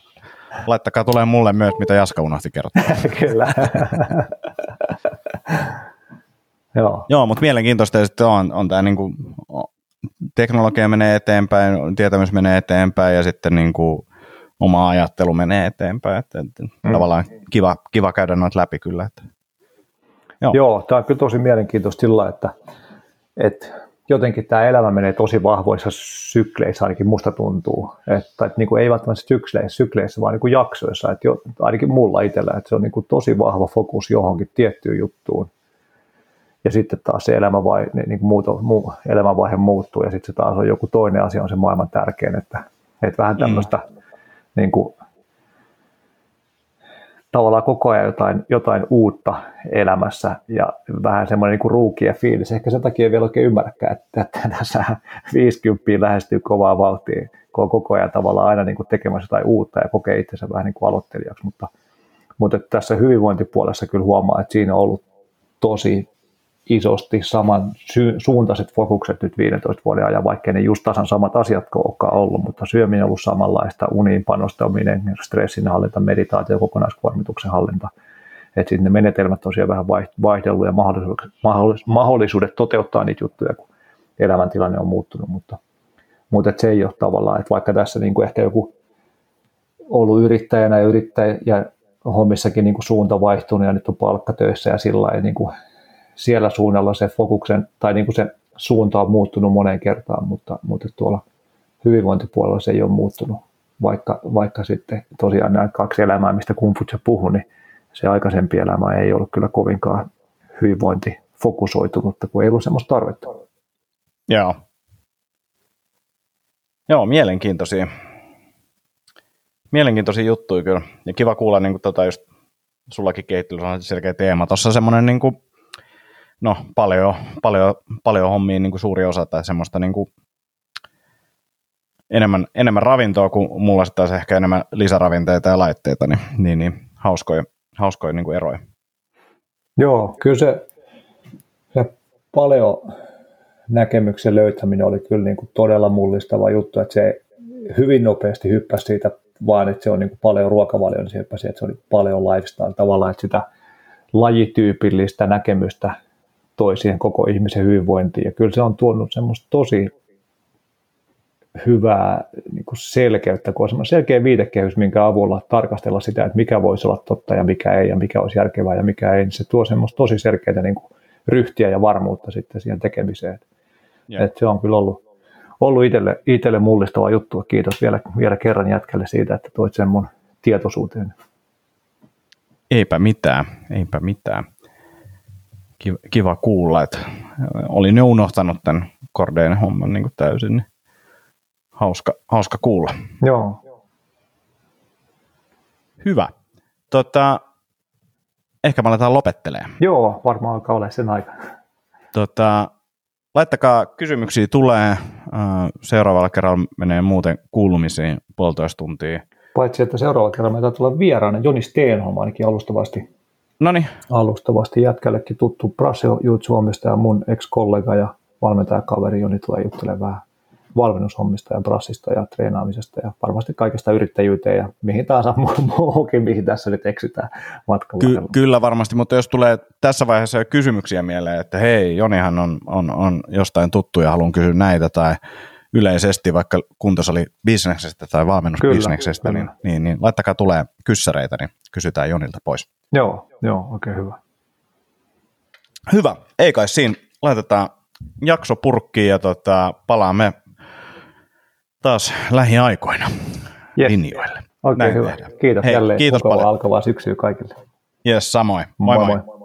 A: laittakaa tulee mulle myös, mitä Jaska unohti kertoa. [LAUGHS]
B: Kyllä.
A: Joo. Joo, mutta mielenkiintoista ja sitten on, on tämä niinku, teknologia menee eteenpäin, tietämys menee eteenpäin ja sitten niinku, oma ajattelu menee eteenpäin. Että, että mm. Tavallaan kiva, kiva käydä noita läpi kyllä. Että.
B: Joo. Joo, tämä on kyllä tosi mielenkiintoista sillä, että, että jotenkin tämä elämä menee tosi vahvoissa sykleissä, ainakin musta tuntuu. Että, että niin kuin ei välttämättä sykleissä, sykleissä vaan niin kuin jaksoissa, että jo, ainakin mulla itsellä, että se on niin kuin tosi vahva fokus johonkin tiettyyn juttuun. Ja sitten taas se elämänvaihe, niin kuin muuto, muu, elämänvaihe muuttuu ja sitten se taas on joku toinen asia on se maailman tärkein, että, että vähän tämmöistä mm niin kuin, tavallaan koko ajan jotain, jotain uutta elämässä ja vähän semmoinen niin ruukien fiilis. Ehkä sen takia ei vielä oikein ymmärräkään, että, että tässä [LAUGHS] 50 lähestyy kovaa vauhtia, kun on koko ajan tavallaan aina niin kuin tekemässä jotain uutta ja kokee itsensä vähän niin kuin aloittelijaksi. Mutta, mutta tässä hyvinvointipuolessa kyllä huomaa, että siinä on ollut tosi isosti saman suuntaiset fokukset nyt 15 vuoden ajan, vaikka ne just tasan samat asiat olekaan ollut, mutta syöminen on ollut samanlaista, uniin panostaminen, stressin hallinta, meditaatio, kokonaiskuormituksen hallinta. Että sitten ne menetelmät tosiaan vähän vaihdellut ja mahdollisuudet, mahdollisuudet toteuttaa niitä juttuja, kun elämäntilanne on muuttunut, mutta, mutta se ei ole tavallaan, että vaikka tässä niin kuin ehkä joku ollut yrittäjänä ja yrittäjä ja hommissakin niin kuin suunta vaihtunut ja nyt on palkkatöissä ja sillä lailla niin kuin siellä suunnalla se fokuksen tai niin kuin se suunta on muuttunut moneen kertaan, mutta, mutta tuolla hyvinvointipuolella se ei ole muuttunut, vaikka, vaikka sitten tosiaan nämä kaksi elämää, mistä Kumfutse puhui, niin se aikaisempi elämä ei ollut kyllä kovinkaan hyvinvointi fokusoitunutta, kun ei ollut semmoista tarvetta.
A: Joo. Joo, mielenkiintoisia. Mielenkiintoisia juttuja kyllä. Ja kiva kuulla niin kuin, tota, just sullakin kehittelyssä on selkeä teema. Tuossa semmoinen niin kuin, no, paljon, paljon, paljon hommia niin kuin suuri osa tai semmoista niin kuin, enemmän, enemmän ravintoa kuin mulla sitten taas ehkä enemmän lisäravinteita ja laitteita, niin, niin, niin hauskoja, hauskoja niin kuin eroja.
B: Joo, kyllä se, se paljon näkemyksen löytäminen oli kyllä niin kuin todella mullistava juttu, että se hyvin nopeasti hyppäsi siitä vaan, että se on niin kuin paljon ruokavalio, niin se hyppäsi, että se oli paljon lifestyle tavallaan, että sitä lajityypillistä näkemystä toi siihen koko ihmisen hyvinvointiin. Ja kyllä se on tuonut semmoista tosi hyvää niin kuin selkeyttä, kun on selkeä viitekehys, minkä avulla tarkastella sitä, että mikä voisi olla totta ja mikä ei, ja mikä olisi järkevää ja mikä ei, niin se tuo semmoista tosi selkeää niin kuin ryhtiä ja varmuutta sitten siihen tekemiseen. Yeah. Et se on kyllä ollut, ollut itselle, itselle mullistava juttu. Kiitos vielä, vielä kerran jätkälle siitä, että toit sen mun tietoisuuteen.
A: Eipä mitään, eipä mitään. Kiva, kiva kuulla, että olin jo unohtanut tämän Cordeen homman niin kuin täysin. Niin hauska, hauska kuulla.
B: Joo.
A: Hyvä. Tota, ehkä me aletaan lopettelemaan.
B: Joo, varmaan alkaa olla sen aika.
A: Tota, laittakaa kysymyksiä tulee. Seuraavalla kerralla menee muuten kuulumisiin puolitoista tuntia.
B: Paitsi, että seuraavalla kerralla meitä tulee vieraana Joni Steenholm ainakin alustavasti.
A: Noniin.
B: Alustavasti jätkällekin tuttu Brasio Jutsuomista ja mun ex-kollega ja valmentajakaveri Joni tulee juttelemaan vähän valmennushommista ja brassista ja treenaamisesta ja varmasti kaikesta yrittäjyyteen ja mihin tahansa [LAUGHS] muuhunkin, mihin tässä nyt eksytään matkalla.
A: Ky- kyllä varmasti, mutta jos tulee tässä vaiheessa jo kysymyksiä mieleen, että hei, Jonihan on, on, on jostain tuttu ja haluan kysyä näitä tai yleisesti vaikka kuntosali bisneksestä tai valmennusbisneksestä, kyllä, niin, kyllä. Niin, niin, laittakaa tulee kyssäreitä, niin kysytään Jonilta pois.
B: Joo, joo, oikein hyvä.
A: Hyvä, ei kai siinä. Laitetaan jakso purkkiin ja tota, palaamme taas lähiaikoina yes. linjoille.
B: Oikein Näin hyvä. Tehdään. Kiitos Hei, jälleen. Kiitos paljon. alkavaa syksyä kaikille.
A: Yes, samoin. Moi moi. moi. moi.